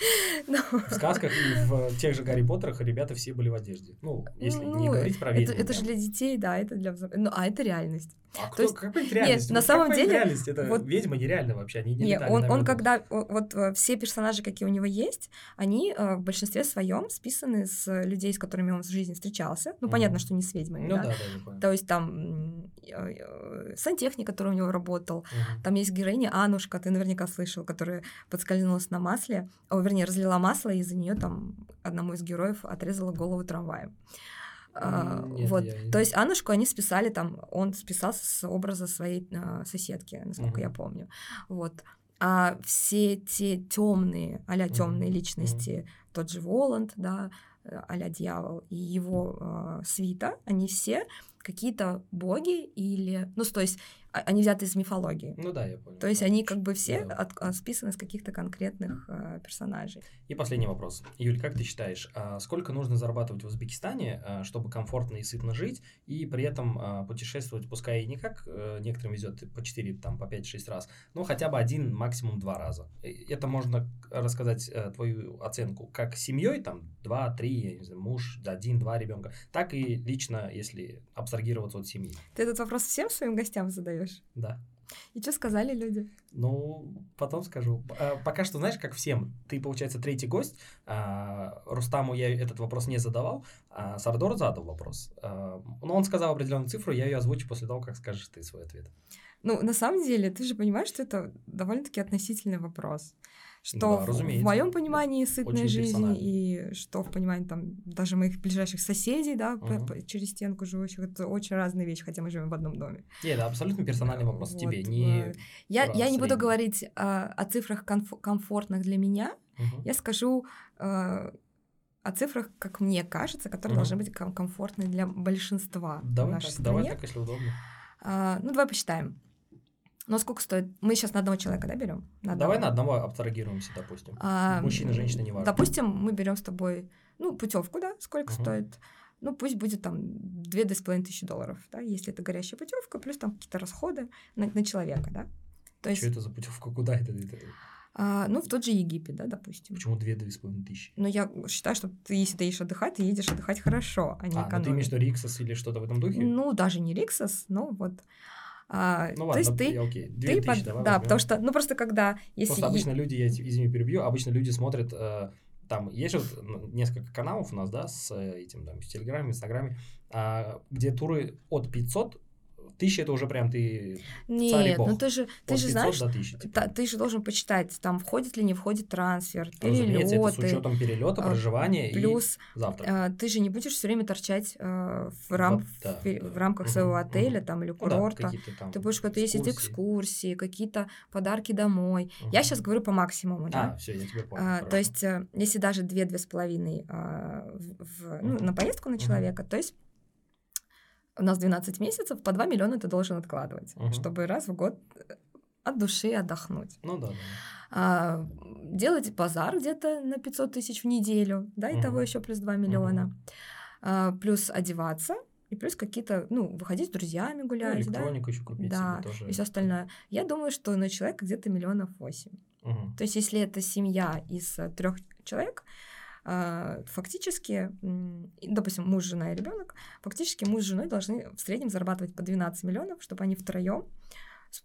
No. Ну. В сказках и в тех же Гарри Поттерах ребята все были в одежде. Ну, если ну, не говорить про ведьму. Это, это же для детей, да, это для взрослых. Ну, а это реальность. А кто, есть, какая реальность? Нет, на самом деле... Реальность? Это вот, ведьма нереально вообще, они не Нет, он, он когда... Вот э, все персонажи, какие у него есть, они э, в большинстве своем списаны с людей, с которыми он в жизни встречался. Ну, mm понятно, что не с ведьмами, ну, да? да, да. То есть там э, сантехник, который у него работал, mm там есть героиня Анушка, ты наверняка слышал, которая подскользнулась на масле, о, вернее, разлила масло, и из-за нее там одному из героев отрезала голову трамваем. А, Нет, вот. Я... То есть Аннушку они списали там, он списался с образа своей а, соседки, насколько угу. я помню. Вот. А все те темные, а-ля темные угу. личности, угу. тот же Воланд, да, а дьявол и его э, свита, они все какие-то боги или, ну, то есть они взяты из мифологии. Ну да, я понял. То есть они как бы все да. от, от, а, списаны с каких-то конкретных э, персонажей. И последний вопрос. Юль, как ты считаешь, а сколько нужно зарабатывать в Узбекистане, а, чтобы комфортно и сытно жить, и при этом а, путешествовать, пускай и не как э, некоторым везет по 4, там, по 5-6 раз, но хотя бы один, максимум два раза. Это можно рассказать э, твою оценку как семьей, там, 2-3, я не знаю, муж, один-два ребенка, так и лично, если абстрагироваться от семьи. Ты этот вопрос всем своим гостям задаешь? Делаешь. Да. И что сказали люди? Ну, потом скажу. А, пока что, знаешь, как всем, ты, получается, третий гость. А, Рустаму я этот вопрос не задавал, а Сардор задал вопрос. Но он сказал определенную цифру, я ее озвучу после того, как скажешь ты свой ответ. Ну, на самом деле, ты же понимаешь, что это довольно-таки относительный вопрос что да, в, моем понимании сытная жизнь и что в понимании там даже моих ближайших соседей, да, угу. по, через стенку живущих, это очень разные вещи, хотя мы живем в одном доме. Нет, это абсолютно персональный вопрос вот. тебе, не. Я я не буду говорить а, о цифрах комф- комфортных для меня, угу. я скажу а, о цифрах, как мне кажется, которые угу. должны быть ком- комфортны для большинства давай в нашей так, стране. Давай так, если удобно. А, ну давай посчитаем. Но сколько стоит? Мы сейчас на одного человека, да, берем? На Давай на одного абстрагируемся, допустим. А, Мужчина, женщина, не важно. Допустим, мы берем с тобой, ну, путевку, да, сколько угу. стоит? Ну, пусть будет там 2-2,5 тысячи долларов, да, если это горящая путевка, плюс там какие-то расходы на, на человека, да. То есть... Что это за путевка? Куда это? А, ну, в тот же Египет, да, допустим. Почему две две с половиной тысячи? Ну, я считаю, что ты, если ты едешь отдыхать, ты едешь отдыхать хорошо, а не а, экономить. ну ты имеешь в виду Риксос или что-то в этом духе? Ну, даже не Риксос, но вот... А, ну, ладно, то есть ты, окей. ты под... да, возьмем. потому что, ну просто когда, если просто обычно люди, я извини перебью, обычно люди смотрят, э, там есть вот несколько каналов у нас, да, с этим там в Телеграме, Инстаграме, э, где туры от 500 Тысяча это уже прям ты Нет, ну ты же, ты же знаешь, типа. ты же должен почитать, там входит ли не входит трансфер, перелеты. это с учетом перелета, а, проживания плюс, и завтра. А, ты же не будешь все время торчать а, в, рам, вот, да, в, да. в рамках угу, своего отеля угу. там или курорта. Ну, да, там ты будешь куда-то ездить экскурсии, какие-то подарки домой. Угу. Я сейчас говорю по максимуму, да? А, все, я тебя понял. А, то есть, э, если даже две-две с половиной а, в, в, ну, на поездку на человека, то есть у нас 12 месяцев, по 2 миллиона ты должен откладывать, угу. чтобы раз в год э, от души отдохнуть. Ну да. да. А, делать базар где-то на 500 тысяч в неделю, да, и угу. того еще плюс 2 миллиона. Угу. А, плюс одеваться, и плюс какие-то, ну, выходить с друзьями гулять, ну, электронику да? еще купить да, себе тоже. и все остальное. Я думаю, что на человека где-то миллионов восемь. Угу. То есть, если это семья из э, трех человек, фактически, допустим, муж, жена и ребенок, фактически муж с женой должны в среднем зарабатывать по 12 миллионов, чтобы они втроем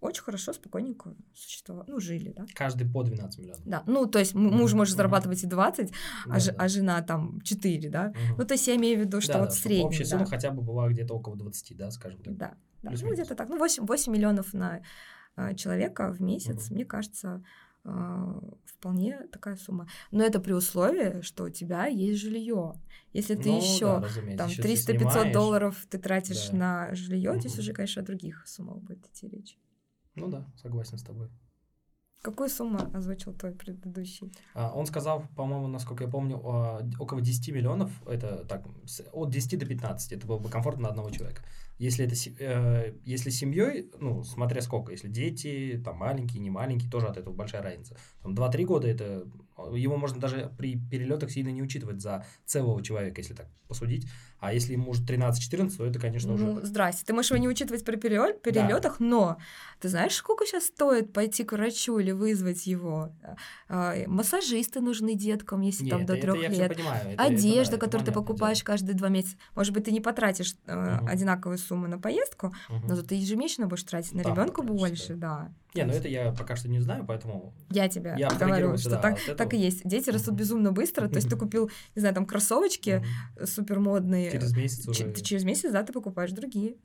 очень хорошо, спокойненько существовали, ну, жили, да. Каждый по 12 миллионов. Да, ну, то есть муж может зарабатывать и 20, а, да, ж, да. а жена там 4, да. Угу. Ну, то есть я имею в виду, что да, вот да, средний. Общая да. сумма хотя бы была где-то около 20, да, скажем так. Да, да. ну, где-то так. Ну, 8, 8 миллионов на э, человека в месяц, угу. мне кажется, а, вполне такая сумма. Но это при условии, что у тебя есть жилье. Если ты ну, еще да, там 300-500 долларов ты тратишь да. на жилье, угу. здесь уже, конечно, о других суммах будет идти речь. Ну да, согласен с тобой. Какую сумму озвучил твой предыдущий? А, он сказал, по-моему, насколько я помню, около 10 миллионов, это так, от 10 до 15, это было бы комфортно на одного человека. Если это э, если семьей, ну, смотря сколько, если дети, там, маленькие, не маленькие, тоже от этого большая разница. Там 2-3 года это, его можно даже при перелетах сильно не учитывать за целого человека, если так посудить. А если ему уже 13-14, то это, конечно, ну, уже... здрасте. Ты можешь его не учитывать при перелетах, да. но ты знаешь, сколько сейчас стоит пойти к врачу или вызвать его? А, массажисты нужны деткам, если Нет, там до трех лет. Понимаю. Это, Одежда, это, да, которую это ты покупаешь дело. каждые два месяца. Может быть, ты не потратишь э, угу. одинаковую сумму на поездку, угу. но ты ежемесячно будешь тратить на ребенка больше, да. Не, ну это я пока что не знаю, поэтому... Я тебе я говорю, что да, так, так и есть. Дети растут безумно быстро, то есть ты купил, не знаю, там кроссовочки супер модные. Через месяц уже. Через месяц, да, ты покупаешь другие.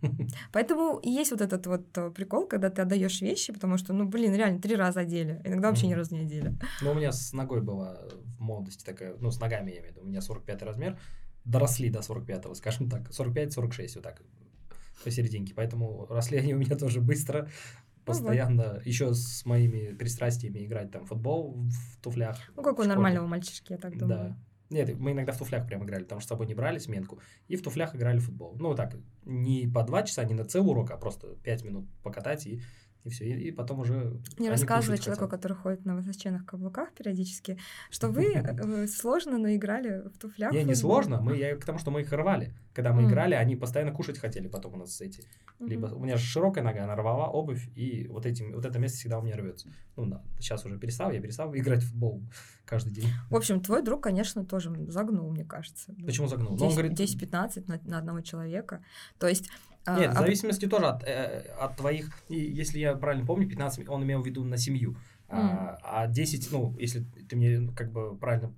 Поэтому и есть вот этот вот э, прикол, когда ты отдаешь вещи, потому что, ну, блин, реально, три раза одели, иногда вообще ни разу не одели. Ну, у меня с ногой была в молодости такая, ну, с ногами я имею в виду, у меня 45 размер, доросли до 45-го, скажем так, 45-46, вот так, посерединке, поэтому росли они у меня тоже быстро, постоянно, ну, еще с моими пристрастиями играть там футбол в туфлях. Ну, как у нормального мальчишки, я так думаю. Да. Нет, мы иногда в туфлях прям играли, потому что с собой не брали сменку, и в туфлях играли в футбол. Ну, так, не по два часа, не на целый урок, а просто пять минут покатать и и все, и, и потом уже... Не рассказывай человеку, хотят. который ходит на высоченных каблуках периодически, что вы э, сложно наиграли в туфлях. Не, не сложно, мы, я к тому, что мы их рвали. Когда мы играли, они постоянно кушать хотели потом у нас эти. Либо у меня же широкая нога, она рвала обувь, и вот, этим, вот это место всегда у меня рвется. Ну да, сейчас уже перестал, я перестал играть в футбол каждый день. В общем, твой друг, конечно, тоже загнул, мне кажется. Почему загнул? 10, ну, он говорит... 10-15 на, на одного человека. То есть Нет, в а зависимости а... тоже от, э, от твоих, если я правильно помню, 15 он имел в виду на семью, mm. а, а 10, ну, если ты мне как бы правильно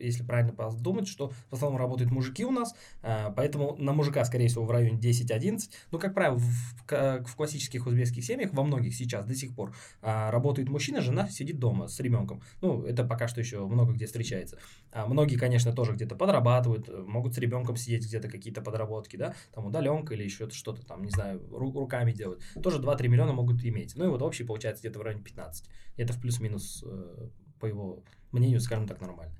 если правильно подумать, что в основном работают мужики у нас, а, поэтому на мужика, скорее всего, в районе 10-11. Ну, как правило, в, в классических узбекских семьях, во многих сейчас до сих пор, а, работает мужчина, жена сидит дома с ребенком. Ну, это пока что еще много где встречается. А многие, конечно, тоже где-то подрабатывают, могут с ребенком сидеть где-то какие-то подработки, да, там удаленка или еще что-то там, не знаю, руками делать. Тоже 2-3 миллиона могут иметь. Ну и вот общий получается где-то в районе 15. Это в плюс-минус, э, по его мнению, скажем так, нормально.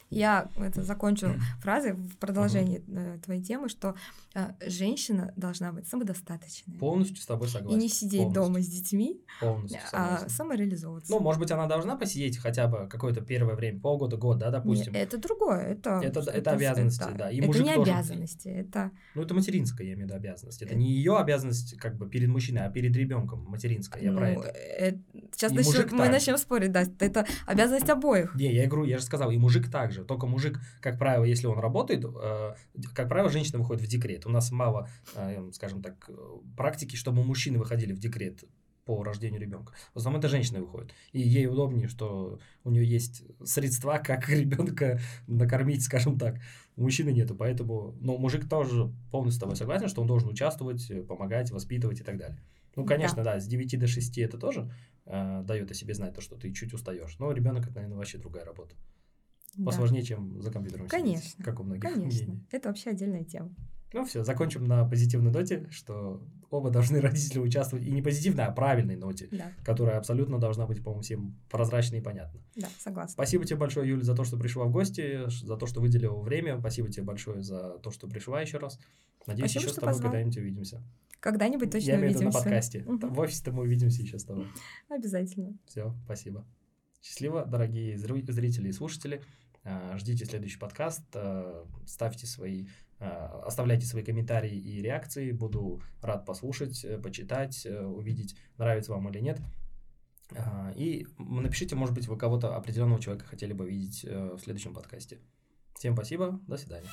Я это закончу фразой в продолжении uh твоей темы, что э, женщина должна быть самодостаточной. Полностью с тобой согласен. И не сидеть Полностью. дома с детьми, Полностью а самореализовываться. Ну, может быть, она должна посидеть хотя бы какое-то первое время, полгода, год, да, допустим. Нет, это другое. Это, это, это, это обязанности, это, да. И это не тоже... обязанности, это... Ну, это материнская, я имею в виду, обязанность. Это, это... не ее обязанность как бы перед мужчиной, а перед ребенком материнская. Я ну, про это. это... Сейчас начнем, мы начнем спорить, да. Это обязанность обоих. Не, я говорю, я же сказал, и мужик также. Только мужик, как правило, если он работает, э, как правило, женщина выходит в декрет. У нас мало, э, скажем так, практики, чтобы мужчины выходили в декрет по рождению ребенка. В основном это женщина выходит. И ей удобнее, что у нее есть средства, как ребенка накормить, скажем так. У мужчины нету, поэтому... Но мужик тоже полностью с тобой согласен, что он должен участвовать, помогать, воспитывать и так далее. Ну, конечно, да, да с 9 до 6 это тоже э, дает о себе знать, то, что ты чуть устаешь. Но ребенок это, наверное, вообще другая работа. Посложнее, да. чем за компьютером Конечно. Сидеть, как у многих. Конечно. Мнений. Это вообще отдельная тема. Ну все, закончим на позитивной ноте, что оба должны родители участвовать, и не позитивной, а правильной ноте, да. которая абсолютно должна быть, по-моему, всем прозрачной и понятна. Да, согласна. Спасибо тебе большое, Юля, за то, что пришла в гости, за то, что выделила время. Спасибо тебе большое за то, что пришла еще раз. Надеюсь, Спасибо, еще с тобой когда-нибудь увидимся. Когда-нибудь точно Я имею увидимся. виду на подкасте. Угу. В офисе-то мы увидимся еще с тобой. Обязательно. Все, спасибо. Счастливо, дорогие зрители и слушатели. А, ждите следующий подкаст, а, ставьте свои, а, оставляйте свои комментарии и реакции. Буду рад послушать, э, почитать, э, увидеть, нравится вам или нет. И напишите, может быть, вы кого-то определенного человека хотели бы видеть э, в следующем подкасте. Всем спасибо, до свидания.